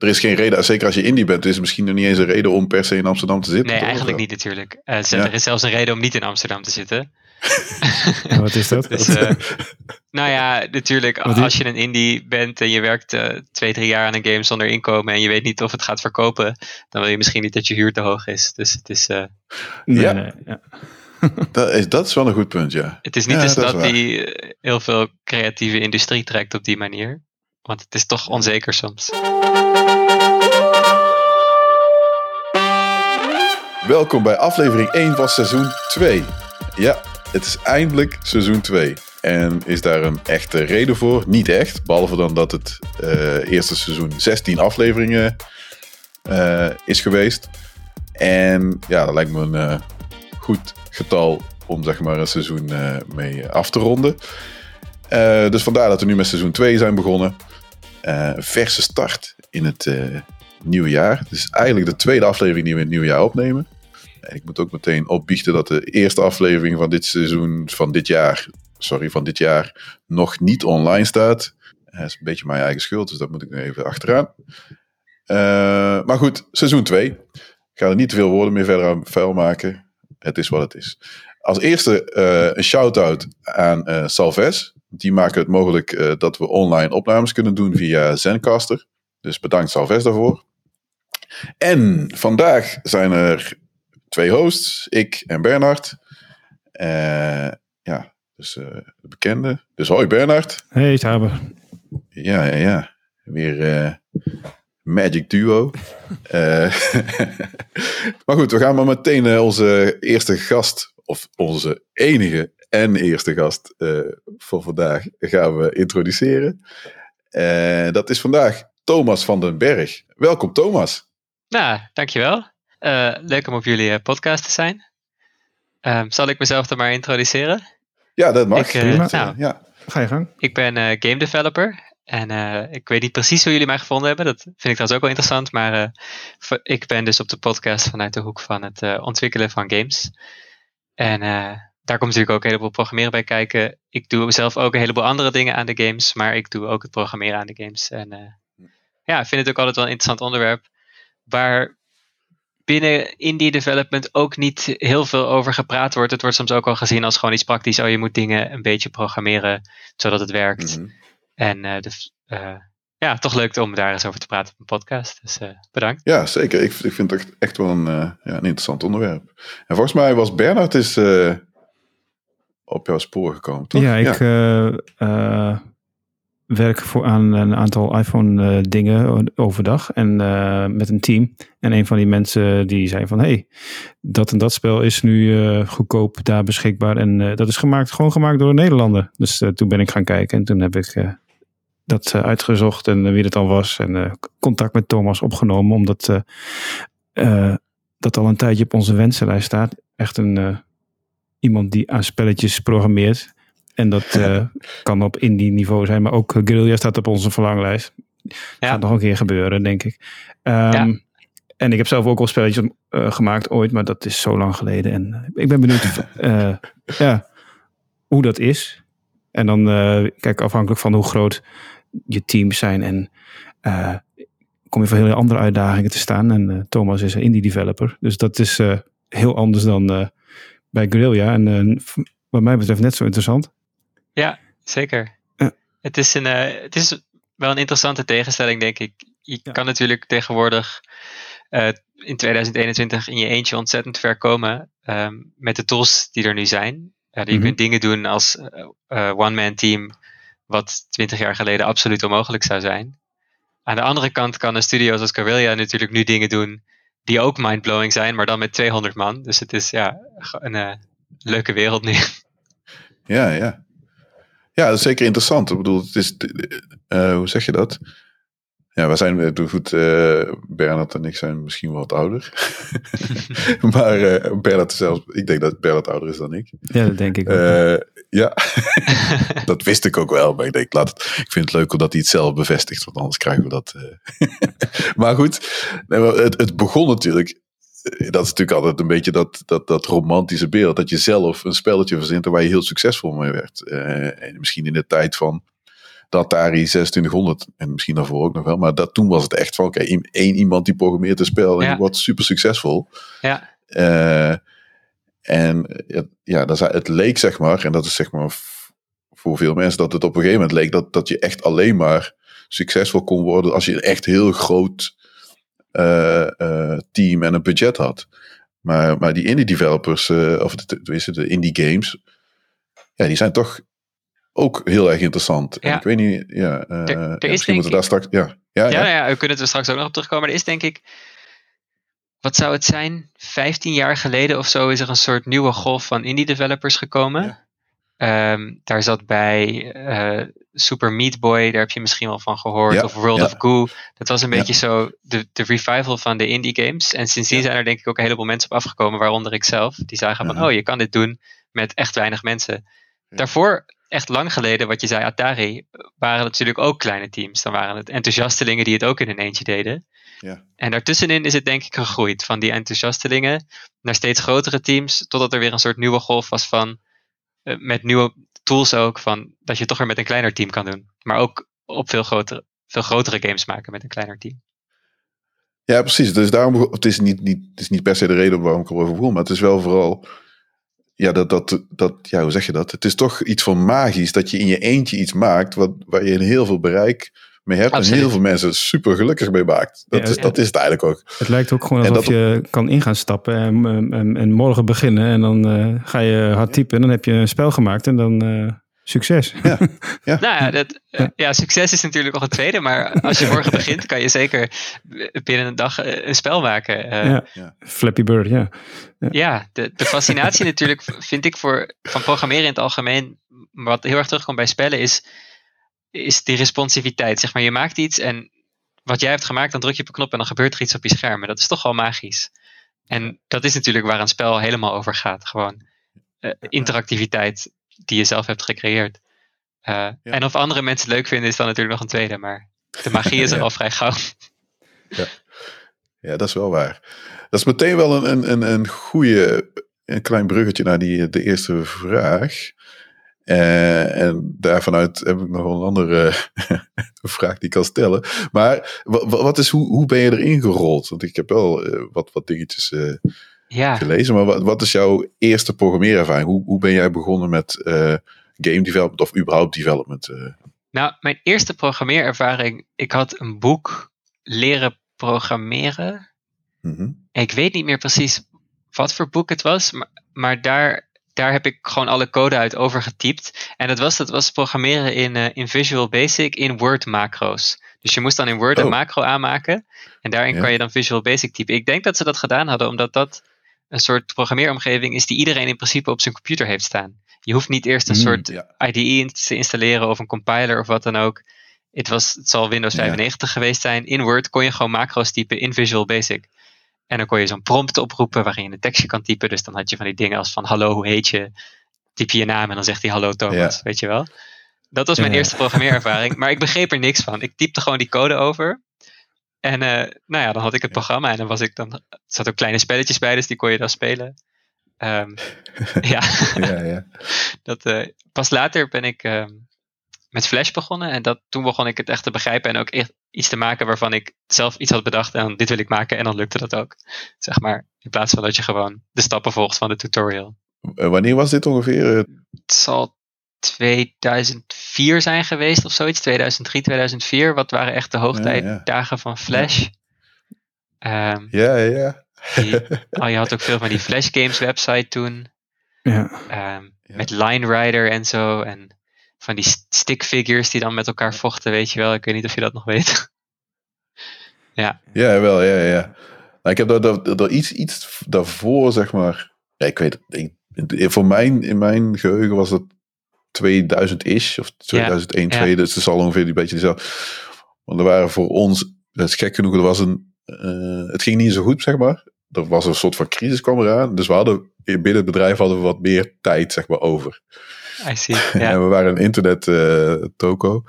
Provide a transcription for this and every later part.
er is geen reden, zeker als je indie bent, is er misschien nog niet eens een reden om per se in Amsterdam te zitten. Nee, toch? eigenlijk niet natuurlijk. Eh, ze- Ja. Er is zelfs een reden om niet in Amsterdam te zitten. En wat is dat? Dus, eh, nou ja, natuurlijk, als je een indie bent en je werkt eh, twee, drie jaar aan een game zonder inkomen en je weet niet of het gaat verkopen, dan wil je misschien niet dat je huur te hoog is. Dus het is, eh, Nee, Ja. nee, ja. Dat, is, dat is wel een goed punt, ja. het is niet Ja, dat stad waar. die heel veel creatieve industrie trekt op die manier. Want het is toch onzeker soms. Welkom bij aflevering 1 van seizoen 2. Ja, het is eindelijk seizoen 2. En is daar een echte reden voor? Niet echt, behalve dan dat het eh, eerste seizoen 16 afleveringen eh, is geweest. En ja, dat lijkt me een eh, goed getal om zeg maar een seizoen mee af te ronden. Dus vandaar dat we nu met seizoen 2 zijn begonnen. Verse start in het nieuwe jaar. Is eigenlijk de tweede aflevering die we in het nieuwe jaar opnemen. Ik moet ook meteen opbiechten dat de eerste aflevering van dit seizoen, van dit jaar, sorry, van dit jaar, nog niet online staat. Dat is een beetje mijn eigen schuld, dus dat moet ik nu even achteraan. Eh, maar goed, seizoen 2. Ik ga er niet te veel woorden meer verder aan vuil maken. Het is wat het is. Als eerste eh, een shout-out aan eh, Salves. Die maken het mogelijk dat we online opnames kunnen doen via Zencaster. Dus bedankt Salves daarvoor. En vandaag zijn er twee hosts, ik en Bernard. Eh, ja, dus eh, de bekende. Dus hoi Bernard. Hey, Taber. Ja, ja, ja. Weer eh, Magic Duo. Eh, maar goed, we gaan maar meteen onze eerste gast, of onze enige en eerste gast eh, voor vandaag, gaan we introduceren. Eh, dat is vandaag Thomas van den Berg. Welkom Thomas. Nou, dankjewel. Eh leuk om op jullie eh, podcast te zijn. Ehm, zal ik mezelf dan maar introduceren? Ja, dat mag. Ik, eh, Prima. nou. ja. Ga je gang. Ik ben eh, game developer. En eh, ik weet niet precies hoe jullie mij gevonden hebben. Dat vind ik trouwens ook wel interessant. Maar eh, ik ben dus op de podcast vanuit de hoek van het eh, ontwikkelen van games. En eh, daar komt natuurlijk ook een heleboel programmeren bij kijken. Ik doe zelf ook een heleboel andere dingen aan de games. Maar ik doe ook het programmeren aan de games. En eh, ja, ik vind het ook altijd wel een interessant onderwerp. Waar binnen indie development ook niet heel veel over gepraat wordt. Het wordt soms ook al gezien als gewoon iets praktisch. Oh, je moet dingen een beetje programmeren zodat het werkt. Mhm. En eh, dus, eh, ja, toch leuk om daar eens over te praten op een podcast. Dus eh, bedankt. Ja, zeker. Ik, ik vind het echt, echt wel een, eh, ja, een interessant onderwerp. En volgens mij was Bernard is, eh, op jouw spoor gekomen, toch? Ja, ik eh, eh, werk voor aan een aantal iPhone eh, dingen overdag en eh, met een team. En een van die mensen die zei van, hey, dat en dat spel is nu eh, goedkoop daar beschikbaar. En eh, dat is gemaakt, gewoon gemaakt door een Nederlander. Dus eh, toen ben ik gaan kijken en toen heb ik eh, dat eh, uitgezocht en eh, wie het al was. En eh, contact met Thomas opgenomen, omdat eh, eh, dat al een tijdje op onze wensenlijst staat. Echt een... eh, iemand die aan spelletjes programmeert. En dat eh, kan op indie niveau zijn, maar ook eh, Guerrilla staat op onze verlanglijst. Gaat nog een keer gebeuren, denk ik. Ehm, Ja. En ik heb zelf ook al spelletjes eh, gemaakt ooit, maar dat is zo lang geleden. En ik ben benieuwd ja, hoe dat is. En dan, kijk, afhankelijk van hoe groot je teams zijn en kom je voor hele andere uitdagingen te staan. En Thomas is een indie developer, dus dat is heel anders dan bij Guerrilla. En wat mij betreft net zo interessant. Zeker. Ja. Het, is een, eh, het is wel een interessante tegenstelling, denk ik. Je Ja. kan natuurlijk tegenwoordig eh, in 2021 in je eentje ontzettend ver komen ehm, met de tools die er nu zijn. Ja, je Mhm. kunt dingen doen als eh, one-man team, wat 20 jaar geleden absoluut onmogelijk zou zijn. Aan de andere kant kan een studio zoals Guerrilla natuurlijk nu dingen doen die ook mindblowing zijn, maar dan met 200 man. Dus het is ja, een leuke wereld nu. Ja, ja. Ja, dat is zeker interessant. Ik bedoel, het is, eh, hoe zeg je dat? Ja, we zijn, eh, goed, eh Bernard en ik zijn misschien wat ouder. maar Bernard zelfs, ik denk dat Bernard ouder is dan ik. Ja, dat denk ik ook. Ja, dat wist ik ook wel. Maar ik denk, laat het, ik vind het leuk omdat hij het zelf bevestigt, want anders krijgen we dat. maar goed, het, het begon natuurlijk. Dat is natuurlijk altijd een beetje dat, dat, dat romantische beeld. Dat je zelf een spelletje verzint waar je heel succesvol mee werd. Eh, en misschien in de tijd van de Atari 2600 en misschien daarvoor ook nog wel. Maar dat, toen was het echt van, oké, één iemand die programmeert een spel en Ja. die wordt super succesvol. Ja, Eh, en ja, dat het leek zeg maar, en dat is zeg maar voor veel mensen dat het op een gegeven moment leek dat, dat je echt alleen maar succesvol kon worden als je een echt heel groot team en een budget had. Maar, maar die indie developers, eh, of de, tenminste de indie games, ja, die zijn toch ook heel erg interessant. En Ja. ik weet niet, ja, eh, er ja, is misschien moeten we daar straks, ja, ja, ja, ja, ja, we kunnen er straks ook nog op terugkomen. Maar er is denk ik, wat zou het zijn? 15 jaar geleden of zo is er een soort nieuwe golf van indie developers gekomen. Ehm, daar zat bij eh, Super Meat Boy, daar heb je misschien wel van gehoord. Ja, Of World ja. of Goo. Dat was een Ja. beetje zo de, de revival van de indie games. En sindsdien zijn er denk ik ook een heleboel mensen op afgekomen, waaronder ik zelf. Die zagen van, oh, je kan dit doen met echt weinig mensen. Daarvoor, echt lang geleden, wat je zei, Atari, waren het natuurlijk ook kleine teams. Dan waren het enthousiastelingen die het ook in een eentje deden. Ja. En daartussenin is het denk ik gegroeid van die enthousiastelingen naar steeds grotere teams, totdat er weer een soort nieuwe golf was van, eh, met nieuwe tools ook, van dat je toch weer met een kleiner team kan doen. Maar ook op veel grotere, veel grotere games maken met een kleiner team. Ja, precies. Dus daarom, het is niet, niet, het is niet per se de reden waarom ik erover begon, maar het is wel vooral, ja, dat, dat, dat, ja, hoe zeg je dat? Het is toch iets van magisch dat je in je eentje iets maakt wat, waar je heel veel bereik mee hebt Absoluut. en heel veel mensen super gelukkig mee maakt. Dat, Ja, is, ja. dat is het eigenlijk ook. Het lijkt ook gewoon alsof dat- je kan in gaan stappen en, en, en morgen beginnen. En dan eh, ga je hard typen en dan heb je een spel gemaakt en dan eh, succes. Nou ja, dat, eh, ja, succes is natuurlijk nog het tweede, maar als je morgen begint, kan je zeker binnen een dag een spel maken. Eh, Ja. Ja. Flappy Bird, ja. Ja, de, de fascinatie natuurlijk vind ik voor, van programmeren in het algemeen, wat heel erg terugkomt bij spellen, is, is die responsiviteit. Zeg maar, je maakt iets en wat jij hebt gemaakt, dan druk je op een knop en dan gebeurt er iets op je scherm. En dat is toch wel magisch. En dat is natuurlijk waar een spel helemaal over gaat. Gewoon eh, interactiviteit die je zelf hebt gecreëerd. Eh, En of andere mensen het leuk vinden, is dan natuurlijk nog een tweede. Maar de magie is er Ja. al vrij gauw. Ja, dat is wel waar. Dat is meteen wel een, een, een, een goede, een klein bruggetje naar die, de eerste vraag. Eh, en daarvanuit heb ik nog wel een andere vraag die ik kan stellen. Maar wa- wa- wat is, hoe, hoe ben je erin gerold? Want ik heb wel eh, wat, wat dingetjes eh, Ja, gelezen. Maar wat, wat is jouw eerste programmeerervaring? Hoe, hoe ben jij begonnen met eh, game development of überhaupt development? eh? Nou, mijn eerste programmeerervaring, ik had een boek leren programmeren. Mhm. Ik weet niet meer precies wat voor boek het was, maar, maar daar, daar heb ik gewoon alle code uit over getypt. En dat was, dat was programmeren in, eh, in Visual Basic in Word macro's. Dus je moest dan in Word een Oh. macro aanmaken en daarin Ja. kan je dan Visual Basic typen. Ik denk dat ze dat gedaan hadden omdat dat een soort programmeeromgeving is die iedereen in principe op zijn computer heeft staan. Je hoeft niet eerst een Mm, soort ja. IDE te installeren of een compiler of wat dan ook. Het, was, het zal Windows Ja. 95 geweest zijn. In Word kon je gewoon macro's typen in Visual Basic. En dan kon je zo'n prompt oproepen waarin je een tekstje kan typen. Dus dan had je van die dingen als van hallo, hoe heet je? Typ je je naam en dan zegt hij hallo Thomas, Ja. weet je wel. Dat was mijn Ja. eerste programmeerervaring. maar ik begreep er niks van. Ik typte gewoon die code over. En eh, nou ja, dan had ik het programma en dan was ik dan. Er zaten ook kleine spelletjes bij, dus die kon je dan spelen. Ehm, ja. ja, ja. Dat, eh, pas later ben ik ehm, met Flash begonnen. En dat, toen begon ik het echt te begrijpen. En ook echt iets te maken waarvan ik zelf iets had bedacht. En dit wil ik maken. En dan lukte dat ook. Zeg maar. In plaats van dat je gewoon de stappen volgt van de tutorial. Eh, wanneer was dit ongeveer? Eh, Het zal 2004 zijn geweest of zoiets. 2003, 2004. Wat waren echt de hoogtijdagen van Flash. Ehm, ja, ja, ja. die, oh, je had ook veel van die Flash Games website toen. Ja. Ehm, Ja. Met Line Rider en zo. En van die st- stick figures die dan met elkaar vochten, weet je wel. Ik weet niet of je dat nog weet. Ja, wel, ja, ja. Nou, ik heb daar, daar, daar iets, iets daarvoor, zeg maar. Ja, ik weet het. Ik, voor mijn, in mijn geheugen was het 2000-ish, of 2001, ja. 2, dus het zal ongeveer een beetje dezelfde. Want er waren voor ons, dat is gek genoeg, er was een, eh, het ging niet zo goed, zeg maar. Er was een soort van crisis kwam eraan, dus we hadden, binnen het bedrijf hadden we wat meer tijd, zeg maar, over. I see. En Ja. we waren een internet eh, toko.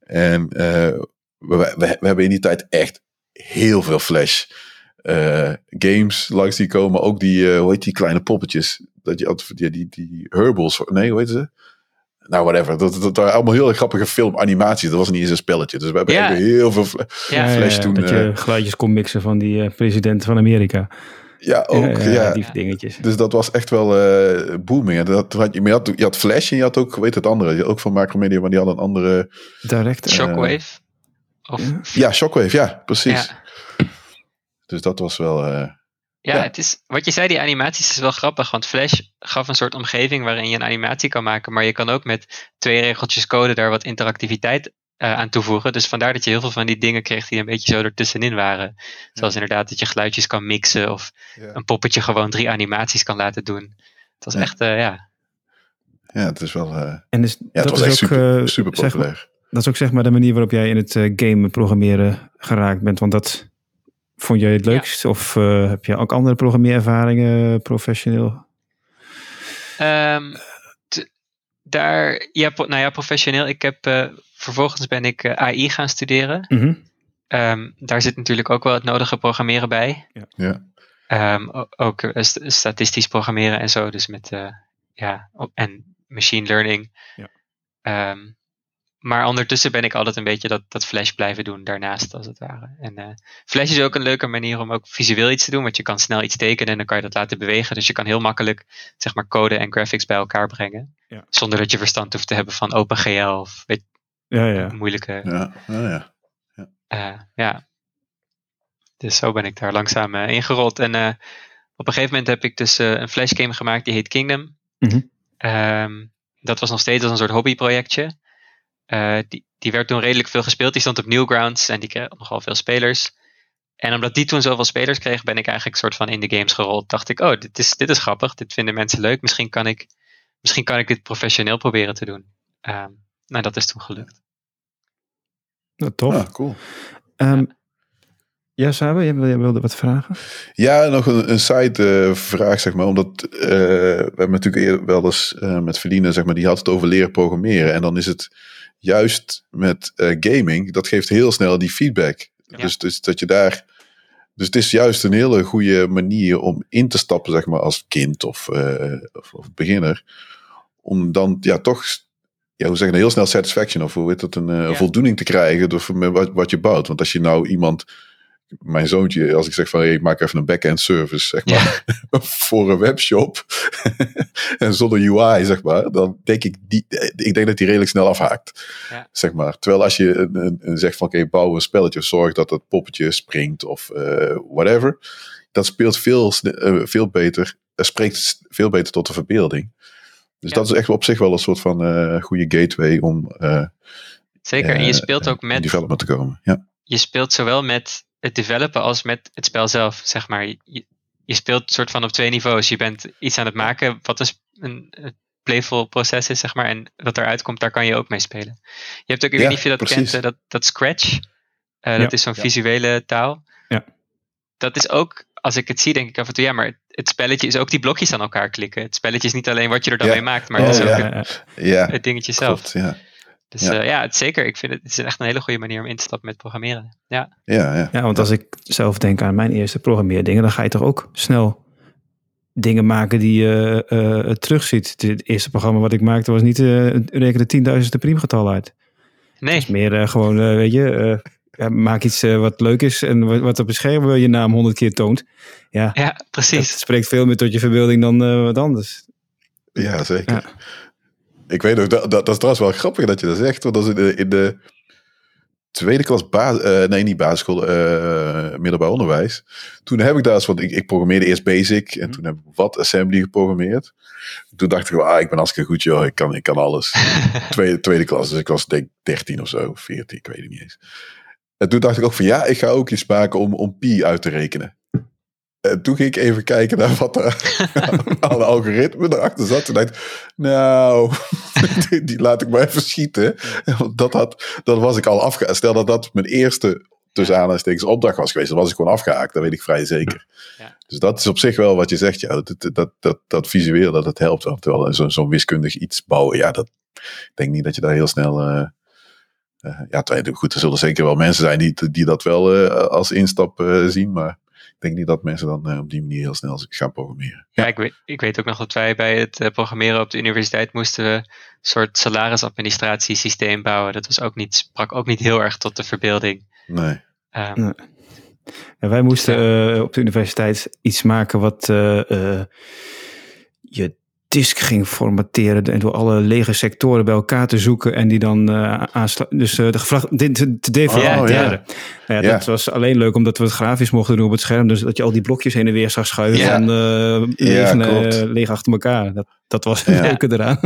En eh, we, we, we hebben in die tijd echt heel veel Flash eh, games langs die komen. Ook die, eh, hoe heet die kleine poppetjes? Dat je altijd, die, die, die Herbals, nee, hoe heet ze? nou, whatever. Dat, dat waren allemaal heel grappige filmanimaties. Dat was niet eens een spelletje. Dus we hebben heel veel fla- Ja, Ja, Flash ja, toen, dat je geluidjes kon mixen van die eh, president van Amerika. Ja, ook. Ja, die dingetjes. Dus dat was echt wel eh, booming. En dat had je, maar je, had, je had Flash en je had ook, weet het andere. Je had ook van Macromedia, maar die hadden een andere... Direct. eh, Shockwave. Of, ja. Shockwave, ja, precies. ja. Dus dat was wel... eh, Ja, Ja. Het is, wat je zei, die animaties is wel grappig. Want Flash gaf een soort omgeving waarin je een animatie kan maken. Maar je kan ook met twee regeltjes code daar wat interactiviteit eh, aan toevoegen. Dus vandaar dat je heel veel van die dingen kreeg die een beetje zo ertussenin waren. Zoals inderdaad dat je geluidjes kan mixen. Of ja. een poppetje gewoon drie animaties kan laten doen. Het was Ja. echt, eh, ja. ja, het is wel... eh, En dus, ja, dat het was is echt ook, super, zeg dat is ook zeg maar de manier waarop jij in het eh, game programmeren geraakt bent. Want dat vond jij het Ja. leukst? Of eh, heb je ook andere programmeerervaringen professioneel? Ehm, t- daar, ja, nou ja, professioneel. Ik heb, eh, vervolgens ben ik eh, AI gaan studeren. Mhm. Ehm, daar zit natuurlijk ook wel het nodige programmeren bij. Ja. Ehm, o- ook eh, st- statistisch programmeren en zo. Dus met, eh, ja, en machine learning. Ja. Ehm, maar ondertussen ben ik altijd een beetje dat, dat Flash blijven doen daarnaast, als het ware. En eh, Flash is ook een leuke manier om ook visueel iets te doen, want je kan snel iets tekenen en dan kan je dat laten bewegen. Dus je kan heel makkelijk, zeg maar, code en graphics bij elkaar brengen. Ja. Zonder dat je verstand hoeft te hebben van OpenGL of weet, Ja, ja. moeilijke Ja, ja. eh, ja. Dus zo ben ik daar langzaam eh, ingerold. En eh, op een gegeven moment heb ik dus eh, een flash game gemaakt die heet Kingdom. Mhm. Ehm, dat was nog steeds als een soort hobbyprojectje. Eh, die, die werd toen redelijk veel gespeeld. Die stond op Newgrounds en die kreeg nogal veel spelers. En omdat die toen zoveel spelers kreeg, ben ik eigenlijk soort van in de games gerold. Dacht ik, oh, dit is, dit is grappig. Dit vinden mensen leuk. Misschien kan ik, misschien kan ik dit professioneel proberen te doen. Ehm, nou, dat is toen gelukt. Nou, tof. Ah, cool. Ehm, ja, Sabe, jij wilde, jij wilde wat vragen? Ja, nog een, een side eh, vraag, zeg maar. Omdat eh, we hebben natuurlijk eerder wel eens eh, met Verdienen, zeg maar, die had het over leren programmeren. En dan is het juist met eh, gaming, dat geeft heel snel die feedback. Ja. Dus, dus dat je daar. Dus het is juist een hele goede manier om in te stappen, zeg maar, als kind of, eh, of, of beginner. Om dan ja, toch, ja, hoe zeg je, nou, heel snel satisfaction of hoe heet dat, een eh, Ja. voldoening te krijgen door, met wat, wat je bouwt. Want als je nou iemand mijn zoontje, als ik zeg van hey, ik maak even een back-end service, zeg maar, voor een webshop en zonder UI, zeg maar, dan denk ik, die, ik denk dat die redelijk snel afhaakt, Ja. zeg maar. Terwijl als je een, een, een zegt van oké, bouw een spelletje, of zorg dat het poppetje springt of eh, whatever, dat speelt veel, eh, veel beter, eh, spreekt veel beter tot de verbeelding. Dus Ja. dat is echt op zich wel een soort van eh, goede gateway om Zeker. en je speelt ook met development te komen. Ja, je speelt zowel met het developen als met het spel zelf, zeg maar. Je, je speelt soort van op twee niveaus. Je bent iets aan het maken wat een, sp- een, een playful proces is, zeg maar. En wat eruit komt, daar kan je ook mee spelen. Je hebt ook, ik Ja, weet niet of je dat precies. kent, eh, dat, dat Scratch. Eh, dat is zo'n Ja. visuele taal. Ja. Dat is ook, als ik het zie, denk ik af en toe, ja, maar het, het spelletje is ook die blokjes aan elkaar klikken. Het spelletje is niet alleen wat je er dan Ja. mee maakt, maar Oh, het is ook ja. het, ja het dingetje zelf. klopt. Ja. Dus Ja. ja het, zeker. Ik vind het, het is echt een hele goede manier om in te stappen met programmeren. Ja. Ja, ja. Ja, want als ik zelf denk aan mijn eerste programmeerdingen, dan ga je toch ook snel dingen maken die je eh, terugziet. Het eerste programma wat ik maakte was niet eh rekenen tienduizendste priemgetal uit. Nee. Het is meer eh, gewoon, eh, weet je, eh, ja, maak iets eh, wat leuk is en wat, wat op het scherm je naam honderd keer toont. Ja, Ja, precies. spreekt veel meer tot je verbeelding dan eh, wat anders. Ja, zeker. Ja. Ik weet ook, dat, dat, dat is trouwens wel grappig dat je dat zegt. Want dat is in de, in de tweede klas, bas, eh, nee niet basisschool, eh middelbaar onderwijs. Toen heb ik daar eens, want ik, ik programmeerde eerst Basic. En toen heb ik wat Assembly geprogrammeerd. Toen dacht ik, ah, ik ben hartstikke goed joh, ik kan, ik kan alles. tweede, tweede klas, dus ik was denk ik 13 of zo, 14, ik weet het niet eens. En toen dacht ik ook van, ja, ik ga ook iets maken om, om pi uit te rekenen. En toen ging ik even kijken naar wat er alle algoritme erachter zat. En dacht ik, nou, die, die laat ik maar even schieten. Want dat, had, dat was ik al afgehaakt. Stel dat dat mijn eerste, tussen aanhalingstekens, opdracht was geweest. Dan was ik gewoon afgehaakt, dat weet ik vrij zeker. Ja. Dus dat is op zich wel wat je zegt. Ja, dat, dat, dat, visueel, dat het helpt. Terwijl zo'n wiskundig iets bouwen, ja, dat ik denk niet dat je daar heel snel... eh, eh, ja, goed, er zullen zeker wel mensen zijn die, die dat wel eh, als instap zien. Maar denk niet dat mensen dan op die manier heel snel gaan programmeren. Ja, ik, weet, ik weet ook nog dat wij bij het programmeren op de universiteit moesten we een soort salarisadministratiesysteem bouwen. Dat was ook niet, sprak ook niet heel erg tot de verbeelding. Nee. Um, nee. Ja, wij moesten uh, op de universiteit iets maken wat uh, uh, je disk ging formateren en door alle lege sectoren bij elkaar te zoeken en die dan uh, aansluiten. Dus uh, de te, te deformeren. Oh, ja. Nou ja, ja. Dat was alleen leuk omdat we het grafisch mochten doen op het scherm. Dus dat je al die blokjes heen en weer zag schuiven Ja. en uh, leeg, uh, leeg achter elkaar. Dat, dat was het leuke eraan.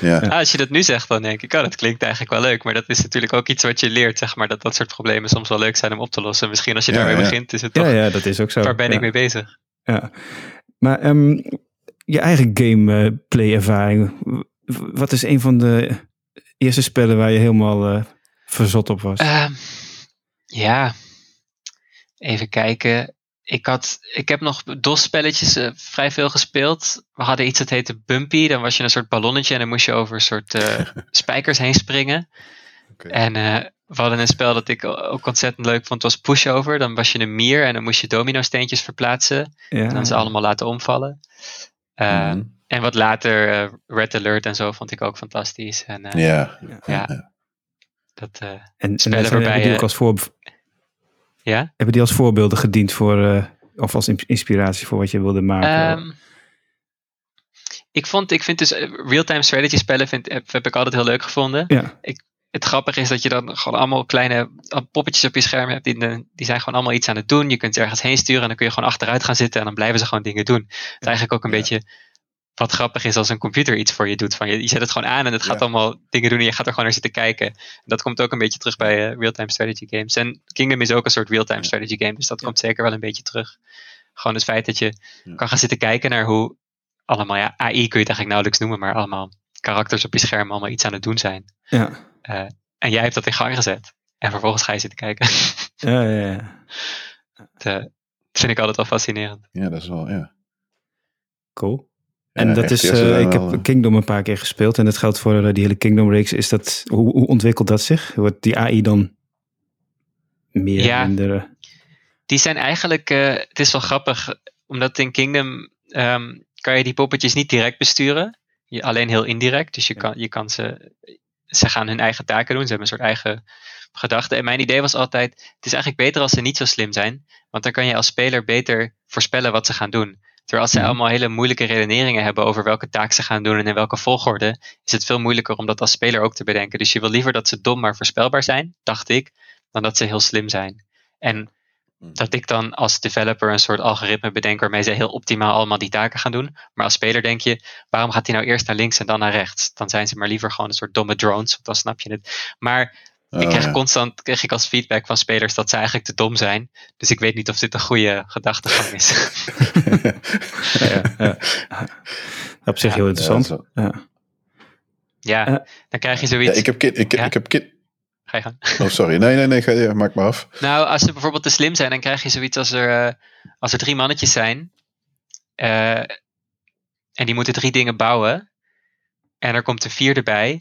Ja. Ah, als je dat nu zegt, dan denk ik, oh, dat klinkt eigenlijk wel leuk. Maar dat is natuurlijk ook iets wat je leert, zeg maar. Dat dat soort problemen soms wel leuk zijn om op te lossen. Misschien als je Ja, daarmee ja. begint, is het toch, ja, ja, dat is ook zo. waar ben ja. ik mee bezig? Ja. Maar um, je eigen gameplay ervaring. Wat is een van de eerste spellen waar je helemaal uh, verzot op was? Uh, ja, even kijken. Ik, had, ik heb nog DOS-spelletjes uh, vrij veel gespeeld. We hadden iets dat heette Bumpy. Dan was je een soort ballonnetje en dan moest je over een soort uh, spijkers heen springen. Okay. En uh, we hadden een spel dat ik ook ontzettend leuk vond. Het was Pushover. Dan was je een mier en dan moest je domino-steentjes verplaatsen. Ja. En dan ze allemaal laten omvallen. Uh, mm. En wat later uh, Red Alert en zo vond ik ook fantastisch. En, uh, ja. ja. ja. Dat, uh, en, spellen en waarbij die ook als voor... Ja? Hebben die als voorbeelden gediend voor, of als inspiratie voor wat je wilde maken? Um, ik, vond, ik vind dus real-time strategy spellen vind, heb, heb, ik altijd heel leuk gevonden. Ja. Ik, het grappige is dat je dan gewoon allemaal kleine poppetjes op je scherm hebt. Die, die zijn gewoon allemaal iets aan het doen. Je kunt ergens heen sturen en dan kun je gewoon achteruit gaan zitten en dan blijven ze gewoon dingen doen. Het is eigenlijk ook een ja. beetje wat grappig is als een computer iets voor je doet. Van je, je zet het gewoon aan en het gaat ja. allemaal dingen doen en je gaat er gewoon naar zitten kijken. En dat komt ook een beetje terug bij uh, real-time strategy games. En Kingdom is ook een soort real-time ja. strategy game, dus dat komt zeker wel een beetje terug. Gewoon het feit dat je kan gaan zitten kijken naar hoe allemaal, ja, AI kun je het eigenlijk nauwelijks noemen, maar allemaal karakters op je scherm allemaal iets aan het doen zijn. Ja. Uh, en jij hebt dat in gang gezet. En vervolgens ga je zitten kijken. Ja, ja, ja. Dat, uh, dat vind ik altijd wel fascinerend. Ja, dat is wel, ja. Cool. En ja, dat is, uh, ik wel, heb Kingdom een paar keer gespeeld en dat geldt voor uh, die hele Kingdom-reeks. Is dat, hoe, hoe, ontwikkelt dat zich? Wordt die AI dan meer, ja, minder? Die zijn eigenlijk, uh, het is wel grappig, omdat in Kingdom um, kan je die poppetjes niet direct besturen. Je, alleen heel indirect. Dus je, ja. kan, je kan ze, ze gaan hun eigen taken doen. Ze hebben een soort eigen gedachten. En mijn idee was altijd, het is eigenlijk beter als ze niet zo slim zijn. Want dan kan je als speler beter voorspellen wat ze gaan doen. Terwijl als ze allemaal hele moeilijke redeneringen hebben over welke taak ze gaan doen en in welke volgorde, is het veel moeilijker om dat als speler ook te bedenken. Dus je wil liever dat ze dom maar voorspelbaar zijn, dacht ik, dan dat ze heel slim zijn. En dat ik dan als developer een soort algoritme bedenk waarmee ze heel optimaal allemaal die taken gaan doen. Maar als speler denk je, waarom gaat hij nou eerst naar links en dan naar rechts? Dan zijn ze maar liever gewoon een soort domme drones, want dan snap je het. Maar ik krijg ja. constant krijg ik als feedback van spelers dat ze eigenlijk te dom zijn. Dus ik weet niet of dit een goede gedachtegang is. ja, ja, Op zich heel interessant. Ja, ja. dan krijg je zoiets. ik heb kind, ik, ik heb kind. Ga je gaan. Oh, sorry. Nee, nee, nee. Ga, ja, maak maar af. Nou, als ze bijvoorbeeld te slim zijn, dan krijg je zoiets als er, uh, als er drie mannetjes zijn. Uh, en die moeten drie dingen bouwen. En er komt een vierde bij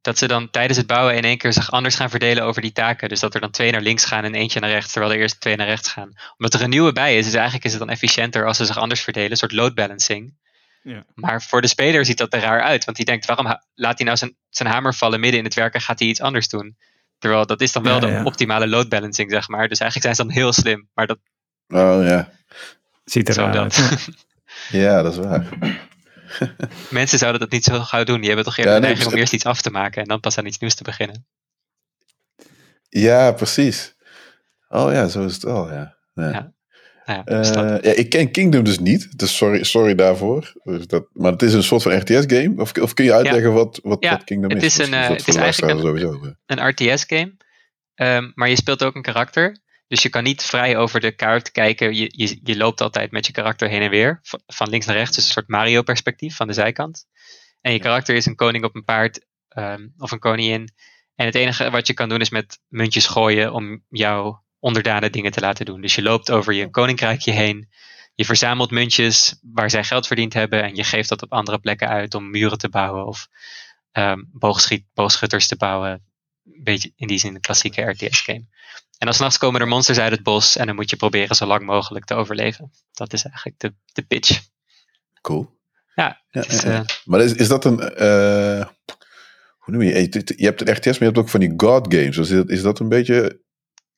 dat ze dan tijdens het bouwen in één keer zich anders gaan verdelen over die taken. Dus dat er dan twee naar links gaan en eentje naar rechts, terwijl er eerst twee naar rechts gaan. Omdat er een nieuwe bij is, dus eigenlijk is het dan efficiënter als ze zich anders verdelen, een soort load balancing. Ja. Maar voor de speler ziet dat er raar uit, want die denkt, waarom laat hij nou zijn, zijn hamer vallen midden in het werk en gaat hij iets anders doen? Terwijl dat is dan wel Ja, de ja. optimale load balancing, zeg maar. Dus eigenlijk zijn ze dan heel slim, maar dat Oh ja. Ziet er zo uit. Ja, dat is waar. Mensen zouden dat niet zo gauw doen. Die hebben toch eerder Ja, de nee, neiging om eerst iets af te maken en dan pas aan iets nieuws te beginnen. Ja, precies. Oh ja, zo is het wel, ja. ja. Ja. Ja, dat- Eh, ja, ik ken Kingdom dus niet, dus sorry, sorry daarvoor. Dus dat, maar het is een soort van RTS-game. Of, of kun je uitleggen wat, wat, Ja, wat Kingdom het is? is een, eh, het is eigenlijk sowieso. een RTS-game. Ehm, maar je speelt ook een karakter. Dus je kan niet vrij over de kaart kijken. Je, je, je loopt altijd met je karakter heen en weer. Van, van links naar rechts. Dus een soort Mario-perspectief van de zijkant. En je karakter is een koning op een paard. ehm, of een koningin. En het enige wat je kan doen is met muntjes gooien. Om jouw onderdanen dingen te laten doen. Dus je loopt over je koninkrijkje heen. Je verzamelt muntjes waar zij geld verdiend hebben. En je geeft dat op andere plekken uit om muren te bouwen. Of ehm, boogschiet, boogschutters te bouwen. Een beetje in die zin een klassieke RTS-game. en dan s'nachts komen er monsters uit het bos en dan moet je proberen zo lang mogelijk te overleven. Dat is eigenlijk de, de pitch. Cool. Ja, Ja, is, ja. eh, Maar is, is dat een... eh, hoe noem je het? Je hebt een RTS, maar je hebt ook van die God games. Dus is dat, is dat een beetje?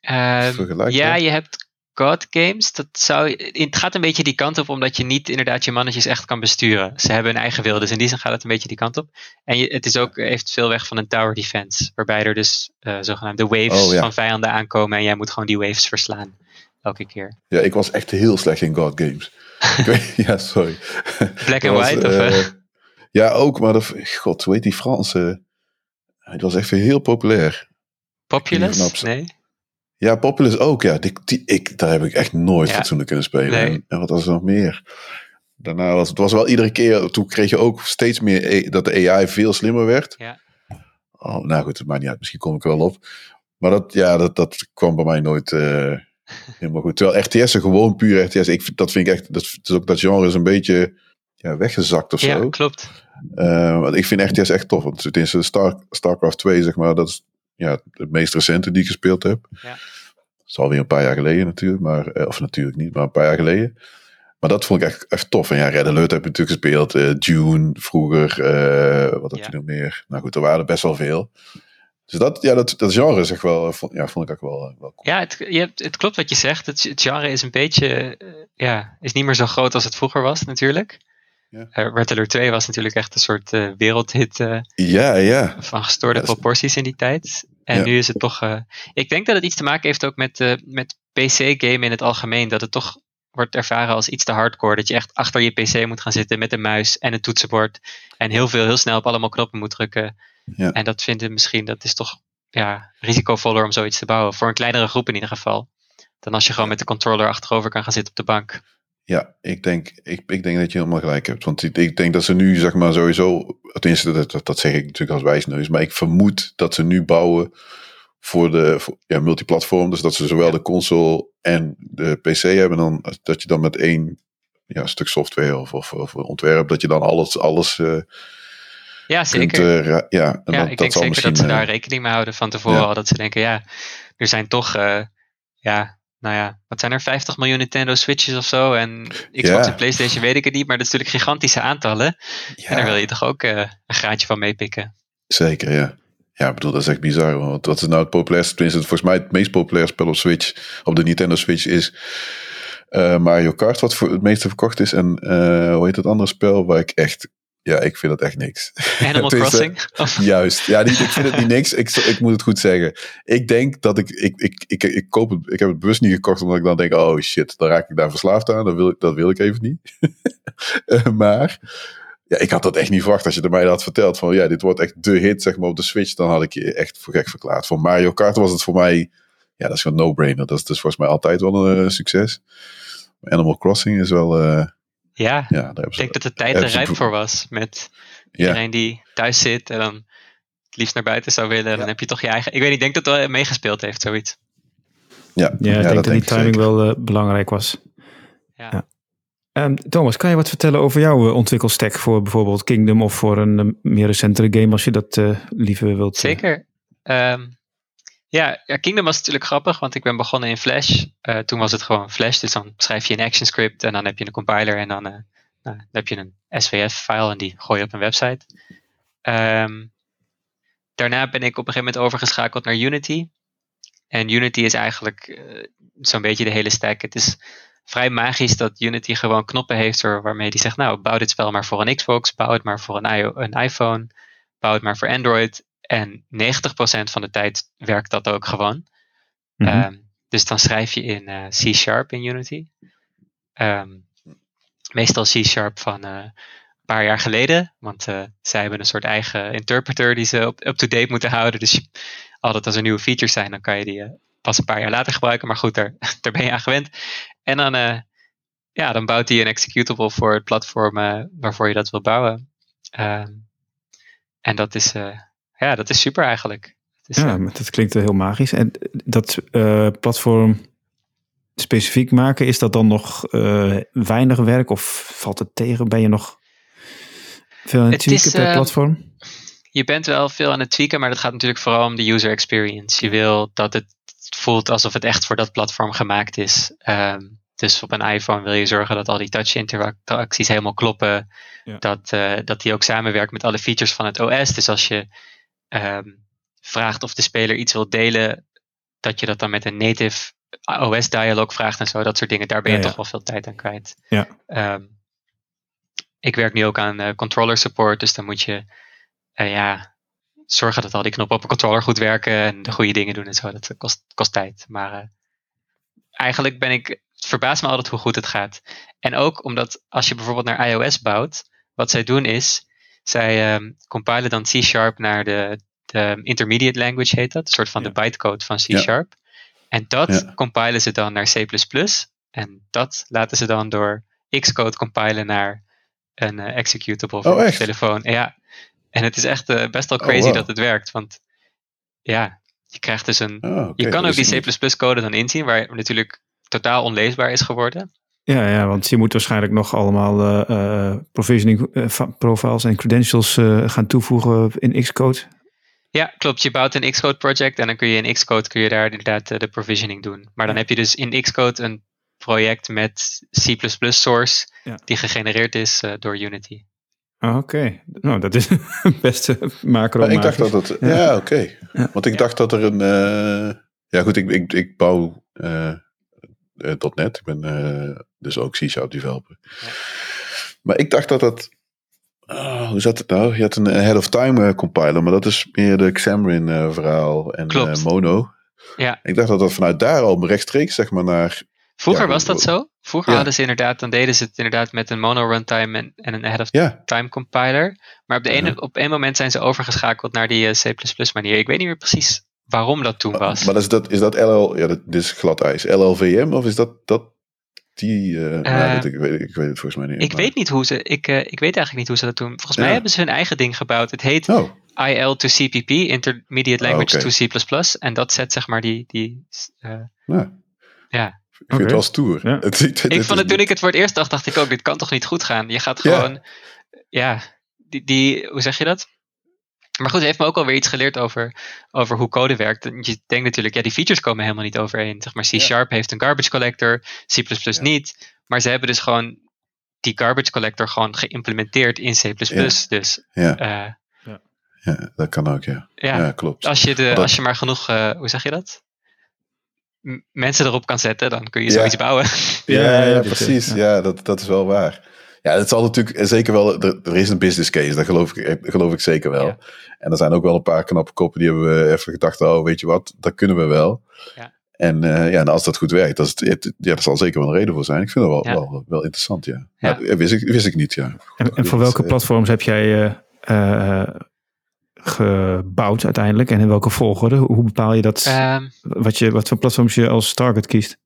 Ja, je hebt God games. Dat zou, het gaat een beetje die kant op, omdat je niet inderdaad je mannetjes echt kan besturen. Ze hebben hun eigen wil, dus in die zin gaat het een beetje die kant op. En je, het is ook, heeft veel weg van een tower defense, waarbij er dus eh, zogenaamde waves Oh, ja. van vijanden aankomen en jij moet gewoon die waves verslaan. Elke keer. Ja, ik was echt heel slecht in God games. Ik weet, ja, sorry. Black and was, white? of, eh, eh? ja, ook, maar dat, god, hoe heet die Franse? Het was echt heel populair. Populous? Nee? Ja, Populous ook, ja. Die, die, ik, daar heb ik echt nooit Ja. fatsoenlijk kunnen spelen. Nee. En, en wat was er nog meer? Daarna was het was wel iedere keer, toen kreeg je ook steeds meer dat de AI veel slimmer werd. Ja. Oh, nou goed, het maakt niet uit. Misschien kom ik er wel op. Maar dat, ja, dat, dat kwam bij mij nooit eh, helemaal goed. Terwijl RTS'en gewoon puur RTS, ik, dat vind ik echt, dat, het is ook, dat genre is een beetje ja, weggezakt of Ja, zo. klopt. Eh, want ik vind RTS echt tof. Want het is een Star, StarCraft 2, zeg maar, dat is ja, het meest recente die ik gespeeld heb. Ja. Dat is alweer een paar jaar geleden natuurlijk, maar, eh, of natuurlijk niet, maar een paar jaar geleden. Maar dat vond ik echt, echt tof. En ja, Red Alert heb ik natuurlijk gespeeld. eh, Dune vroeger. eh, wat heb Ja. je nog meer? Nou goed, er waren er best wel veel. Dus dat, ja, dat, dat genre is echt wel, vond, ja, vond ik ook wel, wel cool. Ja, het, je hebt, het klopt wat je zegt. Het, het genre is een beetje, ja, is niet meer zo groot als het vroeger was natuurlijk. Ja. Red Alert 2 was natuurlijk echt een soort wereldhit Ja, ja. van gestoorde Ja, proporties in die tijd. En Ja. nu is het toch, eh, ik denk dat het iets te maken heeft ook met, eh, met PC-game in het algemeen. Dat het toch wordt ervaren als iets te hardcore. Dat je echt achter je PC moet gaan zitten met een muis en een toetsenbord. En heel veel, heel snel op allemaal knoppen moet drukken. Ja. En dat vinden misschien, dat is toch ja, risicovoller om zoiets te bouwen. Voor een kleinere groep in ieder geval. Dan als je gewoon met de controller achterover kan gaan zitten op de bank. Ja, ik denk, ik, ik denk dat je helemaal gelijk hebt. Want ik, ik denk dat ze nu, zeg maar, sowieso. Tenminste, dat, dat, dat zeg ik natuurlijk als wijsneus. Maar ik vermoed dat ze nu bouwen voor de voor, ja, multiplatform. Dus dat ze zowel de console en de PC hebben. Dan, dat je dan met één ja, stuk software of, of, of ontwerp. Dat je dan alles, alles eh, Ja, zeker. eh, ja, en ja, dat, ik dat denk zeker dat ze eh, daar rekening mee houden van tevoren ja. al. Dat ze denken, ja, er zijn toch, eh, ja, nou ja, wat zijn er? 50 miljoen Nintendo Switches of zo. En Xbox Ja. en PlayStation weet ik het niet, maar dat is natuurlijk gigantische aantallen. ja, En daar wil je toch ook eh, een graantje van meepikken. Zeker, ja. Ja, ik bedoel, dat is echt bizar. Want wat is nou het populairste? Tenminste, volgens mij het meest populaire spel op Switch, op de Nintendo Switch, is eh, Mario Kart, wat voor het meeste verkocht is. En eh, hoe heet het andere spel waar ik echt, ja, ik vind dat echt niks. Animal Tenminste, Crossing. Juist. Ja, niet, ik vind het niet niks. Ik, ik moet het goed zeggen. Ik denk dat ik, ik, ik, ik, ik koop het, ik heb het bewust niet gekocht omdat ik dan denk, oh shit, dan raak ik daar verslaafd aan. Dat wil, ik- dat wil ik even niet. Eh, maar ja, ik had dat echt niet verwacht als je er mij had verteld van, ja, dit wordt echt de hit, zeg maar, op de Switch. Dan had ik je echt voor gek verklaard. Voor Mario Kart was het voor mij, ja, dat is gewoon no-brainer. Dat is dus volgens mij altijd wel een eh, succes. Animal Crossing is wel, eh, ja, ik denk dat de tijd er rijp voor was. Met ja, iedereen die thuis zit en dan het liefst naar buiten zou willen. Dan heb je toch je eigen... Ik weet niet, ik denk dat het wel meegespeeld heeft, zoiets. ja, Ja, ik denk dat, die timing zeker. wel eh, belangrijk was. Ja. Ja. Ehm, Thomas, kan je wat vertellen over jouw eh, ontwikkelstack voor bijvoorbeeld Kingdom of voor een eh, meer recentere game als je dat eh, liever wilt? Zeker. Ehm, ja, Kingdom was natuurlijk grappig, want ik ben begonnen in Flash. Eh, toen was het gewoon Flash, dus dan schrijf je een action script en dan heb je een compiler en dan, eh, nou, dan heb je een SVF-file en die gooi je op een website. Ehm, daarna ben ik op een gegeven moment overgeschakeld naar Unity. En Unity is eigenlijk eh, zo'n beetje de hele stack. Het is vrij magisch dat Unity gewoon knoppen heeft waar- waarmee die zegt, nou, bouw dit spel maar voor een Xbox, bouw het maar voor een, een iPhone, bouw het maar voor Android. En 90% van de tijd werkt dat ook gewoon. mhm. Ehm, dus dan schrijf je in eh, C-sharp in Unity. Ehm, meestal C-sharp van eh, een paar jaar geleden. Want eh, zij hebben een soort eigen interpreter die ze up- up-to-date moeten houden. Dus je- altijd als er nieuwe features zijn, dan kan je die pas een paar jaar later gebruiken. Maar goed, daar, daar ben je aan gewend. En dan, ja, dan bouwt hij een executable voor het platform waarvoor je dat wil bouwen. Ehm, en dat is, ja, dat is super eigenlijk. Is, ja, eh, maar dat klinkt heel magisch. En dat eh, platform specifiek maken, is dat dan nog eh, weinig werk of valt het tegen? Ben je nog veel aan het tweaken is, per platform? je bent wel veel aan het tweaken, maar dat gaat natuurlijk vooral om de user experience. Je wil dat het voelt alsof het echt voor dat platform gemaakt is. Ehm, dus op een iPhone wil je zorgen dat al die touch interacties helemaal kloppen. Ja. Dat, dat die ook samenwerkt met alle features van het OS. Dus als je ehm, vraagt of de speler iets wil delen, dat je dat dan met een native OS dialog vraagt en zo. Dat soort dingen. Daar ben je Ja, ja. toch wel veel tijd aan kwijt. Ja. Ehm, ik werk nu ook aan eh, controller support. Dus dan moet je eh, ja, zorgen dat al die knoppen op een controller goed werken. En de goede dingen doen en zo. Dat kost, kost tijd. Maar eh, eigenlijk ben ik. Het verbaast me altijd hoe goed het gaat. En ook omdat als je bijvoorbeeld naar iOS bouwt. Wat zij doen is. Zij ehm, compilen dan C-sharp naar de, de intermediate language heet dat. Een soort van Ja. de bytecode van Ja. C-sharp. En dat Ja. compilen ze dan naar C++. En dat laten ze dan door Xcode compilen naar een eh, executable voor Oh, je echt? telefoon. Ja. En het is echt eh, best wel Oh, crazy wow. dat het werkt. Want ja, je krijgt dus een. Oh, je kan ook die. C++ code dan inzien, waar natuurlijk totaal onleesbaar is geworden. Ja, ja, want je moet waarschijnlijk nog allemaal eh, eh, provisioning eh, profiles en credentials eh, gaan toevoegen in Xcode. Ja, klopt. Je bouwt een Xcode project en dan kun je in Xcode kun je daar inderdaad de provisioning doen. Maar dan Ja. heb je dus in Xcode een project met C++ source Ja. die gegenereerd is eh, door Unity. Ah, Oké, nou dat is best macro. Maar ik dacht dat het... Ja, Ja. oké. Ja. Want ik dacht dat er een... eh, ja goed, ik, ik, ik bouw .NET. Ik ben eh, dus ook C-sharp developer. Maar ik dacht dat dat... ah, hoe zat het nou? Je had een ahead of time eh, compiler, maar dat is meer de Xamarin eh, verhaal en eh, Mono. Ja. Ik dacht dat dat vanuit daar al rechtstreeks zeg maar naar... Vroeger Ja, was dat zo. Vroeger ja. hadden ze inderdaad, dan deden ze het inderdaad met een mono runtime en, en een ahead of Ja, time compiler. Maar op, de ene, op één moment zijn ze overgeschakeld naar die eh, C++ manier. Ik weet niet meer precies waarom dat toen was. maar is dat, is dat LL... Ja, dat, dit is glad ijs. LLVM of is dat... dat die, eh, nou, dat- ik, weet, ik weet het volgens mij niet. ik maar- weet niet hoe ze, ik, eh, ik weet eigenlijk niet hoe ze dat doen. Volgens mij Ja. hebben ze hun eigen ding gebouwd. Het heet Oh, IL to CPP, Intermediate Ah, Language to C++. En dat zet zeg maar die, die eh, nou. ja. Ik vind het wel stoer. Ja. Het, het- Ik vond het toen ik het voor het eerst dacht, dacht ik ook, dit kan toch niet goed gaan. Je gaat Ja. gewoon, ja, die, die, hoe zeg je dat? Maar goed, het heeft me ook alweer iets geleerd over, over hoe code werkt. Je denkt natuurlijk, ja, die features komen helemaal niet overeen. Zeg maar, C-Sharp heeft een garbage collector, C++ Ja. niet. Maar ze hebben dus gewoon die garbage collector gewoon geïmplementeerd in C++. Ja. Dus Ja, eh, ja, dat kan ook, ja. ja, Ja, klopt. als, je de, dat- als je maar genoeg, eh, hoe zeg je dat? M- mensen erop kan zetten, dan kun je Ja. zoiets bouwen. Ja, Ja, ja, ja, dat, precies. ja. Ja, dat, dat is wel waar. Ja, het zal natuurlijk en zeker wel. Er, er is een business case, dat geloof ik, eh, geloof ik zeker wel. Ja. En er zijn ook wel een paar knappe koppen die hebben we even gedacht: oh, weet je wat, dat kunnen we wel. Ja. En eh, ja, en als dat goed werkt, dat, is het, het- ja, dat zal zeker wel een reden voor zijn. Ik vind het wel, Ja. wel, wel interessant, ja. Ja. Ja. wist, ik, wist ik niet, ja. En, en voor Dat, welke eh, platforms heb jij eh, eh, gebouwd uiteindelijk en in welke volgorde? Hoe hoe bepaal je dat? Ehm, wat, je, wat voor platforms je als target kiest?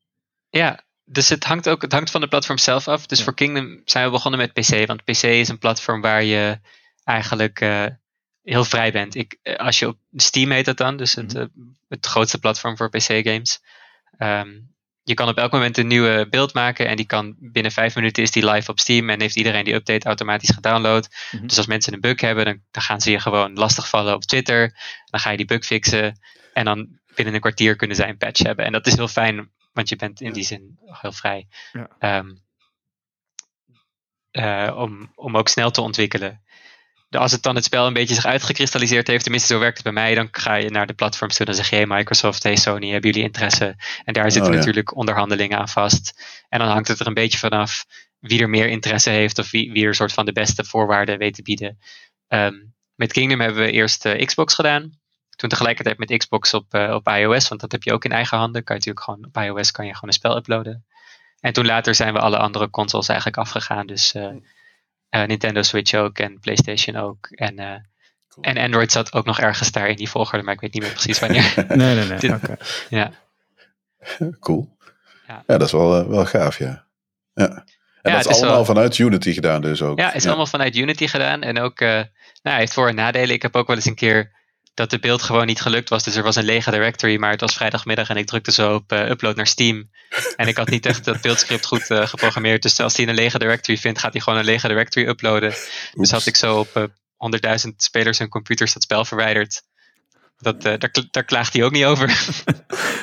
Ja, dus het hangt ook het hangt van de platform zelf af. Dus Ja. voor Kingdom zijn we begonnen met PC, want PC is een platform waar je eigenlijk eh, heel vrij bent. Ik, eh, als je op Steam heet dat dan, dus het, Mhm. eh, het grootste platform voor PC-games. Ehm, je kan op elk moment een nieuwe beeld maken en die kan binnen vijf minuten is die live op Steam en heeft iedereen die update automatisch gedownload. Mhm. Dus als mensen een bug hebben, dan, dan gaan ze je gewoon lastigvallen op Twitter. Dan ga je die bug fixen en dan binnen een kwartier kunnen zij een patch hebben. En dat is heel fijn, want je bent in die zin heel vrij. Ja. Ehm, eh, om, om ook snel te ontwikkelen. Als het dan het spel een beetje zich uitgekristalliseerd heeft, tenminste zo werkt het bij mij, dan ga je naar de platforms toe. Dan zeg je, hey Microsoft, hey Sony, hebben jullie interesse? En daar zitten ja. natuurlijk onderhandelingen aan vast. En dan hangt het er een beetje vanaf wie er meer interesse heeft of wie, wie er soort van de beste voorwaarden weet te bieden. Ehm, met Kingdom hebben we eerst eh, Xbox gedaan. Toen tegelijkertijd met Xbox op, eh, op iOS, want dat heb je ook in eigen handen. Kan je natuurlijk gewoon, op iOS kan je gewoon een spel uploaden. En toen later zijn we alle andere consoles eigenlijk afgegaan. Dus eh, eh, Nintendo Switch ook en PlayStation ook. En, eh, Cool. en Android zat ook nog ergens daar in die volgorde, maar ik weet niet meer precies wanneer. Nee, nee, nee. Dit- ja. Cool. Ja. Ja, dat is wel, wel gaaf, ja. ja. En Ja, dat het is is allemaal wel- vanuit Unity gedaan dus ook. Ja, het is allemaal vanuit Unity gedaan. En ook, eh nou, hij heeft voor- en nadelen. Ik heb ook wel eens een keer dat de beeld gewoon niet gelukt was. Dus er was een lege directory, maar het was vrijdagmiddag en ik drukte zo op eh, upload naar Steam. En ik had niet echt dat beeldscript goed eh, geprogrammeerd. Dus als hij een lege directory vindt, gaat hij gewoon een lege directory uploaden. Dus had ik zo op eh 100.000 spelers en computers dat spel verwijderd. Dat, eh, daar, daar klaagt hij ook niet over.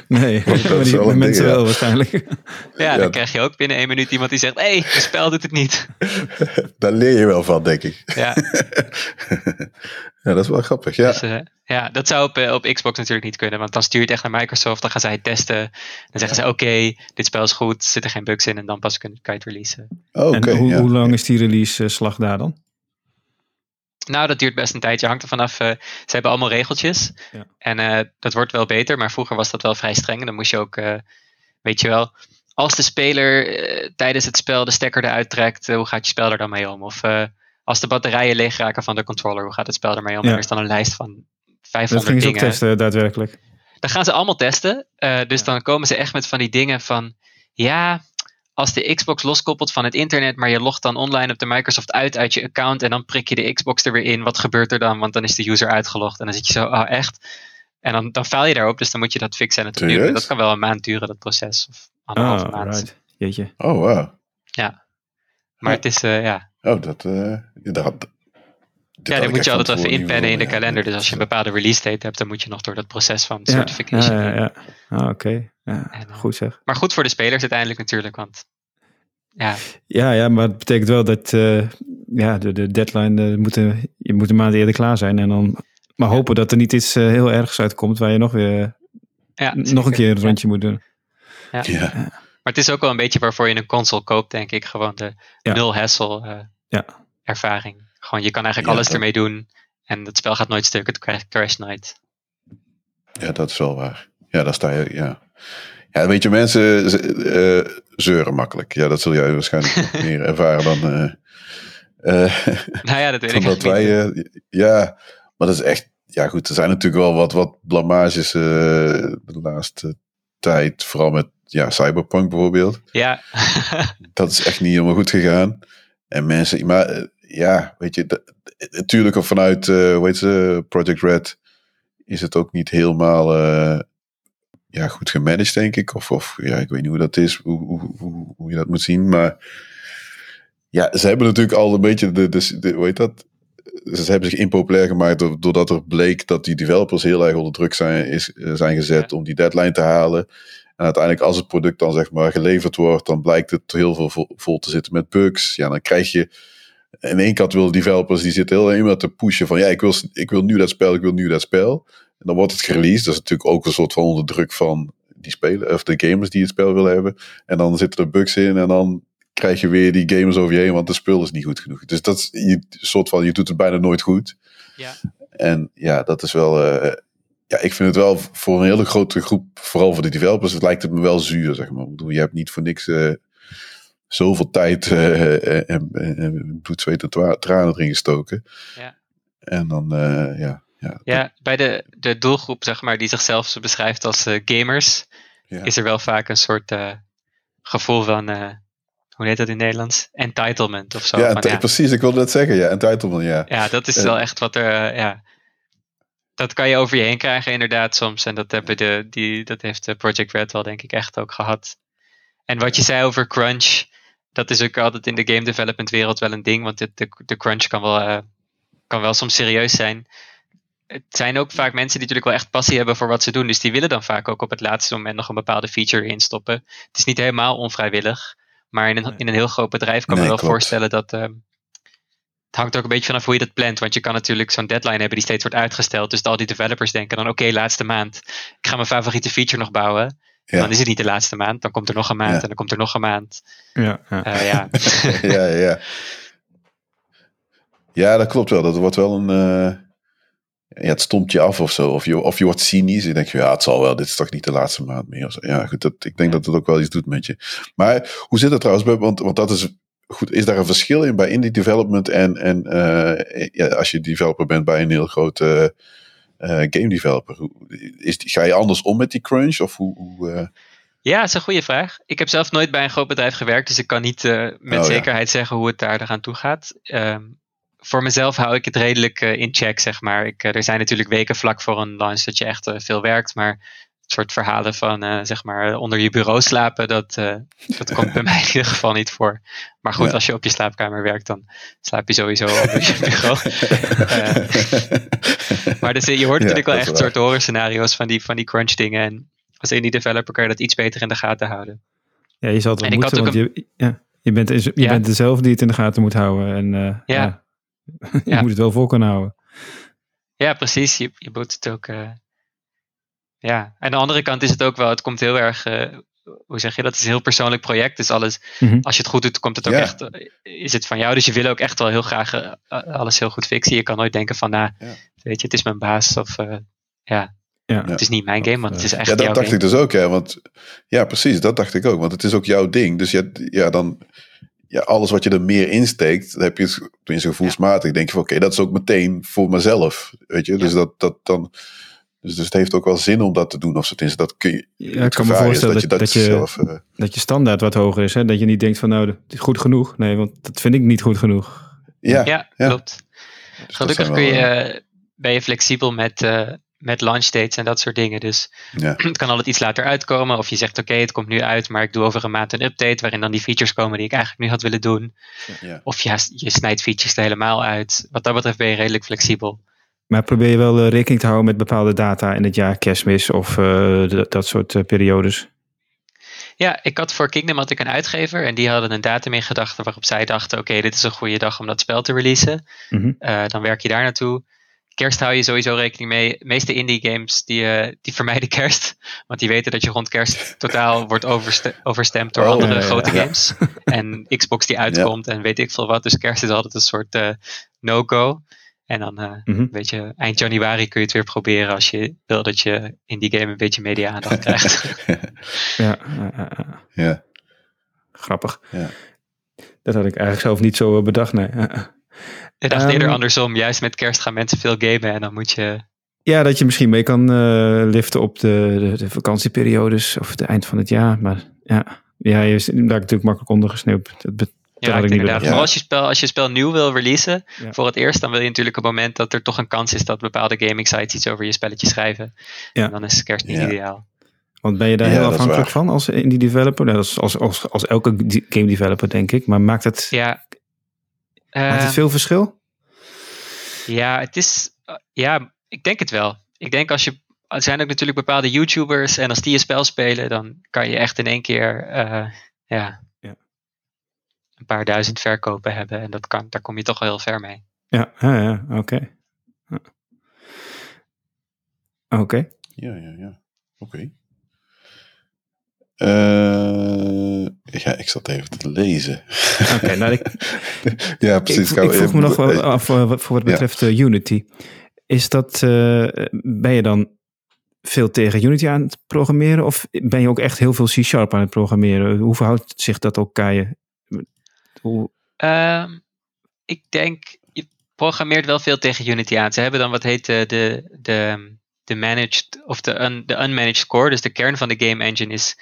Nee, maar die wel mensen ding, ja. wel waarschijnlijk. Ja, Ja. dan krijg je ook binnen één minuut iemand die zegt: hé, hey, het spel doet het niet. Daar leer je wel van, denk ik. Ja, ja, dat is wel grappig. Ja, dus, eh, ja dat zou op, eh, op Xbox natuurlijk niet kunnen. Want dan stuur je het echt naar Microsoft, dan gaan zij het testen. Dan zeggen ze: oké, dit spel is goed, er zitten geen bugs in. En dan pas kun, kan je het releasen. Oh, oké. en hoe, ja. hoe lang is die release eh, slag daar dan? Nou, dat duurt best een tijdje. Hangt er vanaf. eh, ze hebben allemaal regeltjes. Ja. En eh, dat wordt wel beter. Maar vroeger was dat wel vrij streng. En dan moest je ook, eh, weet je wel, als de speler tijdens het spel de stekker eruit trekt, hoe gaat je spel er dan mee om? Of als de batterijen leeg raken van de controller, hoe gaat het spel ermee om? Ja. En er is dan een lijst van Dat 500 gingen ze ook dingen. testen daadwerkelijk. Dan gaan ze allemaal testen. Dus Ja. dan komen ze echt met van die dingen van, ja, als de Xbox loskoppelt van het internet, maar je logt dan online op de Microsoft uit uit je account en dan prik je de Xbox er weer in, wat gebeurt er dan? Want dan is de user uitgelogd en dan zit je zo, oh echt? En dan, dan faal je daarop, dus dan moet je dat fixen en het opnieuw doen. Dat kan wel een maand duren, dat proces. Of anderhalve Ah, maand. right. Jeetje. Oh, wow. Maar het is, eh, ja. Oh, dat... eh dat dit Ja, dan moet je altijd even inplannen in de kalender. Ja, Dus als je een bepaalde release date hebt, dan moet je nog door dat proces van Ja, certification. Ja, ja, ja. Ah, oké. Ja, En, eh, goed zeg. Maar goed voor de spelers uiteindelijk natuurlijk, want ja, Ja, ja, maar het betekent wel dat eh, ja, de, de deadline, eh, moet een- je moet een maand eerder klaar zijn. En dan maar hopen dat er niet iets heel ergs uitkomt waar je nog weer ja nog een keer een Ja. rondje moet doen. Ja, Maar het is ook wel een beetje waarvoor je een console koopt, denk ik. Gewoon de Ja. nul hassle eh, Ja. ervaring. Gewoon, je kan eigenlijk Ja, alles dat- ermee doen. En het spel gaat nooit stuk, het crash- crasht nooit. ja, dat is wel waar. Ja, daar sta je... Ja, ja weet je, mensen ze- eh, zeuren makkelijk. Ja, dat zul jij waarschijnlijk nog meer ervaren dan... eh, Nou ja, dat weet ik dat wij... ja, maar dat is echt... Ja goed, er zijn natuurlijk wel wat, wat blamages de laatste tijd. Vooral met ja, Cyberpunk bijvoorbeeld. Ja, dat is echt niet helemaal goed gegaan. En mensen, maar ja, weet je, natuurlijk vanuit, hoe heet ze, Project Red, is het ook niet helemaal ja, goed gemanaged, denk ik. Of, of ja, ik weet niet hoe dat is, hoe, hoe, hoe, hoe je dat moet zien. Maar ja, ze hebben natuurlijk al een beetje de, de, de hoe heet dat? Ze hebben zich impopulair gemaakt do- doordat er bleek dat die developers heel erg onder druk zijn, is, eh, zijn gezet om die deadline te halen. En uiteindelijk, als het product dan zeg maar geleverd wordt, dan blijkt het heel veel vol, vol te zitten met bugs. Ja, dan krijg je. In één kant willen developers die zitten heel erg te pushen van ja, ik wil, ik wil nu dat spel, ik wil nu dat spel. En dan wordt het gereleased. Dat is natuurlijk ook een soort van onder druk van die spelen, of de gamers die het spel willen hebben. En dan zitten er bugs in en dan krijg je weer die gamers over je heen, want de spul is niet goed genoeg. Dus dat is je, soort van, je doet het bijna nooit goed. ja. En ja, dat is wel. eh, ja, ik vind het wel voor een hele grote groep, vooral voor de developers, het lijkt het me wel zuur, zeg maar. Ik bedoel, je hebt niet voor niks eh, zoveel tijd eh, en, en, en bloed, zweet en tranen erin gestoken. Ja. En dan, ja. Ja, ja, bij de, de doelgroep, zeg maar, die zichzelf zo beschrijft als eh, gamers, ja. is er wel vaak een soort eh, gevoel van, eh, hoe heet dat in het Nederlands? Entitlement of zo. ja, Van, ent- ja, precies, ik wilde net zeggen, ja, entitlement, ja. Ja, dat is wel echt wat er, ja. Dat kan je over je heen krijgen inderdaad soms. En dat, hebben de, die, dat heeft Project Red wel denk ik echt ook gehad. En wat je zei over crunch, dat is ook altijd in de game development wereld wel een ding. Want de, de, de crunch kan wel, kan wel soms serieus zijn. Het zijn ook vaak mensen die natuurlijk wel echt passie hebben voor wat ze doen. Dus die willen dan vaak ook op het laatste moment nog een bepaalde feature instoppen. Het is niet helemaal onvrijwillig. Maar in een, in een heel groot bedrijf kan ik Nee, me wel klopt. voorstellen dat... ehm, het hangt ook een beetje vanaf hoe je dat plant. Want je kan natuurlijk zo'n deadline hebben die steeds wordt uitgesteld. Dus al die developers denken dan: oké, laatste maand. Ik ga mijn favoriete feature nog bouwen. Ja. Dan is het niet de laatste maand. Dan komt er nog een maand Ja. en dan komt er nog een maand. Ja, ja. Eh, ja. ja, ja, ja. Ja, dat klopt wel. Dat wordt wel een. eh, ja, het stomt je af of zo. Of je, of je wordt cynisch. Je, ja, het zal wel. Dit is toch niet de laatste maand meer. Of zo. Ja, goed. Dat, ik denk dat het ook wel iets doet met je. Maar hoe zit het trouwens? bij- Want, want dat is. Goed, is daar een verschil in bij indie development en, en eh, ja, als je developer bent bij een heel grote eh, game developer? Is, ga je anders om met die crunch? Of hoe, hoe eh, ja, dat is een goede vraag. Ik heb zelf nooit bij een groot bedrijf gewerkt. Dus ik kan niet met Oh, ja. zekerheid zeggen hoe het daar eraan toe gaat. Ehm, voor mezelf hou ik het redelijk eh, in check, zeg maar. Ik, eh, er zijn natuurlijk weken vlak voor een launch dat je echt eh, veel werkt. Maar het soort verhalen van, eh, zeg maar, onder je bureau slapen, dat, eh, dat komt bij mij in ieder geval niet voor. Maar goed, Ja. als je op je slaapkamer werkt, dan slaap je sowieso onder je bureau. Maar dus, je hoort Ja, natuurlijk wel echt waar. soort horror scenario's van die, van die crunch dingen. En als indie developer kan je dat iets beter in de gaten houden. Ja, je zal het wel moeten, want ook je, ja, je, bent, je Ja. bent dezelfde die het in de gaten moet houden. En eh, ja. je Ja. moet het wel vol kunnen houden. Ja, precies. Je, je moet het ook. eh, ja, aan de andere kant is het ook wel, het komt heel erg. eh, hoe zeg je dat? Het is een heel persoonlijk project. Dus alles, Mhm. als je het goed doet, komt het ook Ja. echt. eh, Is het van jou? Dus je wil ook echt wel heel graag alles heel goed fixen. Je kan nooit denken van, nou, Ja. weet je, het is mijn baas. Of eh, ja, Ja. het is niet mijn game, want het is echt Ja, dat jouw dacht game. ik dus ook, ja. Want, ja, precies, dat dacht ik ook. Want het is ook jouw ding. Dus ja, ja dan... Ja, alles wat je er meer insteekt, dan heb je het, tenminste gevoelsmatig, denk je van, oké, dat is ook meteen voor mezelf, weet je. Dus dat, dat dan... Dus, dus het heeft ook wel zin om dat te doen. Of zo. Tenminste, dat kun je. Ja, het ik kan me voorstellen dat je dat, dat je- zelf. eh, Dat je standaard wat hoger is. Hè? Dat je niet denkt van nou, het is goed genoeg. Nee, want dat vind ik niet goed genoeg. ja, Ja, ja. klopt. dus Gelukkig kun je, wel, eh, ben je flexibel met, eh, met launch dates en dat soort dingen. Dus Ja. het kan altijd iets later uitkomen. Of je zegt oké, het komt nu uit, maar ik doe over een maand een update waarin dan die features komen die ik eigenlijk nu had willen doen. Ja. Of je, je snijdt features er helemaal uit. Wat dat betreft ben je redelijk flexibel. Maar probeer je wel eh, rekening te houden met bepaalde data in het jaar kerstmis of eh, dat, dat soort eh, periodes. Ja, ik had voor Kingdom had ik een uitgever en die hadden een datum in gedachten waarop zij dachten oké, dit is een goede dag om dat spel te releasen. Mhm. Eh, dan werk je daar naartoe. Kerst hou je sowieso rekening mee. De meeste indie games die, eh, die vermijden kerst. Want die weten dat je rond kerst totaal wordt overste- overstemd door Oh, andere ja, ja, grote ja. games. En Xbox die uitkomt en weet ik veel wat. Dus kerst is altijd een soort eh, no-go. En dan eh, Mhm. weet je, eind januari kun je het weer proberen als je wil dat je indie game een beetje media aandacht krijgt. Ja, ja. grappig. Ja. Dat had ik eigenlijk zelf niet zo bedacht. Nee. Ik dacht Ehm, eerder andersom. Juist met kerst gaan mensen veel gamen en dan moet je... Ja, dat je misschien mee kan eh, liften op de, de, de vakantieperiodes of het eind van het jaar. Maar ja, ja je is daar natuurlijk makkelijk ondergesneeuwd. Dat Ja, ik inderdaad. Vooral als je, spel, als je spel nieuw wil releasen, Ja. voor het eerst, dan wil je natuurlijk een moment dat er toch een kans is dat bepaalde gaming sites iets over je spelletje schrijven. Ja. En dan is kerst niet Ja. ideaal. Want ben je daar Ja, heel afhankelijk van als indie developer? Nou, als, als, als, als elke game developer, denk ik. Maar maakt het, Ja, maakt het veel verschil? ja, het is. ja, ik denk het wel. Ik denk als je. Er zijn ook natuurlijk bepaalde YouTubers en als die een spel spelen, dan kan je echt in één keer. eh, ja, Ja. een paar duizend verkopen hebben. En dat kan, daar kom je toch wel heel ver mee. Ja, ja, ja oké. Oké. Ja, ja, ja. Oké. Eh, ja, ik zat even te lezen. Oké, nou, ik, ja, precies. ik vroeg even- me nog wel eh, af eh, wat- voor wat betreft eh, Unity. Is dat, eh, ben je dan veel tegen Unity aan het programmeren? Of ben je ook echt heel veel C-sharp aan het programmeren? Hoe verhoudt zich dat elkaar? Je- Hoe, Ehm, ik denk, je programmeert wel veel tegen Unity aan. Ze hebben dan wat heet de, de, de, de managed of de, un, de unmanaged core. Dus de kern van de game engine is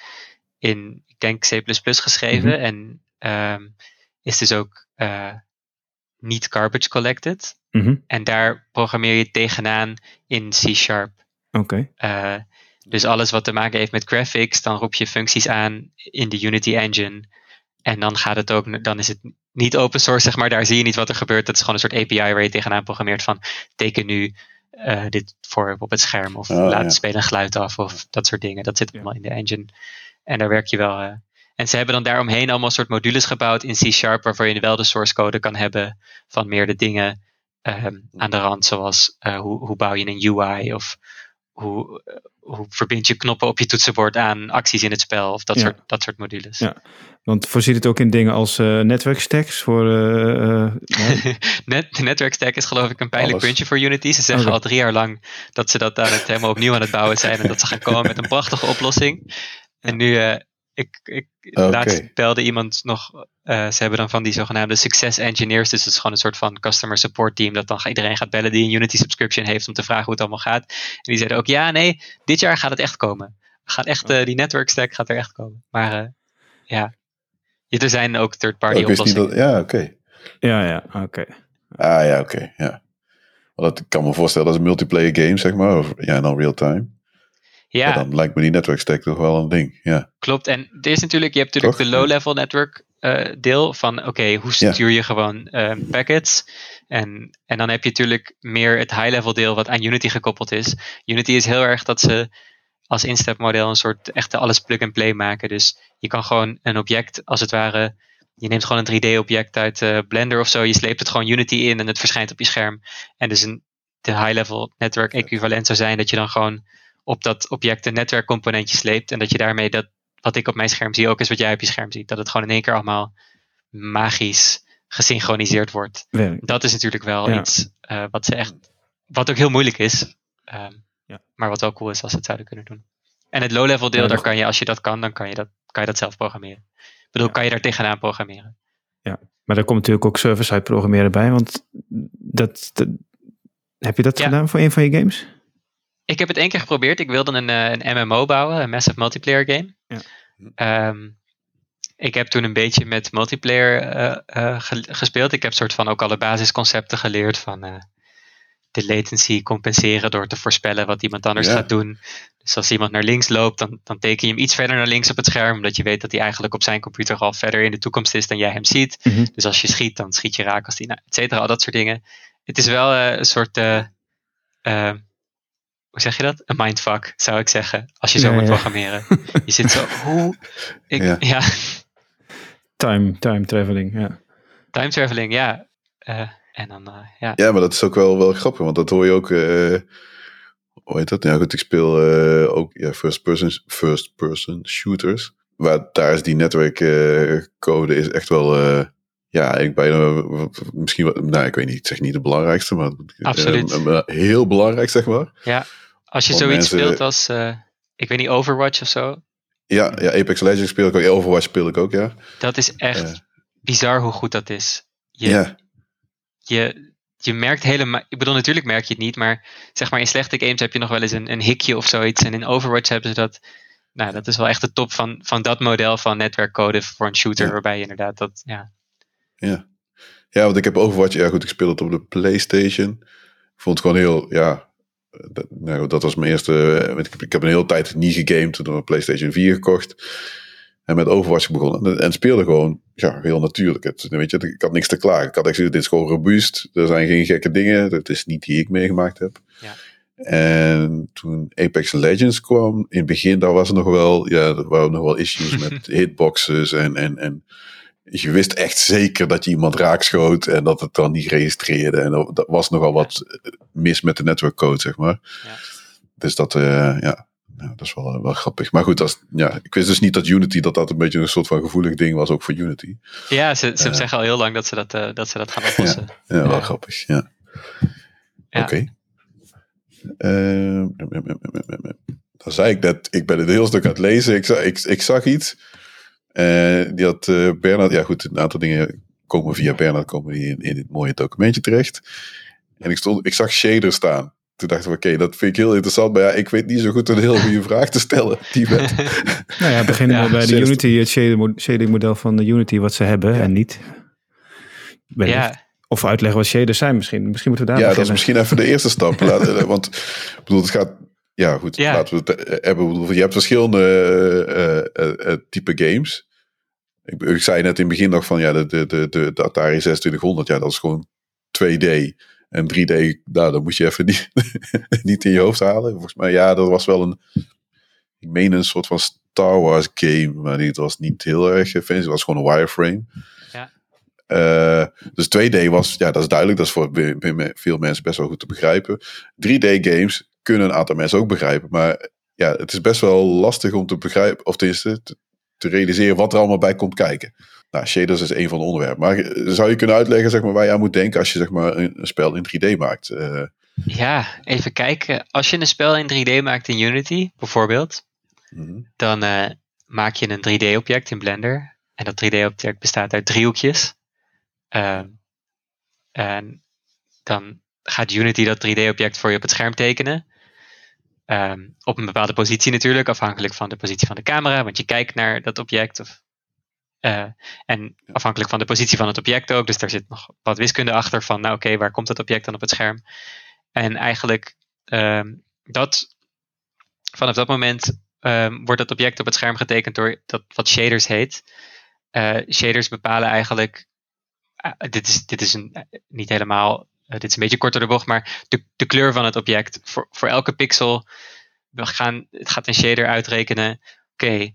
in, ik denk, C++ geschreven. Mhm. En ehm, is dus ook eh, niet garbage collected. Mhm, En daar programmeer je tegenaan in C Sharp. Oké. Eh, dus alles wat te maken heeft met graphics, dan roep je functies aan in de Unity engine. En dan gaat het ook, dan is het niet open source, zeg maar. Daar zie je niet wat er gebeurt. Dat is gewoon een soort API waar je tegenaan programmeert van teken nu eh, dit voor op het scherm. Of Oh, laat ja. het spelen geluid af of dat soort dingen. Dat zit Ja. allemaal in de engine. En daar werk je wel. eh. en ze hebben dan daaromheen allemaal soort modules gebouwd in C Sharp, waarvoor je wel de source code kan hebben van meer de dingen ehm, aan de rand. Zoals eh, hoe, hoe bouw je een UI of hoe, eh, hoe verbind je knoppen op je toetsenbord aan acties in het spel of dat, Ja. soort, dat soort modules. Ja. Want voorziet het ook in dingen als eh netwerkstacks voor... eh, eh, ja? Net, de netwerk stack is geloof ik een pijnlijk Alles. puntje voor Unity. Ze zeggen al drie jaar lang dat ze dat aan het helemaal opnieuw aan het bouwen zijn en dat ze gaan komen met een prachtige oplossing. En nu, eh, ik, ik laatst belde iemand nog, eh, ze hebben dan van die zogenaamde success engineers, dus het is gewoon een soort van customer support team dat dan iedereen gaat bellen die een Unity subscription heeft om te vragen hoe het allemaal gaat. En die zeiden ook, ja nee, dit jaar gaat het echt komen. Gaat echt, eh, die network stack gaat er echt komen. Maar eh, ja, Ja, er zijn ook third-party Oh, ik wist niet oplossingen. dat. Ja, oké. ja, ja, oké. Ah ja, oké. ja. Want dat ik kan me voorstellen dat is een multiplayer game, zeg maar. Of, ja, en dan real time. Ja, Ja. Dan lijkt me die network stack toch wel een ding. Ja. Klopt. En er is natuurlijk, je hebt natuurlijk Toch? de low-level network eh, deel van, oké, hoe stuur je gewoon eh, packets? En, en dan heb je natuurlijk meer het high-level deel wat aan Unity gekoppeld is. Unity is heel erg dat ze als instapmodel een soort echte alles plug-and-play maken. Dus je kan gewoon een object, als het ware, je neemt gewoon een 3D-object uit uh, Blender of zo, je sleept het gewoon Unity in en het verschijnt op je scherm. En dus een, de high-level network equivalent zou zijn dat je dan gewoon op dat object een netwerkcomponentje sleept en dat je daarmee dat, wat ik op mijn scherm zie, ook is wat jij op je scherm ziet. Dat het gewoon in één keer allemaal magisch gesynchroniseerd wordt. Dat is natuurlijk wel iets uh, wat ze echt, wat ook heel moeilijk is. Um, ja. Maar wat wel cool is als ze het zouden kunnen doen. En het low-level deel, daar kan je, als je dat kan, dan kan je dat, kan je dat zelf programmeren. Ik bedoel, kan je daar tegenaan programmeren. Ja, maar daar komt natuurlijk ook server-side programmeren bij, want dat, heb je dat gedaan voor een van je games? Ik heb het één keer geprobeerd. Ik wilde een, eh, een MMO bouwen, een Massive Multiplayer Game. Ja. Um, ik heb toen een beetje met multiplayer uh, uh, gespeeld. Ik heb soort van ook alle basisconcepten geleerd van de latency compenseren door te voorspellen wat iemand anders gaat doen. Dus als iemand naar links loopt, dan, dan teken je hem iets verder naar links op het scherm, omdat je weet dat hij eigenlijk op zijn computer al verder in de toekomst is dan jij hem ziet. Mhm. Dus als je schiet, dan schiet je raak als die, nou, et cetera, al dat soort dingen. Het is wel uh, een soort, uh, uh, hoe zeg je dat? Een mindfuck, zou ik zeggen, als je zo moet programmeren. je zit zo, hoe, ik, ja. ja. Time, time traveling, ja. Time traveling, ja. En dan, uh, ja. ja, maar dat is ook wel, wel grappig, want dat hoor je ook. Uh, hoe heet dat? Ja, goed, ik speel uh, ook ja, first, person, first person shooters. Waar daar is die netwerkcode is echt wel. Ja, ik bijna misschien wel, nou, ik weet niet, ik zeg niet de belangrijkste, maar Absoluut. heel belangrijk, zeg maar. Ja, als je zoiets speelt als, ik weet niet, Overwatch of zo. Ja, ja Apex Legends speel ik ook, Overwatch speel ik ook, ja. Dat is echt bizar hoe goed dat is. Je, ja je, je merkt helemaal. Ik bedoel, natuurlijk merk je het niet, maar zeg maar in slechte games heb je nog wel eens een, een hikje of zoiets. En in Overwatch hebben ze dat. Nou, dat is wel echt de top van, van dat model van netwerkcode voor een shooter, waarbij je inderdaad dat. Ja. Ja. Ja, want ik heb Overwatch. Ja, goed, ik speel het op de PlayStation. Ik vond het gewoon heel. Ja, dat, nou, dat was mijn eerste. Ik, ik heb een hele tijd niet gegamed. Toen een PlayStation 4 gekocht. En met Overwatch begonnen. En, speelde gewoon ja, heel natuurlijk. Het, weet je, ik had niks te klagen. Ik had echt dit is gewoon robuust. Er zijn geen gekke dingen. Dat is niet die ik meegemaakt heb. Ja. En toen Apex Legends kwam, in het begin, daar was er nog wel, ja, er waren nog wel issues met hitboxes en, en, en je wist echt zeker dat je iemand raakschoot en dat het dan niet registreerde. En dat was nogal wat mis met de netwerkcode, zeg maar. Ja. Dus dat, uh, ja, nou, dat is wel, eh, wel grappig. Maar goed, als, ja, ik wist dus niet dat Unity dat dat een beetje een soort van gevoelig ding was, ook voor Unity. Ja, ze, ze uh, zeggen al heel lang dat ze dat, uh, dat, ze dat gaan oplossen. Ja, ja wel grappig, ja. ja. Oké. Okay. dan zei ik net, ik ben het heel stuk aan het lezen. Ik, ik, ik zag iets. Die had Bernard, ja goed, een aantal dingen komen via Bernard komen die in, in dit mooie documentje terecht. En ik, stond, ik zag shader staan toen dachten we, oké, dat vind ik heel interessant. Maar ja, ik weet niet zo goed een heel goede vraag te stellen. Die met. nou ja, beginnen we ja, bij de Unity, het shading model van de Unity, wat ze hebben en niet. Ja. Of uitleggen wat shaders zijn misschien. Misschien moeten we daar Ja, dat is misschien even de eerste stap. Eh, want ik bedoel, het gaat... Ja, goed, laten we het eh, hebben. Je hebt verschillende uh, uh, type games. Ik, ik, zei net in het begin nog van, ja, de, de, de, de Atari 2600, ja, dat is gewoon 2D. En 3D, nou, dat moest je even niet, niet in je hoofd halen. Volgens mij, ja, dat was wel een. Ik meen een soort van Star Wars game, maar het was niet heel erg fancy. Het was gewoon een wireframe. Ja. Uh, dus 2D was, ja, dat is duidelijk. Dat is voor veel mensen best wel goed te begrijpen. 3D games kunnen een aantal mensen ook begrijpen. Maar ja, het is best wel lastig om te begrijpen, of tenminste te, te realiseren wat er allemaal bij komt kijken. Nou, shaders is een van de onderwerpen. Maar eh, zou je kunnen uitleggen zeg maar, waar je aan moet denken als je zeg maar, een, spel in 3D maakt? Uh... Ja, even kijken. Als je een spel in 3D maakt in Unity, bijvoorbeeld, mm dan uh, maak je een 3D-object in Blender. En dat 3D-object bestaat uit driehoekjes. Uh, en dan gaat Unity dat 3D-object voor je op het scherm tekenen. Um, op een bepaalde positie natuurlijk, afhankelijk van de positie van de camera. Want je kijkt naar dat object of uh, en afhankelijk van de positie van het object ook. Dus daar zit nog wat wiskunde achter van, nou oké, waar komt dat object dan op het scherm? En eigenlijk um, dat, vanaf dat moment um, wordt dat object op het scherm getekend door dat wat shaders heet. Uh, shaders bepalen eigenlijk, uh, dit, is, dit is een, niet helemaal, dit is een beetje kort door de bocht, maar de, de kleur van het object. Voor, voor elke pixel we gaan, het gaat een shader uitrekenen. Oké,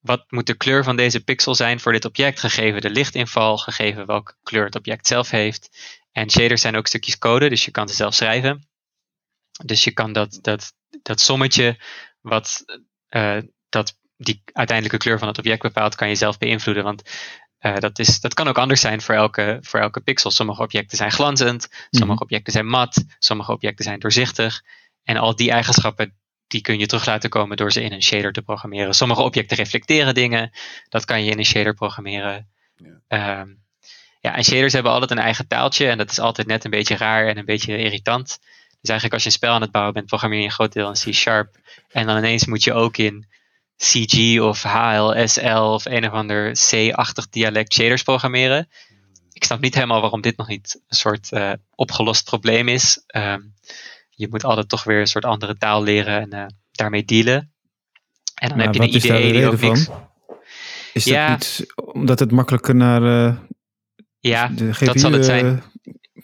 wat moet de kleur van deze pixel zijn voor dit object, gegeven de lichtinval, gegeven welke kleur het object zelf heeft. En shaders zijn ook stukjes code, dus je kan ze zelf schrijven. Dus je kan dat, dat, dat sommetje, wat uh, dat die uiteindelijke kleur van het object bepaalt, kan je zelf beïnvloeden. Want uh, dat, is, dat kan ook anders zijn voor elke, voor elke pixel. Sommige objecten zijn glanzend, sommige mm objecten zijn mat, sommige objecten zijn doorzichtig. En al die eigenschappen die kun je terug laten komen door ze in een shader te programmeren. Sommige objecten reflecteren dingen, dat kan je in een shader programmeren. Ja. Um, ja, en shaders hebben altijd een eigen taaltje en dat is altijd net een beetje raar en een beetje irritant. Dus eigenlijk als je een spel aan het bouwen bent, programmeer je een groot deel in C-sharp. En dan ineens moet je ook in CG of HLSL of een of ander C-achtig dialect shaders programmeren. Ik snap niet helemaal waarom dit nog niet een soort uh, opgelost probleem is. Um, je moet altijd toch weer een soort andere taal leren en uh, daarmee dealen. En dan heb je een idee die ook niks. Is dat ja. niet omdat het makkelijker naar uh, ja, de GPU, dat zal het zijn.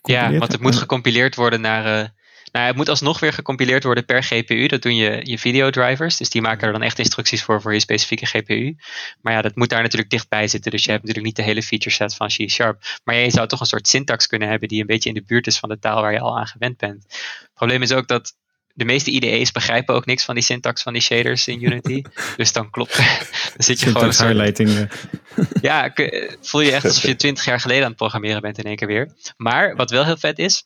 ja, want het moet gecompileerd worden naar nou, het moet alsnog weer gecompileerd worden per GPU. Dat doen je, je videodrivers. Dus die maken er dan echt instructies voor voor je specifieke GPU. Maar ja, dat moet daar natuurlijk dichtbij zitten. Dus je hebt natuurlijk niet de hele feature set van C-Sharp. Maar je zou toch een soort syntax kunnen hebben die een beetje in de buurt is van de taal waar je al aan gewend bent. Het probleem is ook dat de meeste IDE's begrijpen ook niks van die syntax van die shaders in Unity. dus dan klopt. dan zit je gewoon. Soort, highlighting. ja, voel je echt alsof je twintig jaar geleden aan het programmeren bent in één keer weer. Maar wat wel heel vet is,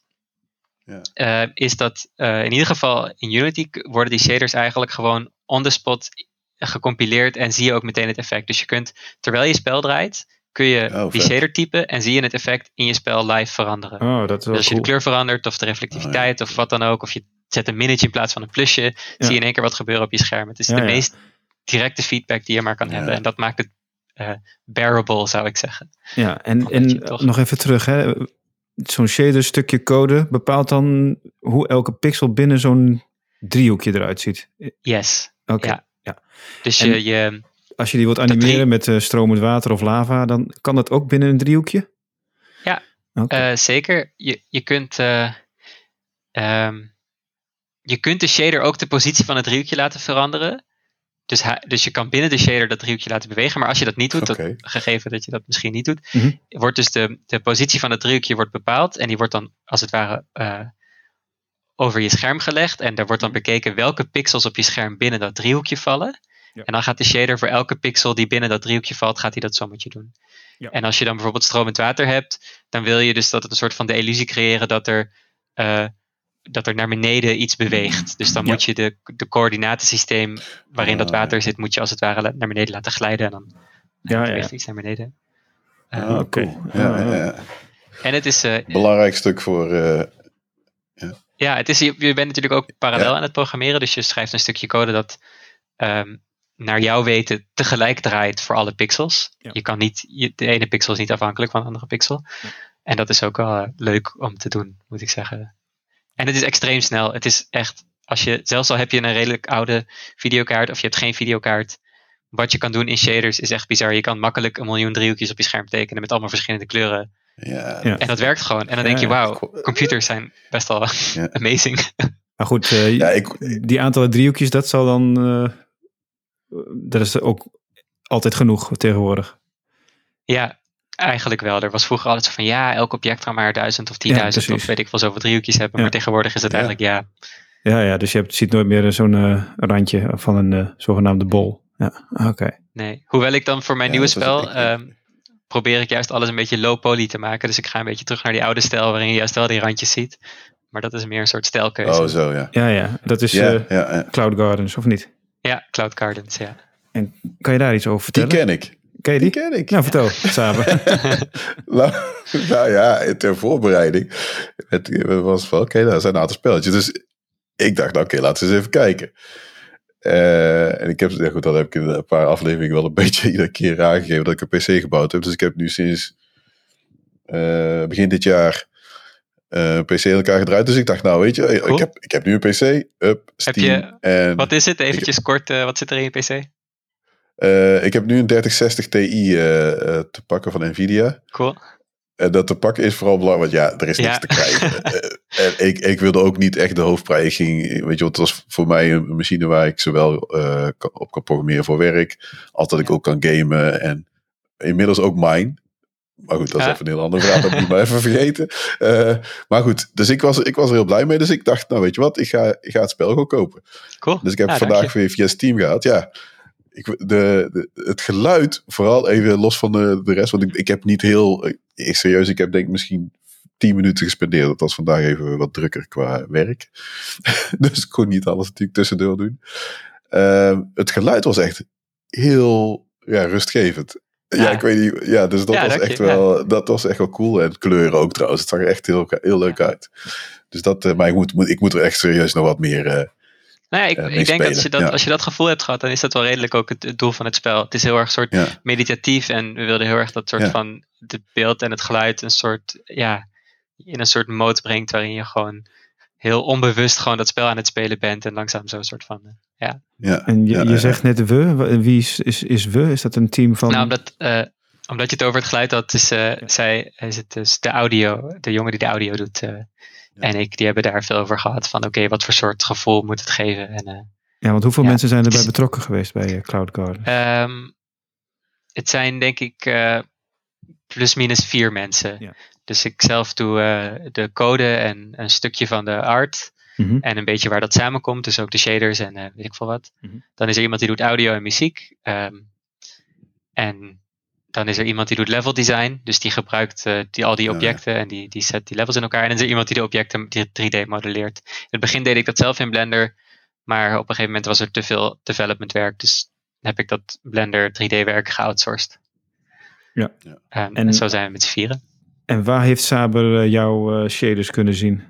ja. Uh, is dat uh, in ieder geval in Unity worden die shaders eigenlijk gewoon on the spot gecompileerd en zie je ook meteen het effect. Dus je kunt, terwijl je spel draait, kun je oh, die shader typen en zie je het effect in je spel live veranderen. Oh, dat is dus als je de kleur verandert of de reflectiviteit oh, ja. of wat dan ook, of je zet een minnetje in plaats van een plusje, ja. zie je in één keer wat gebeuren op je scherm. Het is de meest directe feedback die je maar kan hebben en dat maakt het uh, bearable, zou ik zeggen. Ja, en, en nog even terug, hè zo'n shader stukje code bepaalt dan hoe elke pixel binnen zo'n driehoekje eruit ziet. Yes. Oké. Ja. ja. Dus je, je, als je die wilt animeren drie... met uh, stromend water of lava, dan kan dat ook binnen een driehoekje? Ja, okay. uh, zeker. Je, je kunt. Uh, um, je kunt de shader ook de positie van het driehoekje laten veranderen. Dus, dus je kan binnen de shader dat driehoekje laten bewegen. Maar als je dat niet doet, okay. dat, gegeven dat je dat misschien niet doet, mm -hmm. wordt dus de, de positie van het driehoekje wordt bepaald. En die wordt dan als het ware uh, over je scherm gelegd. En daar wordt dan bekeken welke pixels op je scherm binnen dat driehoekje vallen. Ja. En dan gaat de shader voor elke pixel die binnen dat driehoekje valt, gaat hij dat sommetje doen. Ja. En als je dan bijvoorbeeld stromend water hebt, dan wil je dus dat het een soort van de illusie creëren dat er uh, dat er naar beneden iets beweegt. Dus dan Ja. moet je de, de coördinatensysteem waarin dat water zit, moet je als het ware naar beneden laten glijden. En dan Ja, beweegt ja. iets naar beneden. Ah, oké. cool. Ja, ja, ja. En het is, eh, Belangrijk stuk voor. eh, ja, het is, je, je bent natuurlijk ook parallel Ja. aan het programmeren. Dus je schrijft een stukje code dat ehm, naar jouw weten tegelijk draait voor alle pixels. Ja. Je kan niet, je, de ene pixel is niet afhankelijk van de andere pixel. Ja. En dat is ook wel eh, leuk om te doen, moet ik zeggen. En het is extreem snel. Het is echt, als je, zelfs al heb je een redelijk oude videokaart of je hebt geen videokaart, wat je kan doen in shaders is echt bizar. Je kan makkelijk een miljoen driehoekjes op je scherm tekenen met allemaal verschillende kleuren. ja. En dat werkt gewoon. En dan denk je, wauw, computers zijn best wel Ja. amazing. Maar goed, eh, Ja, ik, die aantallen driehoekjes, dat zal dan... eh, dat is ook altijd genoeg tegenwoordig. Ja, eigenlijk wel. Er was vroeger altijd zo van ja, elk object kan maar duizend of tienduizend precies. of weet ik wel zoveel driehoekjes hebben. Ja. Maar tegenwoordig is het Ja. eigenlijk ja. Ja, ja dus je hebt, ziet nooit meer zo'n eh, randje van een eh, zogenaamde bol. Ja, oké. Nee. Hoewel ik dan voor mijn Ja, nieuwe spel ehm, probeer ik juist alles een beetje low poly te maken. Dus ik ga een beetje terug naar die oude stijl waarin je juist wel die randjes ziet. Maar dat is meer een soort stijlkeuze. oh, zo ja. Ja, ja. Dat is Ja, eh, ja, ja. Cloud Gardens, of niet? Ja, Cloud Gardens, ja. En kan je daar iets over Die vertellen? ken ik. Ken je Die die? ken ik. Nou, vertel, samen. nou, nou ja, ter voorbereiding. Het het was van, oké, nou, dat zijn een aantal spelletjes. Dus ik dacht, nou, oké, laten we eens even kijken. Eh, en ik heb, ja goed, dan heb ik in een paar afleveringen wel een beetje iedere keer aangegeven dat ik een PC gebouwd heb. Dus ik heb nu sinds eh, begin dit jaar eh, een PC in elkaar gedraaid. Dus ik dacht, nou weet je, ik, heb, ik heb nu een PC, up, Steam. je- en Wat is het? Eventjes kort, eh, wat zit er in je PC? Eh, ik heb nu een 3060 Ti eh, eh, te pakken van Nvidia. Cool. En dat te pakken is vooral belangrijk, want ja, er is niks Ja. te krijgen. En ik, ik wilde ook niet echt de hoofdprijs. Ik ging, weet je, wat, het was voor mij een machine waar ik zowel op kan programmeren voor werk, als dat ik ook kan gamen. En inmiddels ook mine. Maar goed, dat is Ja. even een heel ander verhaal. Dat moet ik maar even vergeten. Maar goed, dus ik was, ik was er heel blij mee. Dus ik dacht, nou weet je wat, ik ga, ik ga het spel gewoon kopen. Cool. Dus ik heb Ja, vandaag weer via Steam gehad. Ja, ik, de, de, het geluid, vooral even los van de, de rest. Want ik, ik heb niet heel. Ik, serieus, ik heb denk ik misschien 10 minuten gespendeerd. Dat was vandaag even wat drukker qua werk. dus ik kon niet alles natuurlijk tussendoor doen. Ehm, het geluid was echt heel ja, rustgevend. Ja, Ja. ik weet niet. Ja, dus dat Ja, was je, echt wel, dat was echt wel cool. En kleuren ook trouwens. Het zag er echt heel, heel leuk uit. Dus dat, eh, maar ik moet, moet, ik moet er echt serieus nog wat meer. Nou ja, ik, eh, ik denk dat, je dat ja. als je dat gevoel hebt gehad, dan is dat wel redelijk ook het, het doel van het spel. Het is heel erg soort ja. meditatief en we wilden heel erg dat soort Ja. van het beeld en het geluid een soort, ja, in een soort mode brengt waarin je gewoon heel onbewust gewoon dat spel aan het spelen bent en langzaam zo'n soort van, eh, ja. Ja, En je, ja, je ja, zegt net we. Wie is, is, is we? Is dat een team van... Nou, omdat, eh, omdat je het over het geluid had, is, eh, zij, is het dus de audio, de jongen die de audio doet eh, en ik, die hebben daar veel over gehad van oké, wat voor soort gevoel moet het geven en eh, ja, want hoeveel ja, mensen zijn erbij is- betrokken geweest bij eh, Cloud Garden? Ehm, het zijn denk ik eh plus minus vier mensen. Ja. Dus ik zelf doe de code en een stukje van de art. Mhm. En een beetje waar dat samenkomt. Dus ook de shaders en weet ik veel wat. Mhm. Dan is er iemand die doet audio en muziek. Ehm, en dan is er iemand die doet level design. Dus die gebruikt eh, die, al die ja. objecten en die, die zet die levels in elkaar. En dan is er iemand die de objecten die 3D modelleert. In het begin deed ik dat zelf in Blender. Maar op een gegeven moment was er te veel development werk. Dus heb ik dat Blender 3D werk geoutsourced. Ja. Ja. En- en, zo zijn we met z'n vieren. En waar heeft Saber eh, jouw eh, shaders kunnen zien?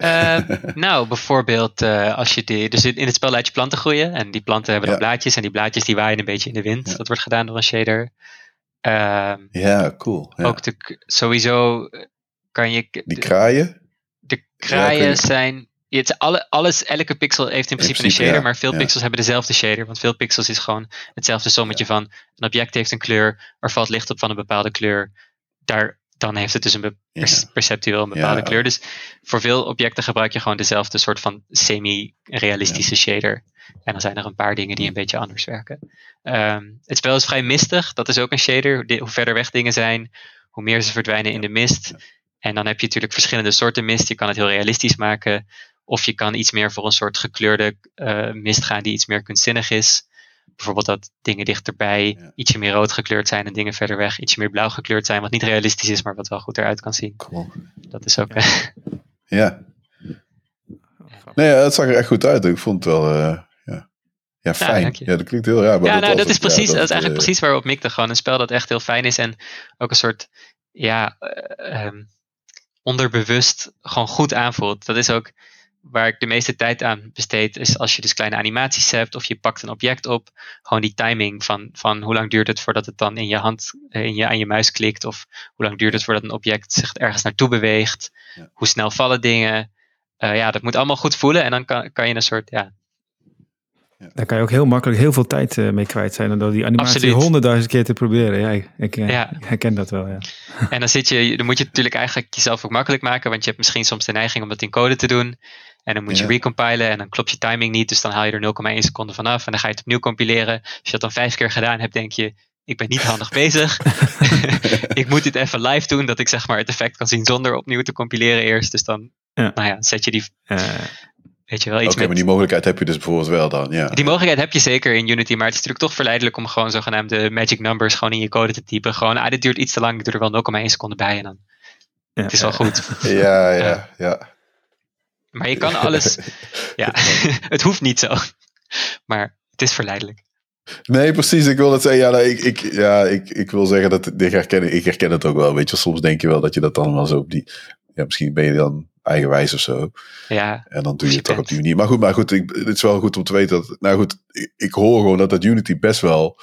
Eh, nou, bijvoorbeeld eh, als je die, dus in in het spel laat je planten groeien en die planten hebben dan Ja. blaadjes en die blaadjes die waaien een beetje in de wind. Ja. Dat wordt gedaan door een shader. Ehm, Ja, cool. Ja. Ook de, sowieso kan je, Die de, kraaien? de kraaien zijn, het, alle, alles, elke pixel heeft in principe, principe, een shader, maar veel pixels hebben dezelfde shader, want veel pixels is gewoon hetzelfde sommetje van een object heeft een kleur, er valt licht op van een bepaalde kleur, daar, dan heeft het dus een perceptueel een bepaalde kleur. Dus voor veel objecten gebruik je gewoon dezelfde soort van semi-realistische shader. En dan zijn er een paar dingen die een beetje anders werken. Ehm, het spel is vrij mistig, dat is ook een shader. Hoe verder weg dingen zijn, hoe meer ze verdwijnen in de mist. En dan heb je natuurlijk verschillende soorten mist. Je kan het heel realistisch maken. Of je kan iets meer voor een soort gekleurde eh, mist gaan die iets meer kunstzinnig is. Bijvoorbeeld dat dingen dichterbij Ja. ietsje meer rood gekleurd zijn en dingen verder weg ietsje meer blauw gekleurd zijn. Wat niet realistisch is, maar wat wel goed eruit kan zien. Cool. Dat is ook. Ja. Nee, ja, het zag er echt goed uit. Ik vond het wel, eh, ja. Ja, fijn. Ja, dat klinkt heel raar. Maar ja, nou, was dat is precies, dat is eigenlijk eh, precies waar we op mikten. Gewoon een spel dat echt heel fijn is en ook een soort, ja, eh, ehm, onderbewust gewoon goed aanvoelt. Dat is ook waar ik de meeste tijd aan besteed, is als je dus kleine animaties hebt of je pakt een object op, gewoon die timing van, van hoe lang duurt het voordat het dan in je hand, eh, in je, aan je muis klikt of hoe lang duurt het voordat een object zich ergens naartoe beweegt, Ja. hoe snel vallen dingen. Eh, ja, dat moet allemaal goed voelen en dan kan, kan je een soort, ja, Daar kan je ook heel makkelijk heel veel tijd eh, mee kwijt zijn. En door die animatie Absoluut. honderdduizend keer te proberen. Ja, ik, ik, Ja. ik herken dat wel, ja. En dan, zit je, dan moet je het natuurlijk eigenlijk jezelf ook makkelijk maken, want je hebt misschien soms de neiging om dat in code te doen. En dan moet je recompilen en dan klopt je timing niet, dus dan haal je er 0,1 seconde vanaf en dan ga je het opnieuw compileren. Als je dat dan vijf keer gedaan hebt, denk je, ik ben niet handig bezig. ik moet dit even live doen, dat ik zeg maar het effect kan zien zonder opnieuw te compileren eerst. Dus dan, Ja. nou ja, zet je die, weet je wel, iets met... maar die mogelijkheid heb je dus bijvoorbeeld wel dan. Ja. Die mogelijkheid heb je zeker in Unity, maar het is natuurlijk toch verleidelijk om gewoon zogenaamde magic numbers gewoon in je code te typen. Gewoon, ah, dit duurt iets te lang, ik doe er wel 0,1 seconde bij en dan, ja, het is wel goed. Ja, ja, ja. Maar je kan alles. Ja, het hoeft niet zo. Maar het is verleidelijk. Nee, precies. Ik wil het zeggen. Ja, nee, ik, ik, ja ik, ik wil zeggen dat ik herken, ik herken het ook wel. Weet je, soms denk je wel dat je dat dan wel zo op die. Ja, misschien ben je dan eigenwijs of zo. Ja, En dan doe je je het toch op die manier. Maar goed, maar goed ik, het is wel goed om te weten dat. Nou goed, ik, ik hoor gewoon dat dat Unity best wel.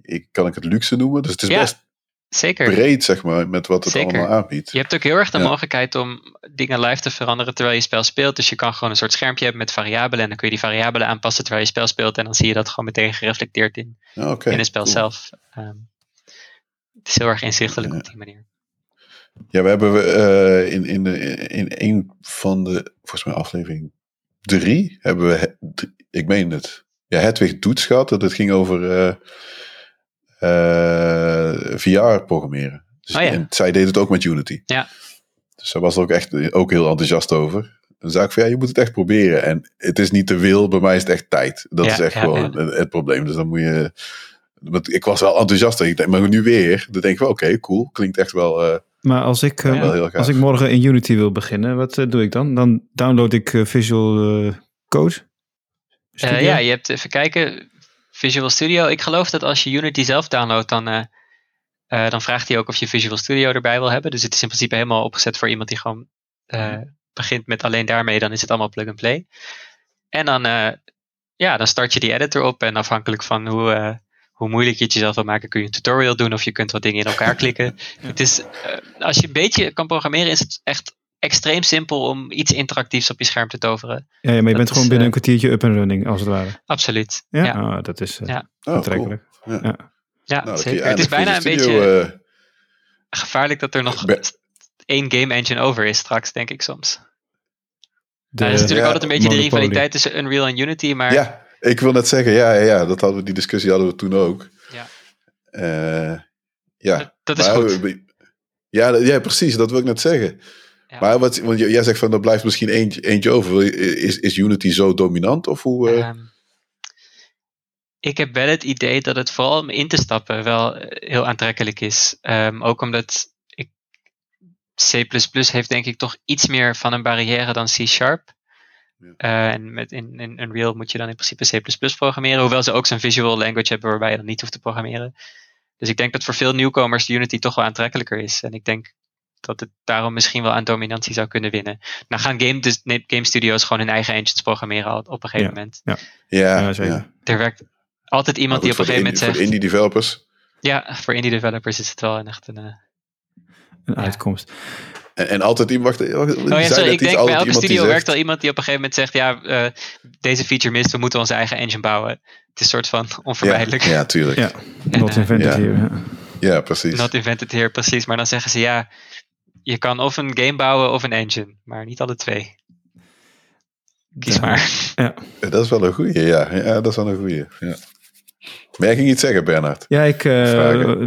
Ik, kan ik het luxe noemen? Dus het is Ja, best zeker. breed, zeg maar, met wat het Zeker. allemaal aanbiedt. Je hebt ook heel erg de Ja. mogelijkheid om dingen live te veranderen terwijl je spel speelt. Dus je kan gewoon een soort schermpje hebben met variabelen. En dan kun je die variabelen aanpassen terwijl je spel speelt. En dan zie je dat gewoon meteen gereflecteerd in, Ja, oké, in het spel cool. zelf. Ehm, het is heel erg inzichtelijk op die manier. Ja, we hebben eh, in, in, de, in een van de, volgens mij aflevering drie, hebben we, ik meen het, ja, Hedwig Doets gehad. Dat het ging over eh, VR programmeren. Dus, Oh ja. En zij deed het ook met Unity. Ja. Dus zij was er ook echt ook heel enthousiast over. Dan zei ik van ja, je moet het echt proberen. En het is niet de wil, bij mij is het echt tijd. Dat Ja, is echt ja, gewoon ja. Het, het probleem. Dus dan moet je. Ik was wel enthousiast. Ik denk, maar nu weer. Dan denk ik wel, oké, cool. Klinkt echt wel, eh, Maar als ik, eh, wel heel gaaf. als ik morgen in Unity wil beginnen, wat eh, doe ik dan? Dan download ik eh, Visual eh, Code. Eh, ja, je hebt even kijken. Visual Studio. Ik geloof dat als je Unity zelf downloadt, dan, eh, eh, dan vraagt hij ook of je Visual Studio erbij wil hebben. Dus het is in principe helemaal opgezet voor iemand die gewoon eh, begint met alleen daarmee. Dan is het allemaal plug and play. En dan, ja, dan start je die editor op. En afhankelijk van hoe, hoe moeilijk je het jezelf wil maken, kun je een tutorial doen of je kunt wat dingen in elkaar klikken. Het is, als je een beetje kan programmeren, is het echt extreem simpel om iets interactiefs op je scherm te toveren. Ja, ja, maar je dat bent is, gewoon binnen eh, een kwartiertje up en running, als het ware. Absoluut. Ja, ja. Ah, dat is eh, Ja. oh, aantrekkelijk. cool. Ja. Ja, Nou, zeker. Het is bijna een beetje eh, gevaarlijk dat er nog be- één game engine over is straks, denk ik soms. De- Nou, dat is natuurlijk ja, altijd een beetje de rivaliteit tussen Unreal en Unity, maar Ja, ik wil net zeggen, ja, ja, ja, dat hadden we, die discussie hadden we toen ook. Ja. Eh, ja. dat, dat is Maar, goed. Ja, ja, precies, dat wil ik net zeggen. Ja. Maar wat, want jij zegt van, er blijft misschien eentje, eentje over. Is, is Unity zo dominant? Of hoe? eh? Ehm, ik heb wel het idee dat het vooral om in te stappen wel eh, heel aantrekkelijk is. Ehm, ook omdat ik, C++ heeft denk ik toch iets meer van een barrière dan C Sharp. Ja. Eh, en met in, in Unreal moet je dan in principe C++ programmeren. Hoewel ze ook zo'n visual language hebben waarbij je dan niet hoeft te programmeren. Dus ik denk dat voor veel nieuwkomers Unity toch wel aantrekkelijker is. En ik denk dat het daarom misschien wel aan dominantie zou kunnen winnen. Nou gaan game, dus, nee, game studios gewoon hun eigen engines programmeren al- op een gegeven Ja. moment. ja, Ja, ja. zeker. Er werkt altijd iemand die op een gegeven moment zegt... Voor indie developers. Ja, voor indie developers is het wel een echt een... eh, Een Ja. uitkomst. En, en altijd iemand. Wacht, wacht, Oh ja, sorry, ik denk bij elke studio zegt, werkt wel iemand die op een gegeven moment zegt... Ja, eh, deze feature mist, we moeten onze eigen engine bouwen. Het is een soort van onvermijdelijk. Ja, ja, tuurlijk. Ja, Ja, not eh, invented ja. here. ja. precies. Not invented here, precies. Maar dan zeggen ze ja, je kan of een game bouwen of een engine. Maar niet alle twee. Kies Ja. maar. Ja, Dat is wel een goeie, ja. Ja, dat is wel een goeie. Ja. Maar jij ging iets zeggen, Bernard. Ja, ik eh,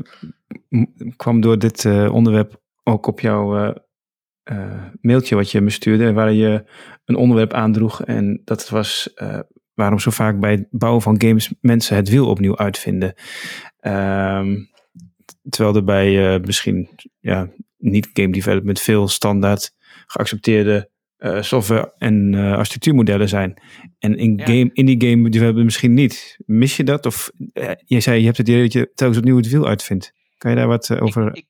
kwam door dit eh, onderwerp ook op jouw eh, eh, mailtje wat je me stuurde, waar je een onderwerp aandroeg. En dat was eh, waarom zo vaak bij het bouwen van games mensen het wiel opnieuw uitvinden. Ehm, terwijl er bij eh, misschien ja, niet game development veel standaard geaccepteerde eh, software en eh, architectuurmodellen zijn. En in, Ja. game, in die game development misschien niet. Mis je dat? Of eh, jij zei, je hebt het idee dat je telkens opnieuw het wiel uitvindt. Kan je daar wat over... Ik- ik-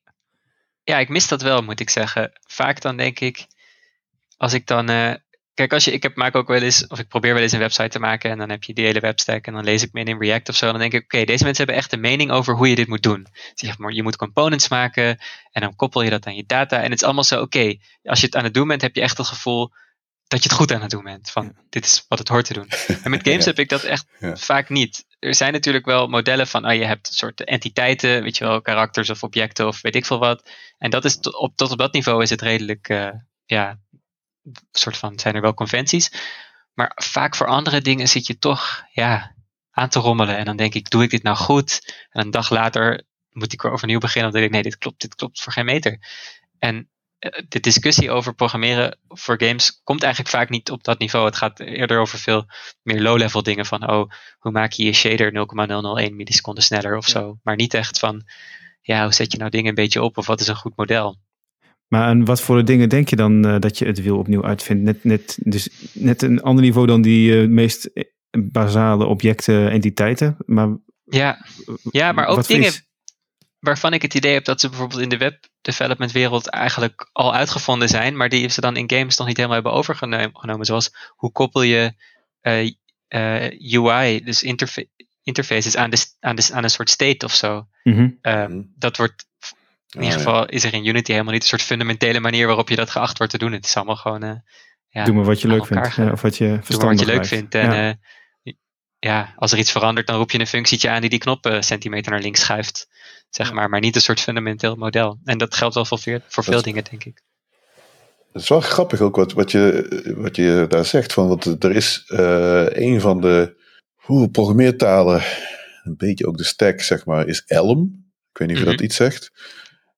ja, ik mis dat wel, moet ik zeggen. Vaak dan denk ik, als ik dan. Kijk, als je, ik heb, maak ook wel eens, of ik probeer wel eens een website te maken en dan heb je die hele webstack en dan lees ik me in React of zo. En dan denk ik, oké, deze mensen hebben echt een mening over hoe je dit moet doen. Zeg maar, je moet components maken en dan koppel je dat aan je data. En het is allemaal zo, oké, als je het aan het doen bent, heb je echt het gevoel dat je het goed aan het doen bent. Van, dit is wat het hoort te doen. En met games Ja. heb ik dat echt Ja. vaak niet. Er zijn natuurlijk wel modellen van, ah, je hebt een soort entiteiten, weet je wel, karakters of objecten of weet ik veel wat. En dat is tot op, tot op dat niveau is het redelijk, eh, ja, soort van, zijn er wel conventies. Maar vaak voor andere dingen zit je toch, ja, aan te rommelen. En dan denk ik, doe ik dit nou goed? En een dag later moet ik weer overnieuw beginnen. Dan denk ik, nee, dit klopt, dit klopt voor geen meter. En eh, de discussie over programmeren voor games komt eigenlijk vaak niet op dat niveau. Het gaat eerder over veel meer low-level dingen van, oh, hoe maak je je shader 0,001 milliseconden sneller of zo. Maar niet echt van, ja, hoe zet je nou dingen een beetje op of wat is een goed model? Maar aan wat voor dingen denk je dan eh, dat je het wiel opnieuw uitvindt? Net, net, dus net een ander niveau dan die eh, meest eh, basale objecten, entiteiten. Maar, Ja, ja maar ook dingen is- waarvan ik het idee heb dat ze bijvoorbeeld in de web development wereld eigenlijk al uitgevonden zijn, maar die ze dan in games nog niet helemaal hebben overgenomen. Zoals hoe koppel je eh, eh, UI, dus interfa interfaces, aan, de, aan, de, aan een soort state of zo. Mhm. Eh, Mhm. Dat wordt, in ieder geval is er in Unity helemaal niet een soort fundamentele manier waarop je dat geacht wordt te doen. Het is allemaal gewoon, eh, ja, Doe maar wat je leuk vindt. Ja, of wat je doe maar verstandig wat je leuk vindt. En Ja. eh, ja, als er iets verandert, dan roep je een functietje aan die die knop een centimeter naar links schuift. Zeg maar, maar niet een soort fundamenteel model. En dat geldt wel voor, veel, voor veel dingen, denk ik. Het is wel grappig ook wat, wat, je, wat je daar zegt. Van, want er is uh, een van de hoe, programmeertalen, een beetje ook de stack, zeg maar, is Elm. Ik weet niet of je dat mhm. iets zegt.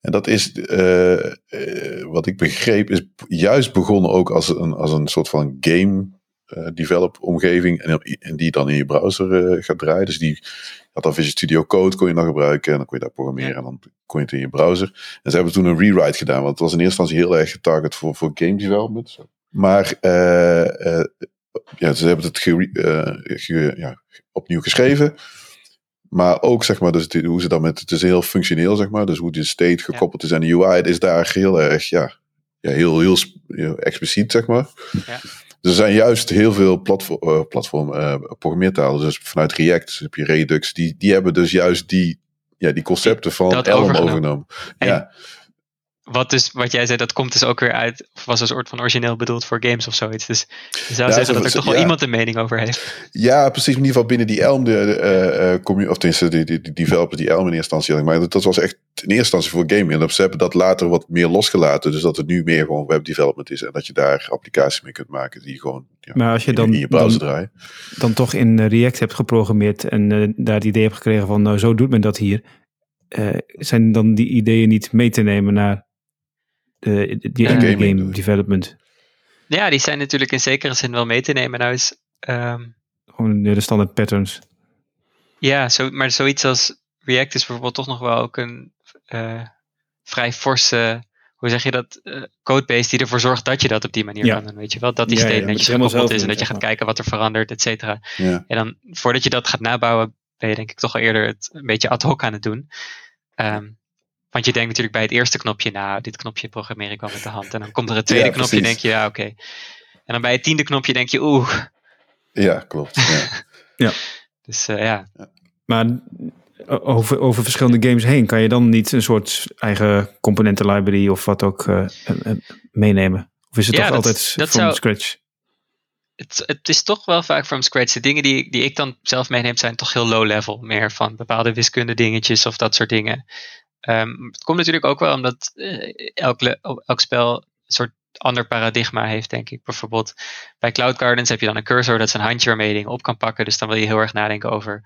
En dat is, uh, uh, wat ik begreep, is juist begonnen ook als een, als een soort van game uh, develop omgeving. En, en, die dan in je browser gaat draaien. Dus die had dan Visual Studio Code kon je dan gebruiken. En dan kon je daar programmeren. En dan kon je het in je browser. En ze hebben toen een rewrite gedaan. Want het was in eerste instantie heel erg getarget voor, voor game development. Maar ja, ze hebben het ge, ja, opnieuw geschreven. Maar ook, zeg maar, dus hoe ze dan met, het is heel functioneel, zeg maar. Dus hoe de state gekoppeld is aan de UI, het is daar heel erg, ja, ja heel, heel, heel expliciet, zeg maar. Ja. Dus er zijn juist heel veel platform, uh, platform uh, programmeertalen. Dus vanuit React heb je Redux. Die, die hebben dus juist die, ja, die concepten van Elm overgenomen. overgenomen. Ja wat, dus, wat jij zei, dat komt dus ook weer uit, of was een soort van origineel bedoeld voor games of zoiets. Dus je zou zeggen dat er toch wel iemand een mening over heeft. Ja, precies. In ieder geval binnen die Elm, de, uh, of tenminste, die, die, die developers die Elm in eerste instantie Maar dat, was echt in eerste instantie voor gaming. En ze hebben dat later wat meer losgelaten. Dus dat het nu meer gewoon web development is. En dat je daar applicaties mee kunt maken die gewoon ja, maar als je dan, in je browser draaien. Dan toch in React hebt geprogrammeerd en daar het idee hebt gekregen van, nou zo doet men dat hier. zijn dan die ideeën niet mee te nemen naar de, die uh, game, game development. Ja, die zijn natuurlijk in zekere zin wel mee te nemen. Nou is, um, Gewoon de standaard patterns. Ja, zo, maar zoiets als React is bijvoorbeeld toch nog wel ook een uh, vrij forse, hoe zeg je dat, uh, codebase die ervoor zorgt dat je dat op die manier kan doen. Weet je wel, dat die ja, state ja, netjes gekoppeld is en dat je gaat kijken wat er verandert, et cetera. Ja. En dan voordat je dat gaat nabouwen, ben je denk ik toch al eerder het een beetje ad hoc aan het doen. Um, want je denkt natuurlijk bij het eerste knopje, nou, dit knopje programmeer ik wel met de hand. En dan komt er het tweede knopje, denk je, ja, oké. En dan bij het tiende knopje denk je, oeh. Ja, klopt. Ja. ja. Dus uh, ja. Maar over, over verschillende games heen, kan je dan niet een soort eigen componenten library of wat ook uh, meenemen? Of is het toch altijd dat from scratch? Het, het, is toch wel vaak from scratch. De dingen die, die ik dan zelf meeneem zijn toch heel low level. Meer van bepaalde wiskunde dingetjes of dat soort dingen. Um, het komt natuurlijk ook wel omdat uh, elk, elk spel een soort ander paradigma heeft, denk ik. Bijvoorbeeld bij Cloud Gardens heb je dan een cursor, dat is een handje waarmee je dingen op kan pakken. Dus dan wil je heel erg nadenken over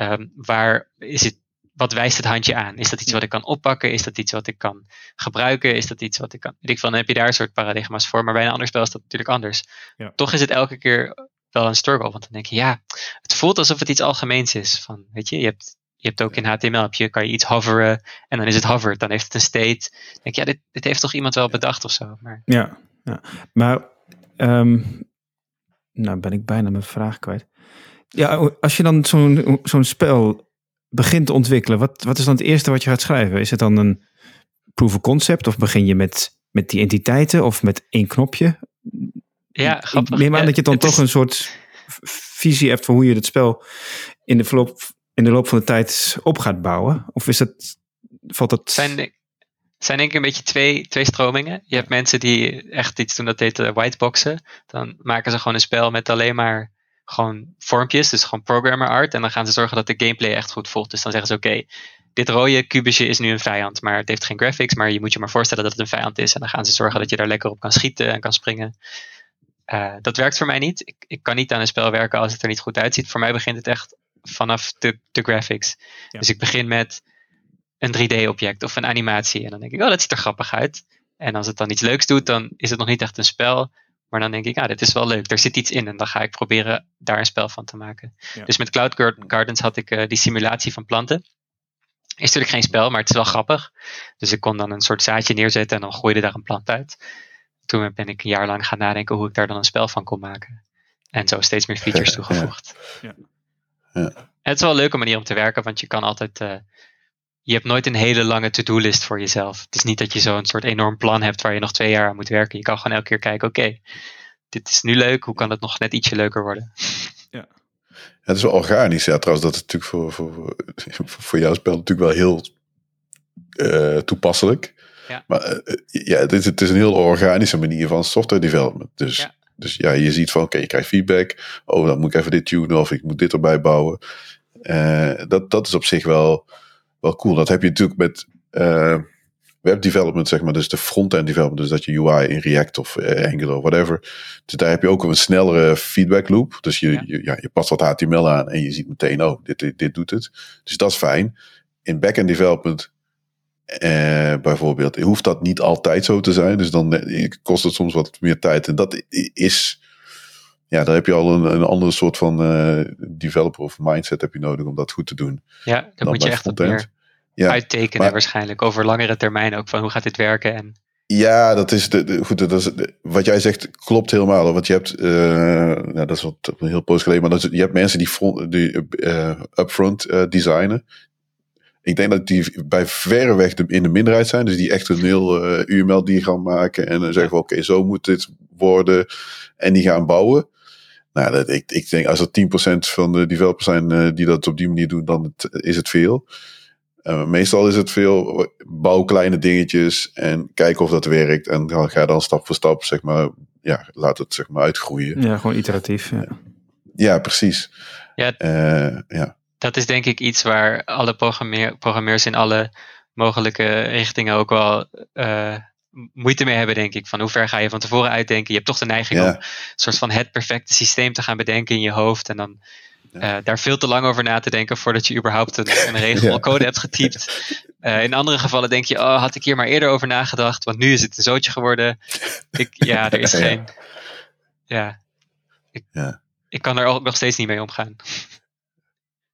um, waar is het, wat wijst het handje aan? Is dat iets wat ik kan oppakken? Is dat iets wat ik kan gebruiken? Is dat iets wat ik kan. Ik van, dan heb je daar een soort paradigma's voor. Maar bij een ander spel is dat natuurlijk anders. Ja. Toch is het elke keer wel een struggle. Want dan denk je, ja, het voelt alsof het iets algemeens is. Van, weet je, je hebt je hebt ook in HTML, heb je, kan je iets hoveren en dan is het hovered. Dan heeft het een state. Dan denk je, ja, dit, dit heeft toch iemand wel bedacht of zo. Maar... Ja, ja, maar um, nou ben ik bijna mijn vraag kwijt. Ja, als je dan zo'n zo'n spel begint te ontwikkelen, wat, wat is dan het eerste wat je gaat schrijven? Is het dan een proof of concept of begin je met, met die entiteiten of met één knopje? Ja, grappig. Ik neem aan dat je dan toch een soort visie hebt van hoe je het spel in de verloop in de loop van de tijd op gaat bouwen? Of is het, valt het... Zijn, zijn denk ik een beetje twee, twee stromingen. Je hebt mensen die echt iets doen dat heet uh, whiteboxen. Dan maken ze gewoon een spel met alleen maar gewoon vormpjes, dus gewoon programmer art. En dan gaan ze zorgen dat de gameplay echt goed voelt. Dus dan zeggen ze oké, dit rode kubusje is nu een vijand, maar het heeft geen graphics. Maar je moet je maar voorstellen dat het een vijand is. En dan gaan ze zorgen dat je daar lekker op kan schieten en kan springen. Uh, dat werkt voor mij niet. Ik, ik kan niet aan een spel werken als het er niet goed uitziet. Voor mij begint het echt vanaf de, de graphics. Dus ik begin met een 3D-object of een animatie. En dan denk ik, oh, dat ziet er grappig uit. En als het dan iets leuks doet, dan is het nog niet echt een spel. Maar dan denk ik, ah, dit is wel leuk. Er zit iets in. En dan ga ik proberen daar een spel van te maken. Dus met Cloud Gardens had ik uh, die simulatie van planten. Is natuurlijk geen spel, maar het is wel grappig. Dus ik kon dan een soort zaadje neerzetten en dan gooide daar een plant uit. Toen ben ik een jaar lang gaan nadenken hoe ik daar dan een spel van kon maken. En zo steeds meer features toegevoegd. Ja. Ja. Het is wel een leuke manier om te werken, want je kan altijd. Uh, je hebt nooit een hele lange to-do-list voor jezelf. Het is niet dat je zo'n soort enorm plan hebt waar je nog twee jaar aan moet werken. Je kan gewoon elke keer kijken: oké, dit is nu leuk, hoe kan het nog net ietsje leuker worden? Ja. het is wel organisch, ja, trouwens, dat is natuurlijk voor, voor, voor jouw spel natuurlijk wel heel uh, toepasselijk. Ja. Maar uh, ja, het is, het is een heel organische manier van software development. Dus Dus ja, je ziet van, oké, je krijgt feedback. Oh, dan moet ik even dit tunen of ik moet dit erbij bouwen. Uh, dat, dat is op zich wel, wel cool. Dat heb je natuurlijk met uh, web development, zeg maar. Dus de front-end development. Dus dat je UI in React of uh, Angular of whatever. Dus daar heb je ook een snellere feedback loop. Dus je, ja. Je, ja, je past wat HTML aan en je ziet meteen, oh, dit, dit, dit doet het. Dus dat is fijn. In back-end development uh, bijvoorbeeld, hoeft dat niet altijd zo te zijn. Dus dan kost het soms wat meer tijd. En dat is, ja, daar heb je al een, een andere soort van uh, developer of mindset heb je nodig om dat goed te doen. Ja, dan, moet je echt wat meer ja, uittekenen maar, waarschijnlijk. Over langere termijn ook, van hoe gaat dit werken en... Ja, dat is, de, de goed, dat is wat jij zegt klopt helemaal. Want je hebt, uh, nou, dat is wat heel poos geleden, maar dat is, je hebt mensen die, front, die uh, upfront uh, designen. Ik denk dat die bij verreweg de, in de minderheid zijn. Dus die echt een heel uh, UML-diagram maken. En dan zeggen we, oké, okay, zo moet dit worden. En die gaan bouwen. Nou, dat, ik, ik denk als er 10% van de developers zijn uh, die dat op die manier doen, dan het, is het veel. Uh, meestal is het veel, bouw kleine dingetjes en kijk of dat werkt. En dan ga dan stap voor stap, zeg maar, ja, laat het zeg maar uitgroeien. Ja, gewoon iteratief. Ja, ja precies. Ja, ja dat is denk ik iets waar alle programmeer, programmeurs in alle mogelijke richtingen ook wel uh, moeite mee hebben, denk ik. Van hoe ver ga je van tevoren uitdenken? Je hebt toch de neiging ja. om een soort van het perfecte systeem te gaan bedenken in je hoofd. En dan uh, daar veel te lang over na te denken voordat je überhaupt een, een regel ja. code hebt getypt. Uh, in andere gevallen denk je, oh, had ik hier maar eerder over nagedacht, want nu is het een zootje geworden. Ik, ja, er is geen. Ja. Ik, ik kan er ook nog steeds niet mee omgaan.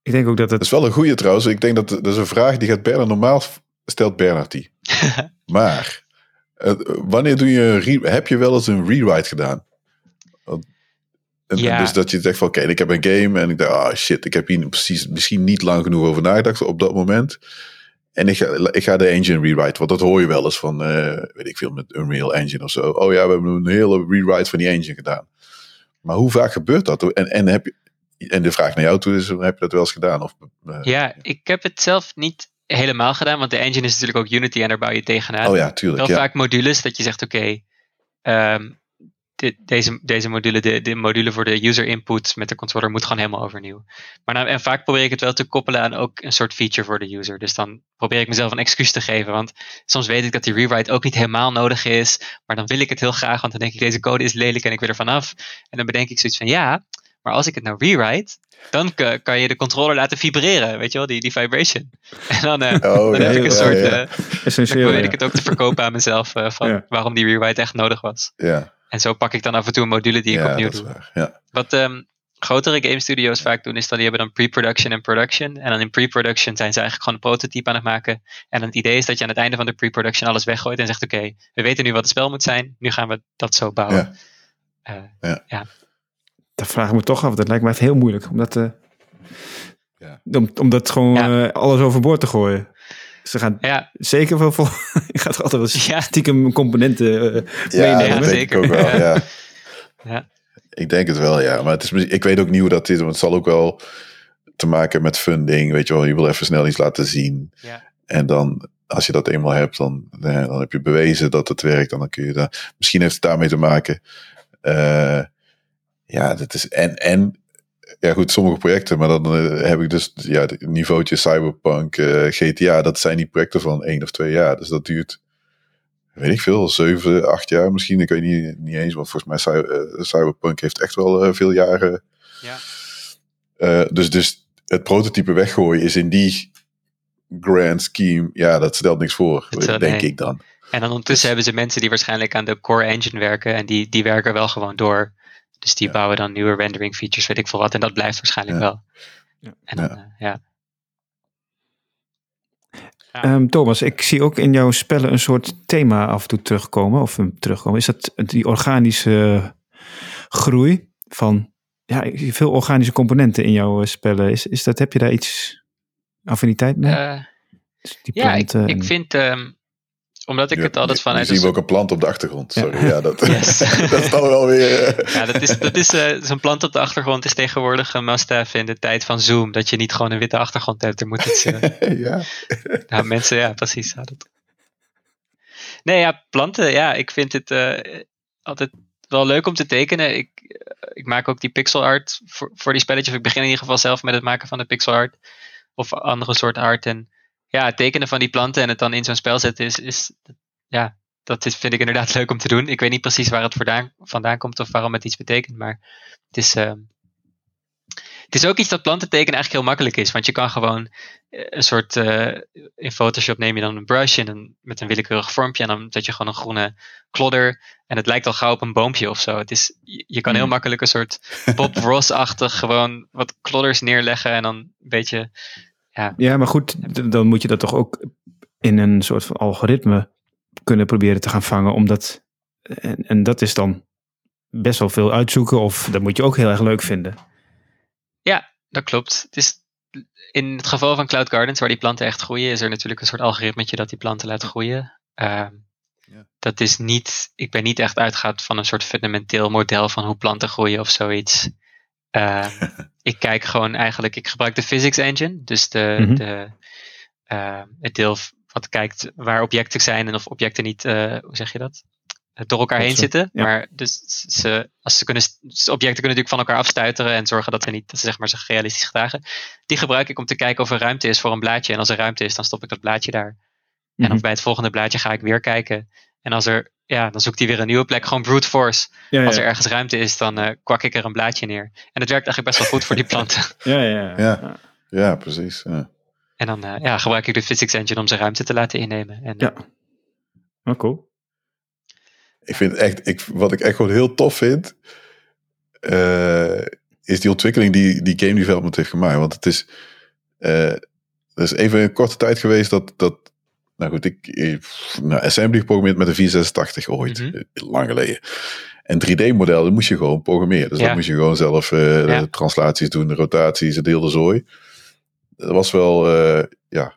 Ik denk ook dat het... Dat is wel een goede trouwens. Ik denk dat dat is een vraag die gaat Bernard normaal stelt Bernard die. maar uh, wanneer doe je re- heb je wel eens een rewrite gedaan? En, Ja. Dus dat je zegt van oké, ik heb een game en ik dacht, ah shit, ik heb hier precies misschien niet lang genoeg over nagedacht op dat moment. En ik ga, ik ga de engine rewrite, want dat hoor je wel eens van, eh, weet ik veel, met Unreal Engine of zo. Oh ja, we hebben een hele rewrite van die engine gedaan. Maar hoe vaak gebeurt dat? En, en heb je, en de vraag naar jou toe is, heb je dat wel eens gedaan? Of, uh, Ja, ik heb het zelf niet helemaal gedaan, want de engine is natuurlijk ook Unity en daar bouw je tegenaan. Oh ja, tuurlijk. Wel Ja. vaak modules dat je zegt, oké, ehm, dit- deze, deze module, de, de module voor de user input met de controller moet gewoon helemaal overnieuw. Maar nou, en vaak probeer ik het wel te koppelen aan ook een soort feature voor de user. Dus dan probeer ik mezelf een excuus te geven, want soms weet ik dat die rewrite ook niet helemaal nodig is, maar dan wil ik het heel graag, want dan denk ik deze code is lelijk en ik wil er vanaf. En dan bedenk ik zoiets van, ja, maar als ik het nou rewrite, dan kan je de controller laten vibreren, weet je wel, die, die vibration. En dan, eh, Oh, dan ja, heb ik een ja, soort, ja. eh, dan Essentieel. probeer ja. ik het ook te verkopen aan mezelf, eh, van Ja. waarom die rewrite echt nodig was. Ja, En zo pak ik dan af en toe een module die ik ja opnieuw dat is doe. waar. Ja. Wat ehm, grotere game studios vaak doen, is dan die hebben dan pre-production en production. En dan in pre-production zijn ze eigenlijk gewoon een prototype aan het maken. En het idee is dat je aan het einde van de pre-production alles weggooit en zegt: Oké, we weten nu wat het spel moet zijn, nu gaan we dat zo bouwen. Eh, Dat vraag ik me toch af. Dat lijkt me echt heel moeilijk. Om dat, eh, Ja. om, om dat gewoon Ja. eh, alles overboord te gooien. Ze gaan ja, zeker wel vol. je gaat er altijd wel Ja. stiekem componenten eh, Ja, meenemen. dat denk ik ook wel. Ja. ja. Ik denk het wel, ja. Maar het is, ik weet ook niet hoe dat is. Want het zal ook wel te maken met funding. Weet je wel, je wil even snel iets laten zien. Ja. En dan, als je dat eenmaal hebt, dan, dan heb je bewezen dat het werkt. En dan kun je daar. Misschien heeft het daarmee te maken. Eh, ja, dat is. En, en. Ja, goed, sommige projecten, maar dan eh, heb ik dus ja, het niveautje Cyberpunk, eh, GTA, dat zijn die projecten van één of twee jaar. Dus dat duurt, weet ik veel, zeven, acht jaar misschien. Ik weet niet, niet eens, want volgens mij eh, Cyberpunk heeft echt wel veel jaren. Ja. Dus, dus het prototype weggooien is in die grand scheme, ja, dat stelt niks voor, denk nee. ik dan. En dan ondertussen hebben ze mensen die waarschijnlijk aan de core engine werken. En die, die werken wel gewoon door. Dus die Ja. bouwen dan nieuwe rendering features, weet ik veel wat. En dat blijft waarschijnlijk Ja. wel. Ja. En dan, Ja. eh, ja. Ja. Ehm, Thomas, ik zie ook in jouw spellen een soort thema af en toe terugkomen. Of um, terugkomen. Is dat die organische groei van ja, ik zie veel organische componenten in jouw eh, spellen? Is, is dat, heb je daar iets affiniteit mee? Eh, Dus die ja, ik, vind, ehm, omdat ik Ja, het altijd nu- vanuit Nu zien we ook een plant op de achtergrond. Sorry, ja, dat, Yes. dat is dan wel weer... eh, Ja, dat is, dat is eh, zo'n plant op de achtergrond is tegenwoordig een must-have in de tijd van Zoom. Dat je niet gewoon een witte achtergrond hebt. Er moet iets. eh, ja. nou, mensen, ja, precies. ja, dat. Nee, ja, planten, ja, ik vind het eh, altijd wel leuk om te tekenen. Ik, ik maak ook die pixel art voor, voor die spelletjes. Ik begin in ieder geval zelf met het maken van de pixel art. Of andere soort art. En ja, het tekenen van die planten en het dan in zo'n spel zetten is, is ja, dat is, vind ik inderdaad leuk om te doen. Ik weet niet precies waar het vandaan, vandaan komt of waarom het iets betekent. Maar het is, uh, het is ook iets dat planten tekenen eigenlijk heel makkelijk is. Want je kan gewoon eh, een soort. Uh, in Photoshop neem je dan een brush en een, met een willekeurig vormpje. En dan zet je gewoon een groene klodder. En het lijkt al gauw op een boompje of zo. Het is, je kan heel hmm. makkelijk een soort Bob Ross-achtig gewoon wat klodders neerleggen. En dan een beetje. Ja, ja, maar goed, dan moet je dat toch ook in een soort van algoritme kunnen proberen te gaan vangen. Omdat. En, en dat is dan best wel veel uitzoeken. Of dat moet je ook heel erg leuk vinden. Ja, dat klopt. Het is, in het geval van Cloud Gardens, waar die planten echt groeien, is er natuurlijk een soort algoritmetje dat die planten laat groeien. Uh, ja. Dat is niet, ik ben niet echt uitgegaan van een soort fundamenteel model van hoe planten groeien of zoiets. Uh, ik kijk gewoon eigenlijk, ik gebruik de physics engine, dus de, mm -hmm. de, uh, het deel wat kijkt waar objecten zijn en of objecten niet, uh, hoe zeg je dat? door elkaar heen zitten. Maar dus ze, als ze kunnen, objecten kunnen natuurlijk van elkaar afstuiteren en zorgen dat ze niet dat ze zeg maar zich realistisch gedragen. Die gebruik ik om te kijken of er ruimte is voor een blaadje. En als er ruimte is, dan stop ik dat blaadje daar. En mhm. bij het volgende blaadje ga ik weer kijken. En als er, ja, dan zoekt hij weer een nieuwe plek. Gewoon brute force. als er ergens ruimte is, dan uh, kwak ik er een blaadje neer. En dat werkt eigenlijk best wel goed voor die planten. Ja, ja, ja. ja. precies. En dan uh, ja, gebruik ik de physics engine om zijn ruimte te laten innemen. En, ja. Oh, cool ik vind echt, ik, wat ik echt gewoon heel tof vind, uh, is die ontwikkeling die, die game development heeft gemaakt. Want het is, uh, is even een korte tijd geweest dat, dat nou goed, ik, nou, assembly geprogrammeerd met een 486 ooit, mm -hmm. lang geleden. En 3D-modellen moest je gewoon programmeren. Dus ja. dat moest je gewoon zelf uh, ja. translaties doen, de rotaties, het hele zooi. Dat was wel, uh, ja,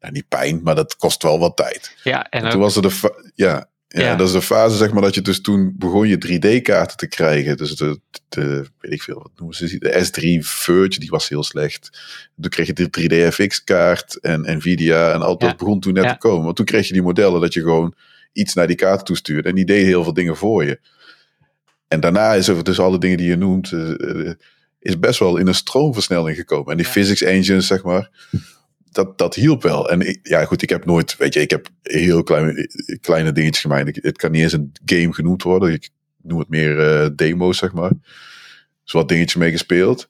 nou, niet pijn, maar dat kost wel wat tijd. Ja, en, en toen was er de, ja, ja, dat is de fase, zeg maar, dat je dus toen begon je 3D-kaarten te krijgen. Dus de, de, weet ik veel, wat noemen ze De S3 Verge, die was heel slecht. Toen kreeg je de 3D-FX-kaart en Nvidia en al dat begon toen net te komen. Want toen kreeg je die modellen dat je gewoon iets naar die kaarten toestuurde. En die deed heel veel dingen voor je. En daarna is er dus alle dingen die je noemt, uh, is best wel in een stroomversnelling gekomen. En die physics engines, zeg maar dat, dat hielp wel. En ik, ja, goed, ik heb nooit, weet je, ik heb heel kleine, kleine dingetjes gemaakt. Het kan niet eens een game genoemd worden. Ik noem het meer uh, demo's, zeg maar. Dus wat dingetjes mee gespeeld.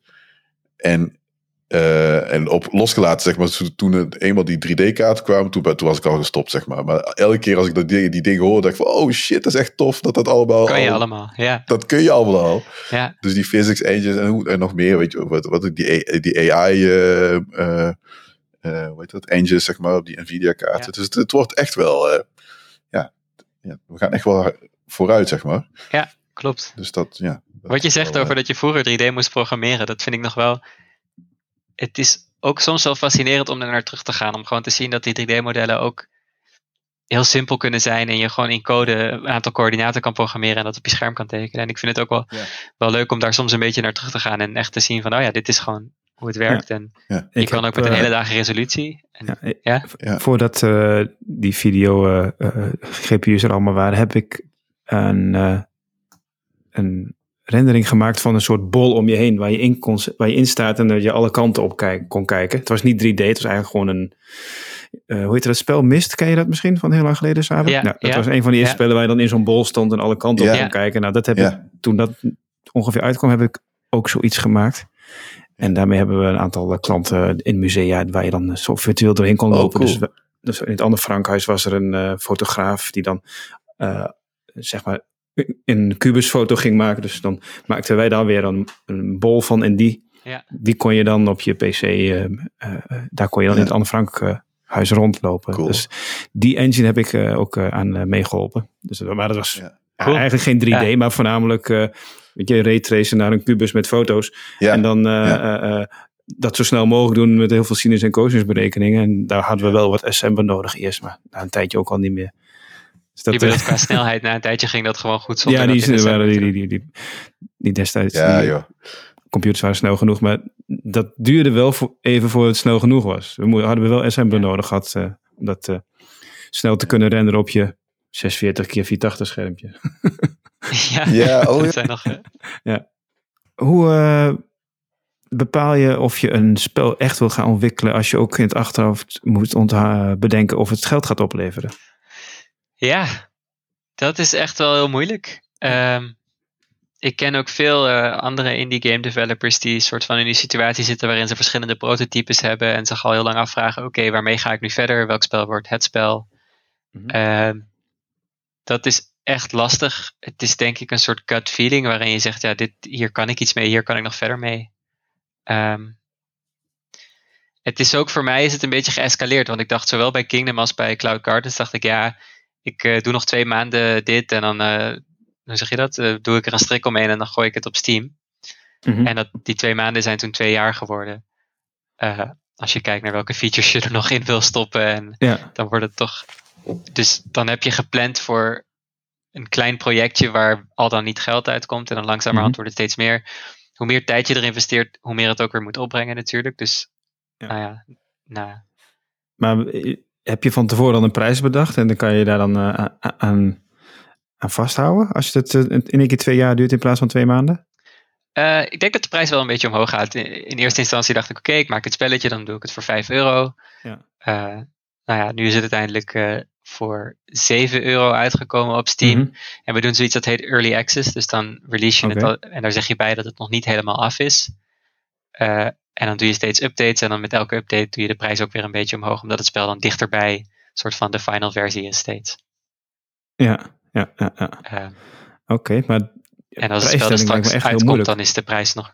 En, uh, en op losgelaten, zeg maar, toen het eenmaal die 3D-kaarten kwamen, toen, toen was ik al gestopt, zeg maar. Maar elke keer als ik dat, die, die dingen hoorde, dacht ik van, oh shit, dat is echt tof dat dat allemaal... Kan je allemaal, ja. Dat kun je allemaal al. Ja. Dus die physics engines en, en nog meer, weet je, wat, wat die, die AI... Uh, uh, uh, hoe heet dat, engines, zeg maar, op die Nvidia-kaarten. Dus het, het, wordt echt wel, uh, ja, ja, we gaan echt wel vooruit, zeg maar. Ja, klopt. Dus dat, ja. Dat Wat je zegt wel, over uh, dat je vroeger 3D moest programmeren, dat vind ik nog wel, het is ook soms wel fascinerend om er naar terug te gaan, om gewoon te zien dat die 3D-modellen ook heel simpel kunnen zijn en je gewoon in code een aantal coördinaten kan programmeren en dat op je scherm kan tekenen. En ik vind het ook wel, ja. wel leuk om daar soms een beetje naar terug te gaan en echt te zien van, oh ja, dit is gewoon hoe het werkt. En ja. je ik kan ook met een hele lage resolutie. En, ja, ja? Voordat uh, die video uh, uh, GPU's er allemaal waren, heb ik een, een rendering gemaakt van een soort bol om je heen waar je in, kon, waar je in staat en dat je alle kanten op kijk, kon kijken. Het was niet 3D, het was eigenlijk gewoon een. hoe heet dat spel? Mist, ken je dat misschien van heel lang geleden samen? Ja, nou, dat was een van die eerste spellen waar je dan in zo'n bol stond en alle kanten op kon kijken. Nou, dat heb ik toen dat ongeveer uitkwam, heb ik ook zoiets gemaakt. En daarmee hebben we een aantal eh, klanten in musea waar je dan zo virtueel doorheen kon oh, lopen. dus, dus, in het andere Frankhuis was er een uh, fotograaf die dan uh, zeg maar een kubusfoto ging maken. Dus dan maakten wij daar weer een, een bol van en die, ja. die kon je dan op je pc, uh, daar kon je dan ja. in het Anne Frankhuis rondlopen. Cool. Dus die engine heb ik ook aan meegeholpen. Dus, maar dat was ja. cool. eigenlijk geen 3D, maar voornamelijk weet je, raytracen naar een kubus met foto's. Ja. En dan uh, uh, dat zo snel mogelijk doen met heel veel sinus- en cosinusberekeningen. En daar hadden we wel wat assembler nodig eerst, maar na een tijdje ook al niet meer. Dus dat, die qua snelheid, na een tijdje ging dat gewoon goed zonder Ja, die, die, waren, die, die, die, die, destijds... Ja, joh computers waren snel genoeg, maar dat duurde wel voor, even voor het snel genoeg was. We hadden we wel assembler ja. nodig gehad uh, om dat uh, snel te kunnen renderen op je 640 keer 480 schermpje. ja, Ja, oh dat ja. zijn nog... eh, Hoe eh, bepaal je of je een spel echt wil gaan ontwikkelen als je ook in het achterhoofd moet bedenken of het geld gaat opleveren? Ja, dat is echt wel heel moeilijk. Ehm, ik ken ook veel eh, andere indie game developers die soort van in die situatie zitten waarin ze verschillende prototypes hebben en zich al heel lang afvragen, oké, waarmee ga ik nu verder? Welk spel wordt het spel? Mhm. Ehm, dat is echt lastig. Het is denk ik een soort gut feeling waarin je zegt, ja, dit, hier kan ik iets mee, hier kan ik nog verder mee. Ehm, het is ook voor mij is het een beetje geëscaleerd, want ik dacht zowel bij Kingdom als bij Cloud Gardens dacht ik, ja, ik eh, doe nog twee maanden dit en dan, eh, hoe zeg je dat? Eh, doe ik er een strik omheen en dan gooi ik het op Steam. Mhm. En dat, die twee maanden zijn toen twee jaar geworden. Als je kijkt naar welke features je er nog in wil stoppen. En Ja, dan wordt het toch. Dus dan heb je gepland voor een klein projectje waar al dan niet geld uitkomt. En dan langzamerhand Mhm. wordt het steeds meer. Hoe meer tijd je erin investeert, hoe meer het ook weer moet opbrengen natuurlijk. Dus Ja. nou ja, nou, maar eh, heb je van tevoren dan een prijs bedacht en dan kan je daar dan eh, aan, aan vasthouden als het eh, in één keer twee jaar duurt in plaats van twee maanden? Ik denk dat de prijs wel een beetje omhoog gaat. In, in eerste instantie dacht ik, oké, ik maak het spelletje, dan doe ik het voor 5 euro. Ja. Nou ja, nu is het uiteindelijk voor 7 euro uitgekomen op Steam. Mhm. En we doen zoiets dat heet Early Access. Dus dan release je het al, en daar zeg je bij dat het nog niet helemaal af is. Eh, en dan doe je steeds updates en dan met elke update doe je de prijs ook weer een beetje omhoog. Omdat het spel dan dichterbij een soort van de final versie is steeds. Ja, ja, ja. ja. Eh, Oké, maar En als het spel er straks uitkomt, dan is de prijs nog.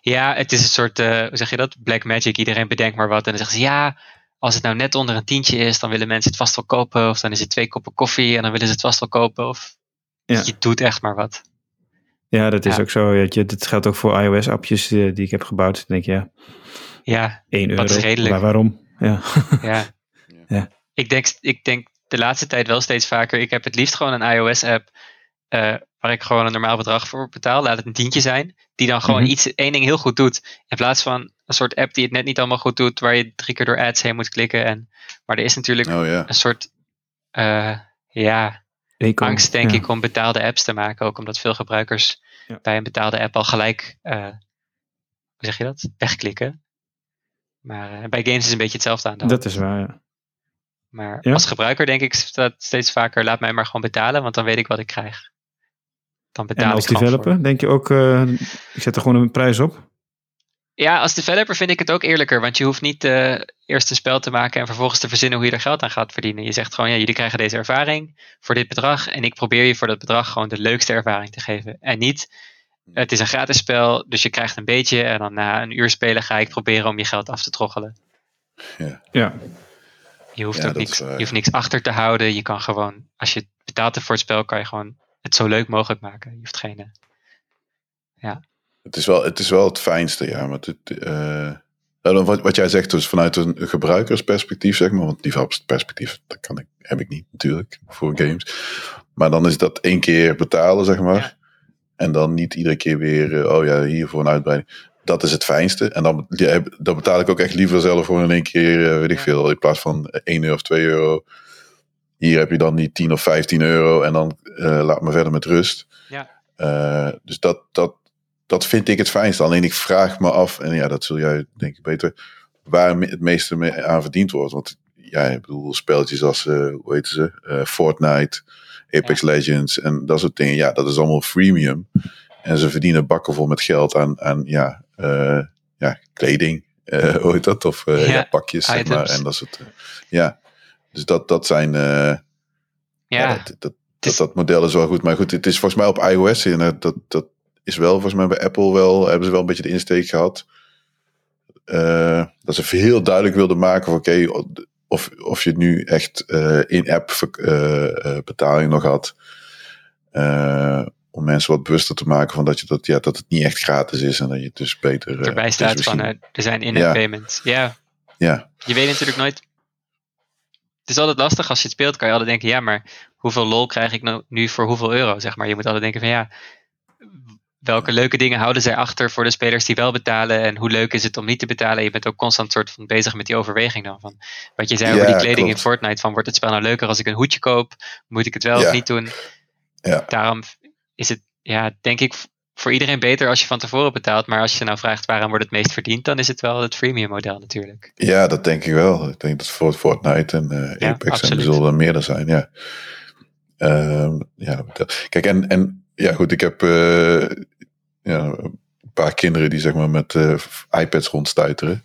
Ja, het is een soort, eh, hoe zeg je dat? Black magic. Iedereen bedenkt maar wat. En dan zeggen ze ja, als het nou net onder een tientje is, dan willen mensen het vast wel kopen. Of dan is het twee koppen koffie en dan willen ze het vast wel kopen. Of Ja. je doet echt maar wat. Ja, dat is Ja. ook zo. je. Dit geldt ook voor iOS-appjes die, die ik heb gebouwd. Dan denk je, ja, Ja, 1 euro. Dat is redelijk. Maar waarom? Ja. ja. Ja. Ik, denk, ik denk de laatste tijd wel steeds vaker. Ik heb het liefst gewoon een iOS-app. eh, waar ik gewoon een normaal bedrag voor betaal. Laat het een tientje zijn. Die dan gewoon Mhm. iets, één ding heel goed doet. In plaats van een soort app die het net niet allemaal goed doet. Waar je drie keer door ads heen moet klikken. En, maar er is natuurlijk Oh een soort eh, ja, Econ, angst, denk ja. ik, om betaalde apps te maken. Ook omdat veel gebruikers Ja. bij een betaalde app al gelijk, eh, hoe zeg je dat? Wegklikken. Maar eh, bij games is het een beetje hetzelfde aan de hand. Dat is waar, ja. Maar Ja? als gebruiker denk ik staat steeds vaker, laat mij maar gewoon betalen, want dan weet ik wat ik krijg. Dan betaal En als ik developer, voor. denk je ook, eh, ik zet er gewoon een prijs op? Ja, als developer vind ik het ook eerlijker, want je hoeft niet eh, eerst een spel te maken en vervolgens te verzinnen hoe je er geld aan gaat verdienen. Je zegt gewoon, ja, jullie krijgen deze ervaring voor dit bedrag en ik probeer je voor dat bedrag gewoon de leukste ervaring te geven. En niet, het is een gratis spel, dus je krijgt een beetje en dan na een uur spelen ga ik proberen om je geld af te troggelen. Ja. Je hoeft Ja, ook niks, waar. je hoeft niks achter te houden. Je kan gewoon, als je betaalt voor het spel, kan je gewoon het zo leuk mogelijk maken. Je hoeft geen. eh, Het is wel het, is wel het fijnste, ja. Maar het, eh, dan wat, wat jij zegt, dus vanuit een gebruikersperspectief, zeg maar. Want developersperspectief, dat kan ik, heb ik niet natuurlijk voor games. Maar dan is dat één keer betalen, zeg maar. Ja. En dan niet iedere keer weer, eh, oh ja, hier voor een uitbreiding. Dat is het fijnste. En dan, ja, dan betaal ik ook echt liever zelf voor in één keer, eh, weet ik veel, in plaats van 1 euro of 2 euro. Hier heb je dan die 10 of 15 euro en dan laat me verder met rust. Ja. Dus dat, dat, dat vind ik het fijnste. Alleen ik vraag me af, en ja, dat zul jij denk ik beter, waar het meeste mee aan verdiend wordt. Want ja, ik bedoel, spelletjes als, eh, hoe heet ze, Eh, Fortnite, Apex Legends en dat soort dingen. Ja, dat is allemaal freemium. En ze verdienen bakken vol met geld aan, aan ja, eh, ja, kleding, hoe heet dat? Of Ja, ja, pakjes, zeg maar. items. En dat soort, ja. Dus dat, dat zijn, ja, ja, dat, dat, dat, dat model is wel goed. Maar goed, het is volgens mij op iOS. En dat, dat is wel volgens mij bij Apple wel. Hebben ze wel een beetje de insteek gehad. eh, dat ze heel duidelijk wilden maken van oké, of, of je het nu echt eh, in-app eh, betaling nog had. Om mensen wat bewuster te maken van dat, je dat, ja, dat het niet echt gratis is. En dat je het dus beter. erbij dus staat van er zijn in-app Ja. payments. Ja, Ja, je weet natuurlijk nooit. Het is altijd lastig als je het speelt, kan je altijd denken, ja, maar hoeveel lol krijg ik nou nu voor hoeveel euro, zeg maar. Je moet altijd denken van ja, welke leuke dingen houden zij achter voor de spelers die wel betalen en hoe leuk is het om niet te betalen. Je bent ook constant soort van bezig met die overweging dan van wat je zei over Ja, die kleding klopt. in Fortnite van wordt het spel nou leuker als ik een hoedje koop? Moet ik het wel Ja. of niet doen? Ja. Daarom is het, ja, denk ik, voor iedereen beter als je van tevoren betaalt. Maar als je nou vraagt waarom wordt het meest verdiend, dan is het wel het freemium model natuurlijk. Ja, dat denk ik wel. Ik denk dat voor Fortnite en uh, Apex en er zullen er meerdere zijn, ja. Ehm, ja, kijk, en, en ja, goed, ik heb eh, ja, een paar kinderen die zeg maar met eh, iPads rondstuiteren.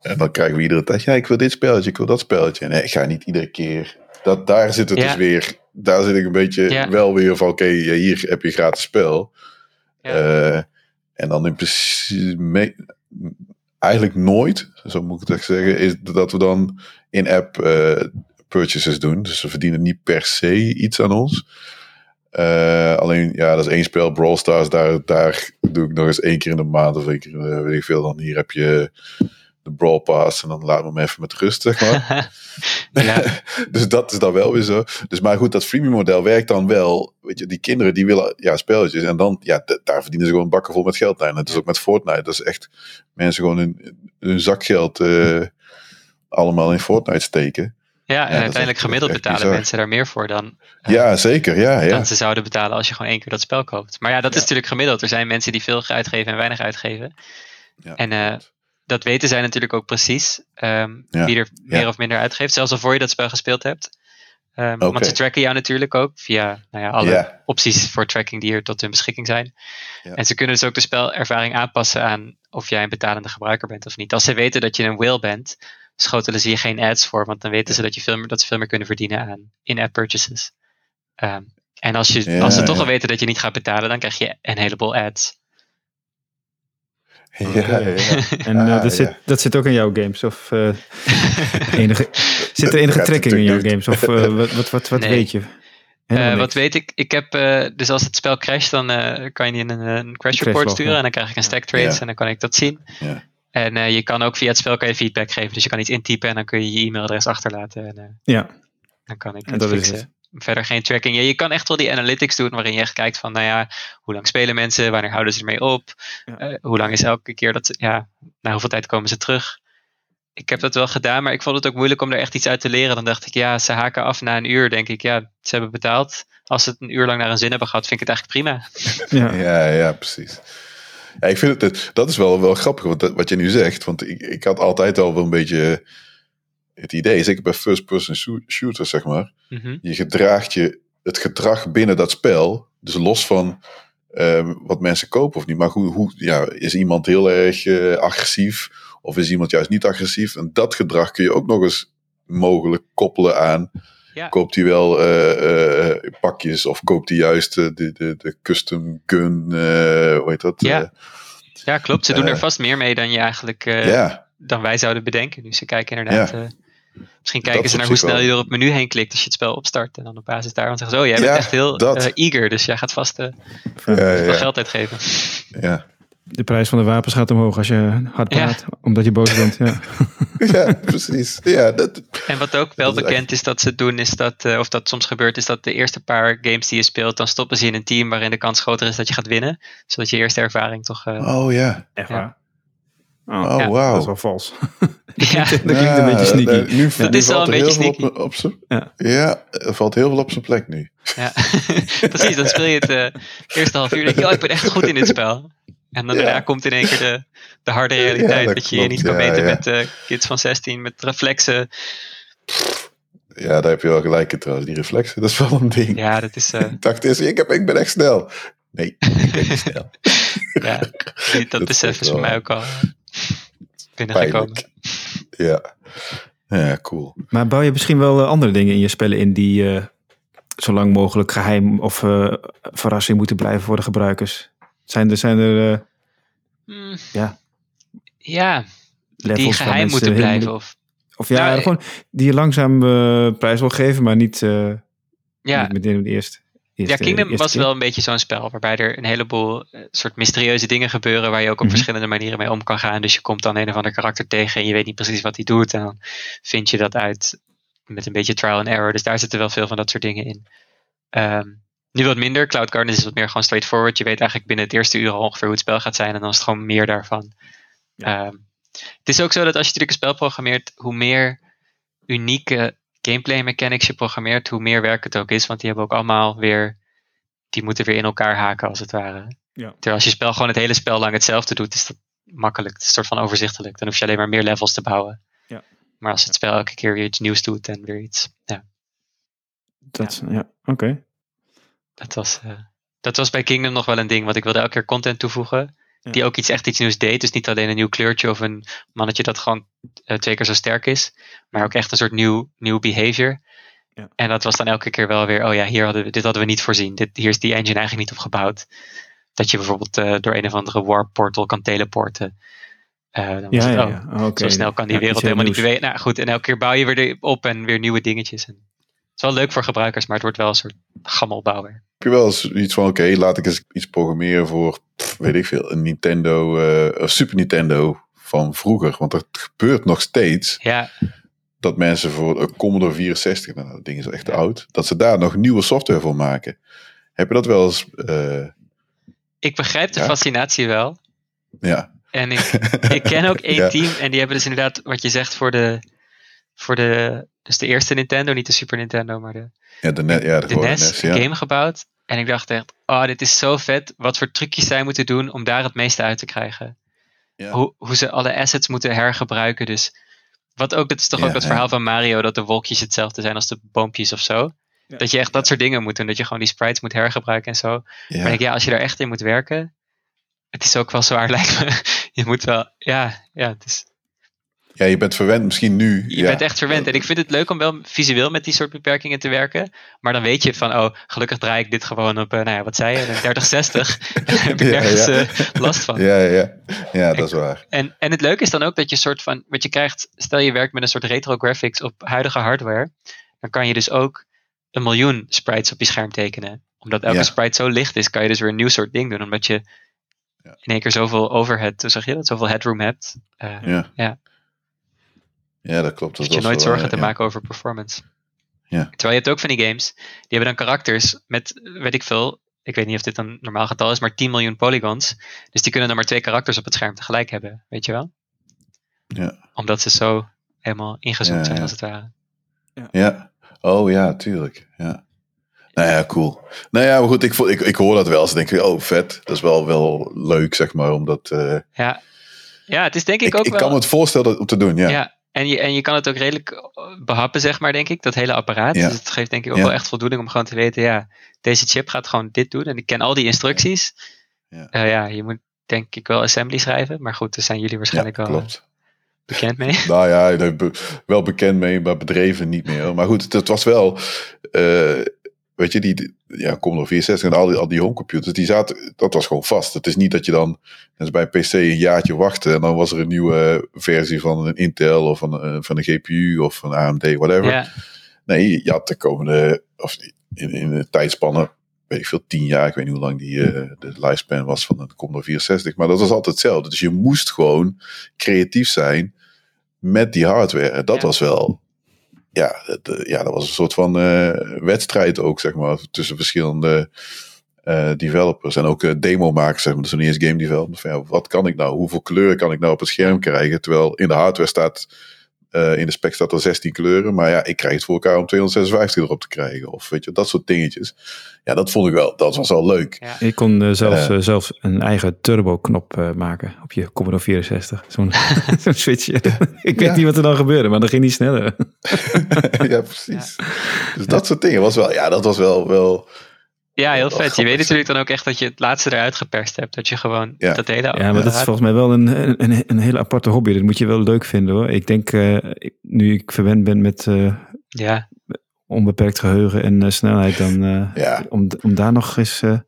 En dan krijgen we iedere tijd, ja, ik wil dit spelletje, ik wil dat spelletje. Nee, ik ga niet iedere keer. Dat, daar zit het Ja. dus weer, daar zit ik een beetje Ja. wel weer van, oké, hier heb je gratis spel. Ja. Eh, en dan in principe, eigenlijk nooit, zo moet ik het echt zeggen, is dat we dan in-app purchases doen. Dus ze verdienen niet per se iets aan ons. Eh, alleen, ja, dat is één spel, Brawl Stars. Daar, daar doe ik nog eens één keer in de maand of één keer, weet ik veel. Dan hier heb je de Brawl Pass en dan laat me hem even met rust, zeg maar. dus dat is dan wel weer zo. Dus maar goed, dat freemium model werkt dan wel. Weet je, die kinderen die willen ja, spelletjes. En dan, ja, daar verdienen ze gewoon bakken vol met geld aan. Het is ook met Fortnite. Dat is echt mensen gewoon hun, hun zakgeld eh, allemaal in Fortnite steken. Ja, en uiteindelijk gemiddeld betalen bizar. mensen daar meer voor dan, eh, Ja, zeker. Ja, ja. dan ze zouden betalen als je gewoon één keer dat spel koopt. Maar ja, dat is natuurlijk gemiddeld. Er zijn mensen die veel uitgeven en weinig uitgeven. ja en, eh, Dat weten zij natuurlijk ook precies. ehm, Wie er meer of minder uitgeeft. Zelfs al voor je dat spel gespeeld hebt. Ehm. Want ze tracken jou natuurlijk ook via nou ja, alle opties voor tracking die er tot hun beschikking zijn. En ze kunnen dus ook de spelervaring aanpassen aan of jij een betalende gebruiker bent of niet. Als ze weten dat je een whale bent, schotelen ze je geen ads voor, want dan weten ze dat, je veel meer, dat ze veel meer kunnen verdienen aan in-app purchases. Ehm, en als, je, Ja, als ze toch ja. al weten dat je niet gaat betalen, dan krijg je een heleboel ads. Ja, ja, ja. En eh, Ah, dat, zit, dat zit ook in jouw games? Of eh, enige, zit er enige trekking in jouw games? Of eh, wat, wat, wat, wat Nee. weet je? Wat weet ik? Ik heb, eh, dus als het spel crasht, dan eh, kan je die een, een crash report sturen. ja. En dan krijg ik een stack trace Ja. en dan kan ik dat zien. Ja. En eh, je kan ook via het spel kan je feedback geven. Dus je kan iets intypen en dan kun je je e-mailadres achterlaten. En eh, Ja, dan kan ik En het dat is fixen. Verder geen tracking. Ja, je kan echt wel die analytics doen waarin je echt kijkt van, nou ja, hoe lang spelen mensen? Wanneer houden ze ermee op? Ja. Eh, hoe lang is elke keer dat, ze- ja, na hoeveel tijd komen ze terug? Ik heb dat wel gedaan, maar ik vond het ook moeilijk om er echt iets uit te leren. Dan dacht ik, ja, ze haken af na een uur. Denk ik, ja, ze hebben betaald. Als ze het een uur lang naar hun zin hebben gehad, vind ik het eigenlijk prima. ja. Ja, ja, precies. Ja, ik vind het, dat is wel, wel grappig wat, wat je nu zegt. Want ik, ik had altijd al wel een beetje het idee, zeker bij first-person shoo- shooters, zeg maar. Mhm. Je gedraagt je, het gedrag binnen dat spel, dus los van ehm, wat mensen kopen of niet. Maar hoe, hoe ja, is iemand heel erg eh, agressief of is iemand juist niet agressief? En dat gedrag kun je ook nog eens mogelijk koppelen aan. Ja. Koopt hij wel eh, eh, pakjes of koopt hij juist eh, de, de, de custom gun, eh hoe heet dat? Ja. Ja, klopt. Ze doen Eh, er vast meer mee dan je eigenlijk Eh, eh, dan wij zouden bedenken. Nu ze kijken inderdaad. Ja. eh, misschien kijken Dat ze naar hoe snel wel. je door het menu heen klikt als je het spel opstart. En dan op basis daarvan zeggen ze, oh, jij bent Ja, echt heel eh, eager. Dus jij gaat vast eh, ja, ja, geld uitgeven. ja. De prijs van de wapens gaat omhoog als je hard Ja. praat, omdat je boos bent. Ja. ja, precies. Ja, dat, En wat ook wel Dat is bekend is dat ze doen, is dat, eh, of dat soms gebeurt, is dat de eerste paar games die je speelt, dan stoppen ze in een team waarin de kans groter is dat je gaat winnen. Zodat je eerste ervaring toch. eh, oh ja. Echt Ja. waar? Oh, Oh, Ja. wauw. Dat is wel vals. ja, dat klinkt een beetje sneaky. nu, Dat nu is wel valt een er beetje heel veel sneaky. Op, op zijn- Ja. ja, er valt heel veel op zijn plek nu. ja. precies. Dan speel je het eh, eerste half uur. denk je, oh, ik ben echt goed in dit spel. En dan Ja. daarna komt in één keer de, de harde realiteit. dat dat je je niet kan ja, meten ja. met eh, kids van 16, met reflexen. Ja, daar heb je wel gelijk in trouwens. Die reflexen, dat is wel een ding. Ja, dat is. eh, Ik dacht eerst, ik, heb, ik ben echt snel. Nee, ik ben niet snel. ja, dat, Dat besef is voor mij ook al eh, binnengekomen. Pijnlijk. Ja. Ja, cool. Maar bouw je misschien wel andere dingen in je spellen in die eh, zo lang mogelijk geheim of eh, verrassing moeten blijven voor de gebruikers? Zijn er, zijn er eh, Hmm, Ja. Ja, levels die geheim moeten blijven. Of, Of ja, Nou, gewoon die je langzaam eh, prijs wil geven, maar niet, eh ja, niet meteen de eerste. Ja, Kingdom was keer. wel een beetje zo'n spel waarbij er een heleboel eh, soort mysterieuze dingen gebeuren waar je ook op Mhm. verschillende manieren mee om kan gaan. Dus je komt dan een of ander karakter tegen en je weet niet precies wat hij doet. En dan vind je dat uit met een beetje trial and error. Dus daar zitten wel veel van dat soort dingen in. Ehm, nu wat minder. Cloud Gardens is wat meer gewoon straightforward. Je weet eigenlijk binnen het eerste uur al ongeveer hoe het spel gaat zijn. En dan is het gewoon meer daarvan. Ehm, het is ook zo dat als je natuurlijk een spel programmeert, hoe meer unieke gameplay mechanics je programmeert, hoe meer werk het ook is. Want die hebben ook allemaal weer die moeten weer in elkaar haken als het ware. Ja. Terwijl als je spel gewoon het hele spel lang hetzelfde doet, is dat makkelijk. Het is een soort van overzichtelijk. Dan hoef je alleen maar meer levels te bouwen. Ja. Maar als het spel elke keer weer iets nieuws doet en weer iets. Ja, Dat, ja. oké. Dat was, eh, dat was bij Kingdom nog wel een ding. Want ik wilde elke keer content toevoegen. Ja. Die ook iets echt iets nieuws deed. Dus niet alleen een nieuw kleurtje of een mannetje dat gewoon eh, twee keer zo sterk is. Maar ook echt een soort nieuw, nieuw behavior. Ja. En dat was dan elke keer wel weer, oh ja, hier hadden we, dit hadden we niet voorzien. Dit, hier is die engine eigenlijk niet op gebouwd. Dat je bijvoorbeeld eh, door een of andere warp portal kan teleporten. Dan Ja, het, ja, oh, ja. Oké. Zo snel kan die wereld helemaal niet bewegen. Nou goed, en elke keer bouw je weer op en weer nieuwe dingetjes. En is wel leuk voor gebruikers, maar het wordt wel een soort gammelbouwer. Heb je wel eens iets van, oké, laat ik eens iets programmeren voor, pff, weet ik veel, een Nintendo, een Super Nintendo van vroeger. Want het gebeurt nog steeds Ja, dat mensen voor een Commodore 64, nou dat ding is echt oud, dat ze daar nog nieuwe software voor maken. Heb je dat wel eens, eh, ik begrijp de Ja? fascinatie wel. ja, En ik, ik ken ook één Ja. team en die hebben dus inderdaad, wat je zegt, voor de, voor de, dus de eerste Nintendo, niet de Super Nintendo, maar de, ja, de, net, ja, de, de NES NES, ja. game gebouwd. En ik dacht echt, oh, dit is zo vet. Wat voor trucjes zij moeten doen om daar het meeste uit te krijgen. Ja. Hoe, hoe ze alle assets moeten hergebruiken. Dus wat ook, dat is toch Ja, ook het ja. verhaal van Mario, dat de wolkjes hetzelfde zijn als de boompjes of zo. Ja. Dat je echt dat soort dingen moet doen. Dat je gewoon die sprites moet hergebruiken en zo. Ja. Maar ik ja, als je daar echt in moet werken. Het is ook wel zwaar, lijkt me. Je moet wel, ja, ja, het is, ja, je bent verwend misschien nu. je ja. bent echt verwend. En ik vind het leuk om wel visueel met die soort beperkingen te werken. Maar dan weet je van, oh, gelukkig draai ik dit gewoon op, eh, nou ja, wat zei je, een 3060. Daar heb ik Ja, ja. eh, last van. Ja, ja, ja. dat is waar. En, en het leuke is dan ook dat je soort van, wat je krijgt, stel je werkt met een soort retro graphics op huidige hardware. Dan kan je dus ook een miljoen sprites op je scherm tekenen. Omdat elke sprite zo licht is, kan je dus weer een nieuw soort ding doen. Omdat je in één keer zoveel overhead, hoe zeg je dat, zoveel headroom hebt. eh, Ja, Ja. dat klopt. dat Dat je was nooit zorgen eh, te ja. maken over performance. Ja. Terwijl je hebt ook van die games, die hebben dan karakters met, weet ik veel, ik weet niet of dit een normaal getal is, maar 10 miljoen polygons. Dus die kunnen dan maar twee karakters op het scherm tegelijk hebben, weet je wel? Ja. Omdat ze zo helemaal ingezoomd Ja, zijn, ja. als het ware. Ja. Oh ja, tuurlijk. Ja. Nou ja, cool. Nou ja, maar goed, ik, ik, ik hoor dat wel. Ze denken, oh vet, dat is wel, wel leuk, zeg maar. Omdat, eh, Ja. ja, het is denk ik, ik, ook ik wel... kan me het voorstellen om te doen, ja. ja. En, je, en je kan het ook redelijk eh, behappen, zeg maar, denk ik, dat hele apparaat. Ja. Dus het geeft denk ik ook Ja. wel echt voldoening om gewoon te weten, ja, deze chip gaat gewoon dit doen. En ik ken al die instructies. Ja. Ja, ja je moet denk ik wel assembly schrijven. Maar goed, daar zijn jullie waarschijnlijk wel eh, klopt. bekend mee. Nou ja, wel bekend mee, maar bedreven niet meer. Maar goed, het, was wel, eh, weet je, die, ja, Commodore 64 en al die, al die homecomputers, die zaten, dat was gewoon vast. Het is niet dat je dan, als bij PC, een jaartje wachtte en dan was er een nieuwe versie van een Intel of van, een- van een GPU of van AMD, whatever. Nee, je had de komende, of in, in de tijdspannen, weet ik veel, tien jaar, ik weet niet hoe lang die, eh, de lifespan was van de Commodore 64, maar dat was altijd hetzelfde. Dus je moest gewoon creatief zijn met die hardware. Dat Ja. was wel, ja, het, eh, ja, dat was een soort van eh, wedstrijd ook, zeg maar, tussen verschillende eh, developers en ook demo-makers, zeg maar, dus niet eens game developers. Van, ja, wat kan ik nou? Hoeveel kleuren kan ik nou op het scherm krijgen? Terwijl in de hardware staat in de spec staat er 16 kleuren. Maar ja, ik krijg het voor elkaar om 256 erop te krijgen. Of weet je, dat soort dingetjes. Ja, dat vond ik wel, dat was wel leuk. ja. Ik kon eh, zelfs, Eh. eh, zelfs een eigen turbo-knop eh, maken op je Commodore 64. Zo'n zo'n switchje. ik weet Ja. niet wat er dan gebeurde, maar dan ging die sneller. ja, precies. Dus dat soort dingen was wel, ja, dat was wel, wel ja, heel Wel vet. Je weet natuurlijk dan ook echt dat je het laatste eruit geperst hebt. Dat je gewoon Ja. dat hele Ja, maar dat is volgens mij wel een, een, een hele aparte hobby. Dat moet je wel leuk vinden hoor. Ik denk, eh, nu ik verwend ben met eh, Ja, onbeperkt geheugen en eh, snelheid, dan eh, ja, om, om daar nog eens. je,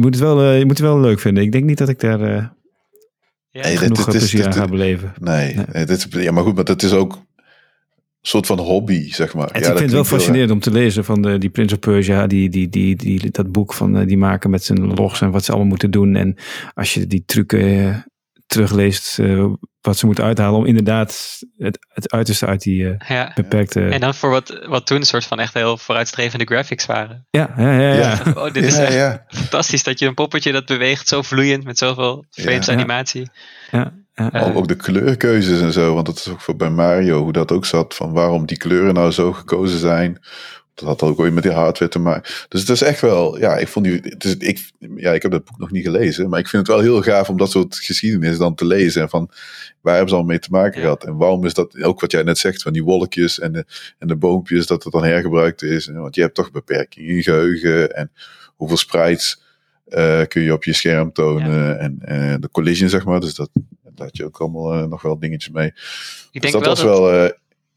moet het wel, je moet het wel leuk vinden. Ik denk niet dat ik daar eh, ja. Nee, genoeg dit is- plezier dit- aan ga beleven. nee. Nee. nee, dit is, ja, maar goed, maar dat is ook soort van hobby, zeg maar. En ja, ik vind het wel fascinerend om te lezen van de, die Prince of Persia, die, die, die, die, dat boek van eh, die maken met zijn logs en wat ze allemaal moeten doen. En als je die trucken eh, terugleest, eh, wat ze moeten uithalen om inderdaad het, het uiterste uit die ja. beperkte... En dan voor wat, wat toen een soort van echt heel vooruitstrevende graphics waren. ja, ja, ja. ja. Ja. Oh, dit is Ja, echt ja. fantastisch dat je een poppetje dat beweegt zo vloeiend met zoveel frames Ja. animatie. ja, Ook, de kleurkeuzes en zo, want dat is ook voor bij Mario hoe dat ook zat. Van waarom die kleuren nou zo gekozen zijn. dat had ook weer met die hardware te maken. Dus het is echt wel, ja, ik vond die, het is, ik, ja, ik heb dat boek nog niet gelezen, maar ik vind het wel heel gaaf om dat soort geschiedenis dan te lezen. En van, waar hebben ze al mee te maken Ja. gehad? En waarom is dat, ook wat jij net zegt, van die wolkjes en de, en de boompjes, dat het dan hergebruikt is. Want je hebt toch beperkingen in geheugen en hoeveel sprites eh, kun je op je scherm tonen en eh, de collision, zeg maar. Dus dat, daar had je ook allemaal eh, nog wel dingetjes mee. Ik Dus denk dat wel was dat, wel, eh,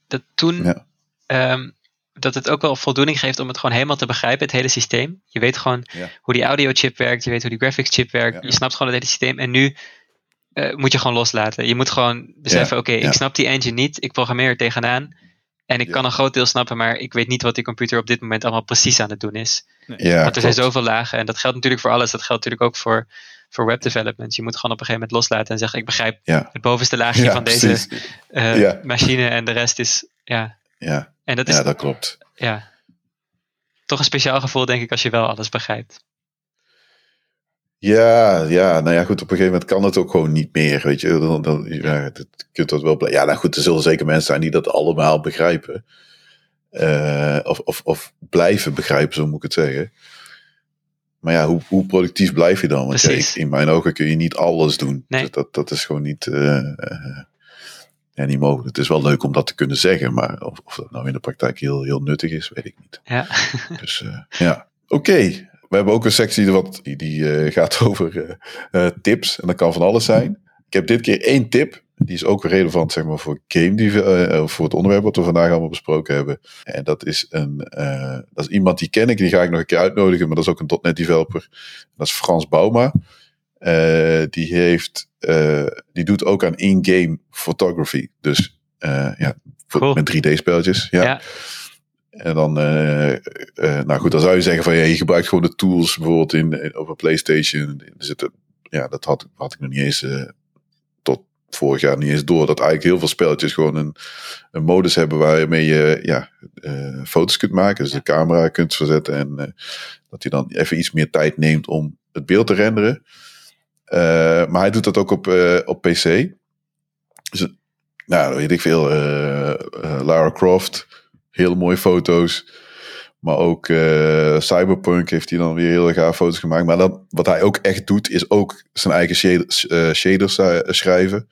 dat toen Ja. ehm, dat het ook wel voldoening geeft om het gewoon helemaal te begrijpen, het hele systeem. Je weet gewoon Ja. hoe die audio chip werkt, je weet hoe die graphics chip werkt, Ja. je snapt gewoon het hele systeem. En nu eh, moet je gewoon loslaten. Je moet gewoon beseffen, oké, ik snap die engine niet, ik programmeer er tegenaan. En ik Ja. kan een groot deel snappen, maar ik weet niet wat die computer op dit moment allemaal precies aan het doen is. ja, Want er zijn zoveel lagen en dat geldt natuurlijk voor alles. Dat geldt natuurlijk ook voor, voor web development. Je moet gewoon op een gegeven moment loslaten en zeggen, ik begrijp Ja. het bovenste laagje Ja, van deze eh, Ja. machine en de rest is, ja. Ja, En dat is, ja, ja, dat klopt. toch een speciaal gevoel denk ik als je wel alles begrijpt. Ja, ja, nou ja, goed, op een gegeven moment kan het ook gewoon niet meer, weet je. Dan, dan, ja, dat, je kunt dat wel... Ja, nou goed, er zullen zeker mensen zijn die dat allemaal begrijpen. Eh, of, of, of blijven begrijpen, zo moet ik het zeggen. Maar ja, hoe, hoe productief blijf je dan? Want ja, Precies. ik- in mijn ogen kun je niet alles doen. Nee. Dus dat, dat is gewoon niet, eh, eh, ja, niet mogelijk. Het is wel leuk om dat te kunnen zeggen, maar of, of dat nou in de praktijk heel, heel nuttig is, weet ik niet. Ja, Dus eh, ja, oké. We hebben ook een sectie wat, die, die gaat over tips. En dat kan van alles zijn. Ik heb dit keer één tip. Die is ook relevant zeg maar, voor game die, eh, voor het onderwerp wat we vandaag allemaal besproken hebben. En dat is, een, eh, dat is iemand die ken ik. Die ga ik nog een keer uitnodigen. Maar dat is ook een .NET developer. Dat is Frans Bouma. Eh, die, heeft, eh, die doet ook aan in-game photography. Dus eh, ja, voor- Cool. met 3D-spelletjes. Ja. Ja. En dan, eh, eh, nou goed, dan zou je zeggen van ja, je gebruikt gewoon de tools bijvoorbeeld in, in- op een PlayStation. Er zitten, ja, dat had, had ik nog niet eens eh, vorig jaar niet eens door. Dat eigenlijk heel veel spelletjes gewoon een, een modus hebben waarmee je ja, eh, foto's kunt maken. Dus de camera kunt verzetten en eh, dat hij dan even iets meer tijd neemt om het beeld te renderen. Eh, maar hij doet dat ook op, op PC. Dus, nou, weet ik veel. Lara Croft, hele mooie foto's. Maar ook eh, Cyberpunk heeft hij dan weer heel gaaf foto's gemaakt. Maar dan, wat hij ook echt doet, is ook zijn eigen shaders, eh, shaders eh, schrijven.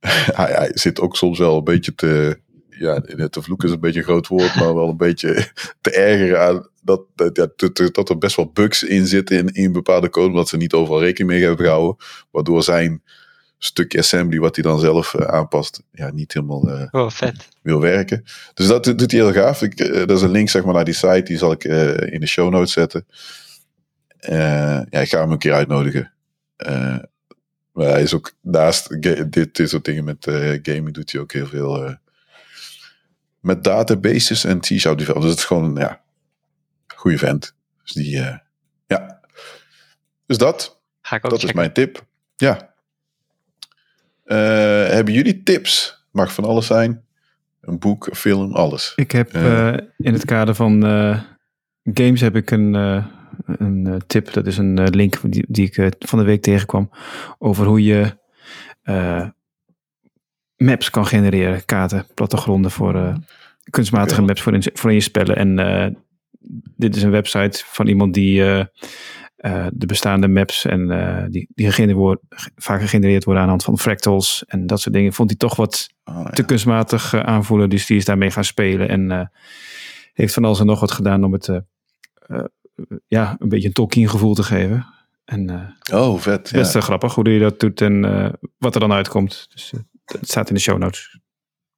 hij, hij zit ook soms wel een beetje te. Ja, te vloeken is een beetje een groot woord, maar wel een beetje te ergeren aan dat, dat, ja, dat, dat er best wel bugs in zitten in, in bepaalde code, omdat ze niet overal rekening mee hebben gehouden. Waardoor zijn stukje assembly, wat hij dan zelf eh, aanpast, ja, niet helemaal eh, Oh, vet. wil werken. Dus dat doet hij heel gaaf. Ik, eh, dat is een link zeg maar, naar die site, die zal ik in de show notes zetten. Ja, ik ga hem een keer uitnodigen. Maar hij is ook naast dit, dit soort dingen met gaming doet hij ook heel veel met databases en development. Dus het is gewoon ja, goede vent. Dus die, ja. Dus dat, Ga ik ook dat is mijn tip. Ja. Eh, hebben jullie tips? Mag van alles zijn. Een boek, een film, alles. Ik heb Eh. eh, in het kader van games heb ik een, een tip. Dat is een link die, die ik van de week tegenkwam. Over hoe je maps kan genereren. Kaarten, plattegronden voor kunstmatige maps voor in, voor in je spellen. En dit is een website van iemand die eh, de bestaande maps en eh, die, die gegenereerd worden, vaak gegenereerd worden aan de hand van fractals en dat soort dingen. Vond hij toch wat ja. te kunstmatig eh, aanvoelen. Dus die is daarmee gaan spelen. En eh, heeft van alles en nog wat gedaan om het ja, een beetje een Tolkien gevoel te geven. En eh, Oh, vet. Best grappig hoe hij dat doet en eh, wat er dan uitkomt. Dus het staat in de show notes.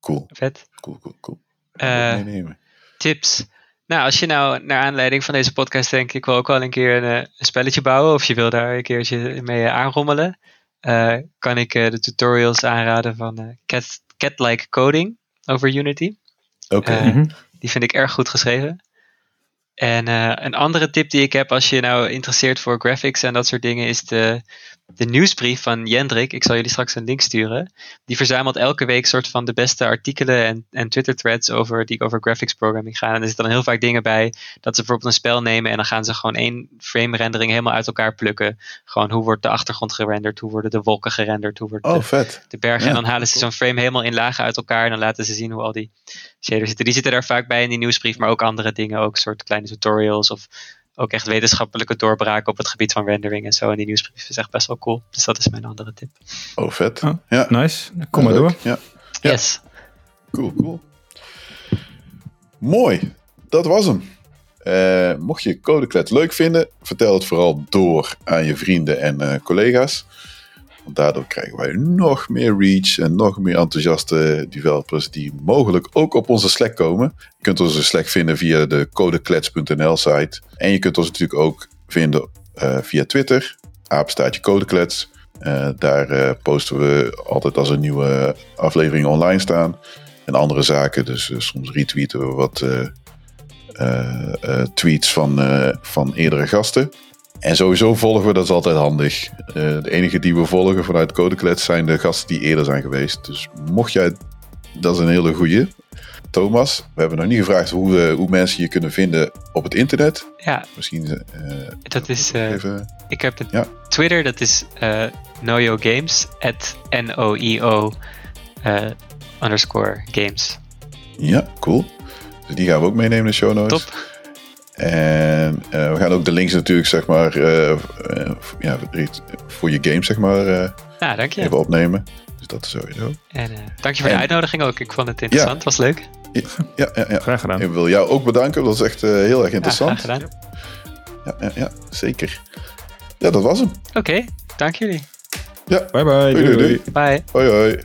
Cool, Vet. cool, cool, cool. Eh, meenemen. Tips. Nou, als je nou naar aanleiding van deze podcast denkt, ik wil ook wel een keer een, eh, een spelletje bouwen, of je wil daar een keertje mee eh, aanrommelen, eh, kan ik eh, de tutorials aanraden van eh, Cat, Cat-like Coding over Unity. Oké. Mhm. Die vind ik erg goed geschreven. En eh, een andere tip die ik heb als je nou interesseert voor graphics en dat soort dingen, is de de nieuwsbrief van Jendrik, ik zal jullie straks een link sturen. Die verzamelt elke week soort van de beste artikelen en, en Twitter threads over, die over graphics programming gaan. En er zitten dan heel vaak dingen bij dat ze bijvoorbeeld een spel nemen en dan gaan ze gewoon één frame rendering helemaal uit elkaar plukken. Gewoon hoe wordt de achtergrond gerenderd, hoe worden de wolken gerenderd, hoe wordt Oh, de, vet. de bergen. Ja, en dan halen ze cool. zo'n frame helemaal in lagen uit elkaar en dan laten ze zien hoe al die shaders zitten. Die zitten daar vaak bij in die nieuwsbrief, maar ook andere dingen, ook soort kleine tutorials of ook echt wetenschappelijke doorbraken op het gebied van rendering en zo. En die nieuwsbrief is echt best wel cool. Dus dat is mijn andere tip. Oh, vet. Oh, ja. Nice. Kom maar door. Ja. Ja. Yes. Cool, cool. Mooi, dat was hem. Eh, mocht je Codeclet leuk vinden, vertel het vooral door aan je vrienden en eh, collega's. Daardoor krijgen wij nog meer reach en nog meer enthousiaste developers die mogelijk ook op onze Slack komen. Je kunt onze Slack vinden via de codeklets.nl site. En je kunt ons natuurlijk ook vinden eh, via Twitter, apenstaartje Codeklets. Eh, daar eh, posten we altijd als een nieuwe aflevering online staan. En andere zaken, dus soms retweeten we wat tweets van, van eerdere gasten. En sowieso volgen we, dat is altijd handig. Eh, de enige die we volgen vanuit Codeklets zijn de gasten die eerder zijn geweest. Dus mocht jij, dat is een hele goeie. Thomas, we hebben nog niet gevraagd hoe, hoe mensen je kunnen vinden op het internet. Ja, Misschien eh, dat is. eh, even... ik heb Ja. Twitter, dat is Noyo Games. At N-O-I-O underscore games. Ja, cool. Dus die gaan we ook meenemen in de show notes. Top. En eh, we gaan ook de links natuurlijk, zeg maar, eh, eh, ja, voor je game, zeg maar, Nou, dank je. even opnemen. Dus dat sowieso. En eh, dank je voor de uitnodiging ook. Ik vond het interessant. Was leuk. Ja, ja, ja. Graag gedaan. Ik wil jou ook bedanken. Dat is echt eh, heel erg Ja, interessant. graag gedaan. Ja, ja, ja, zeker. Ja, dat was hem. Oké, dank jullie. Bye bye. Doei, doei, doei. Bye. Hoi, hoi.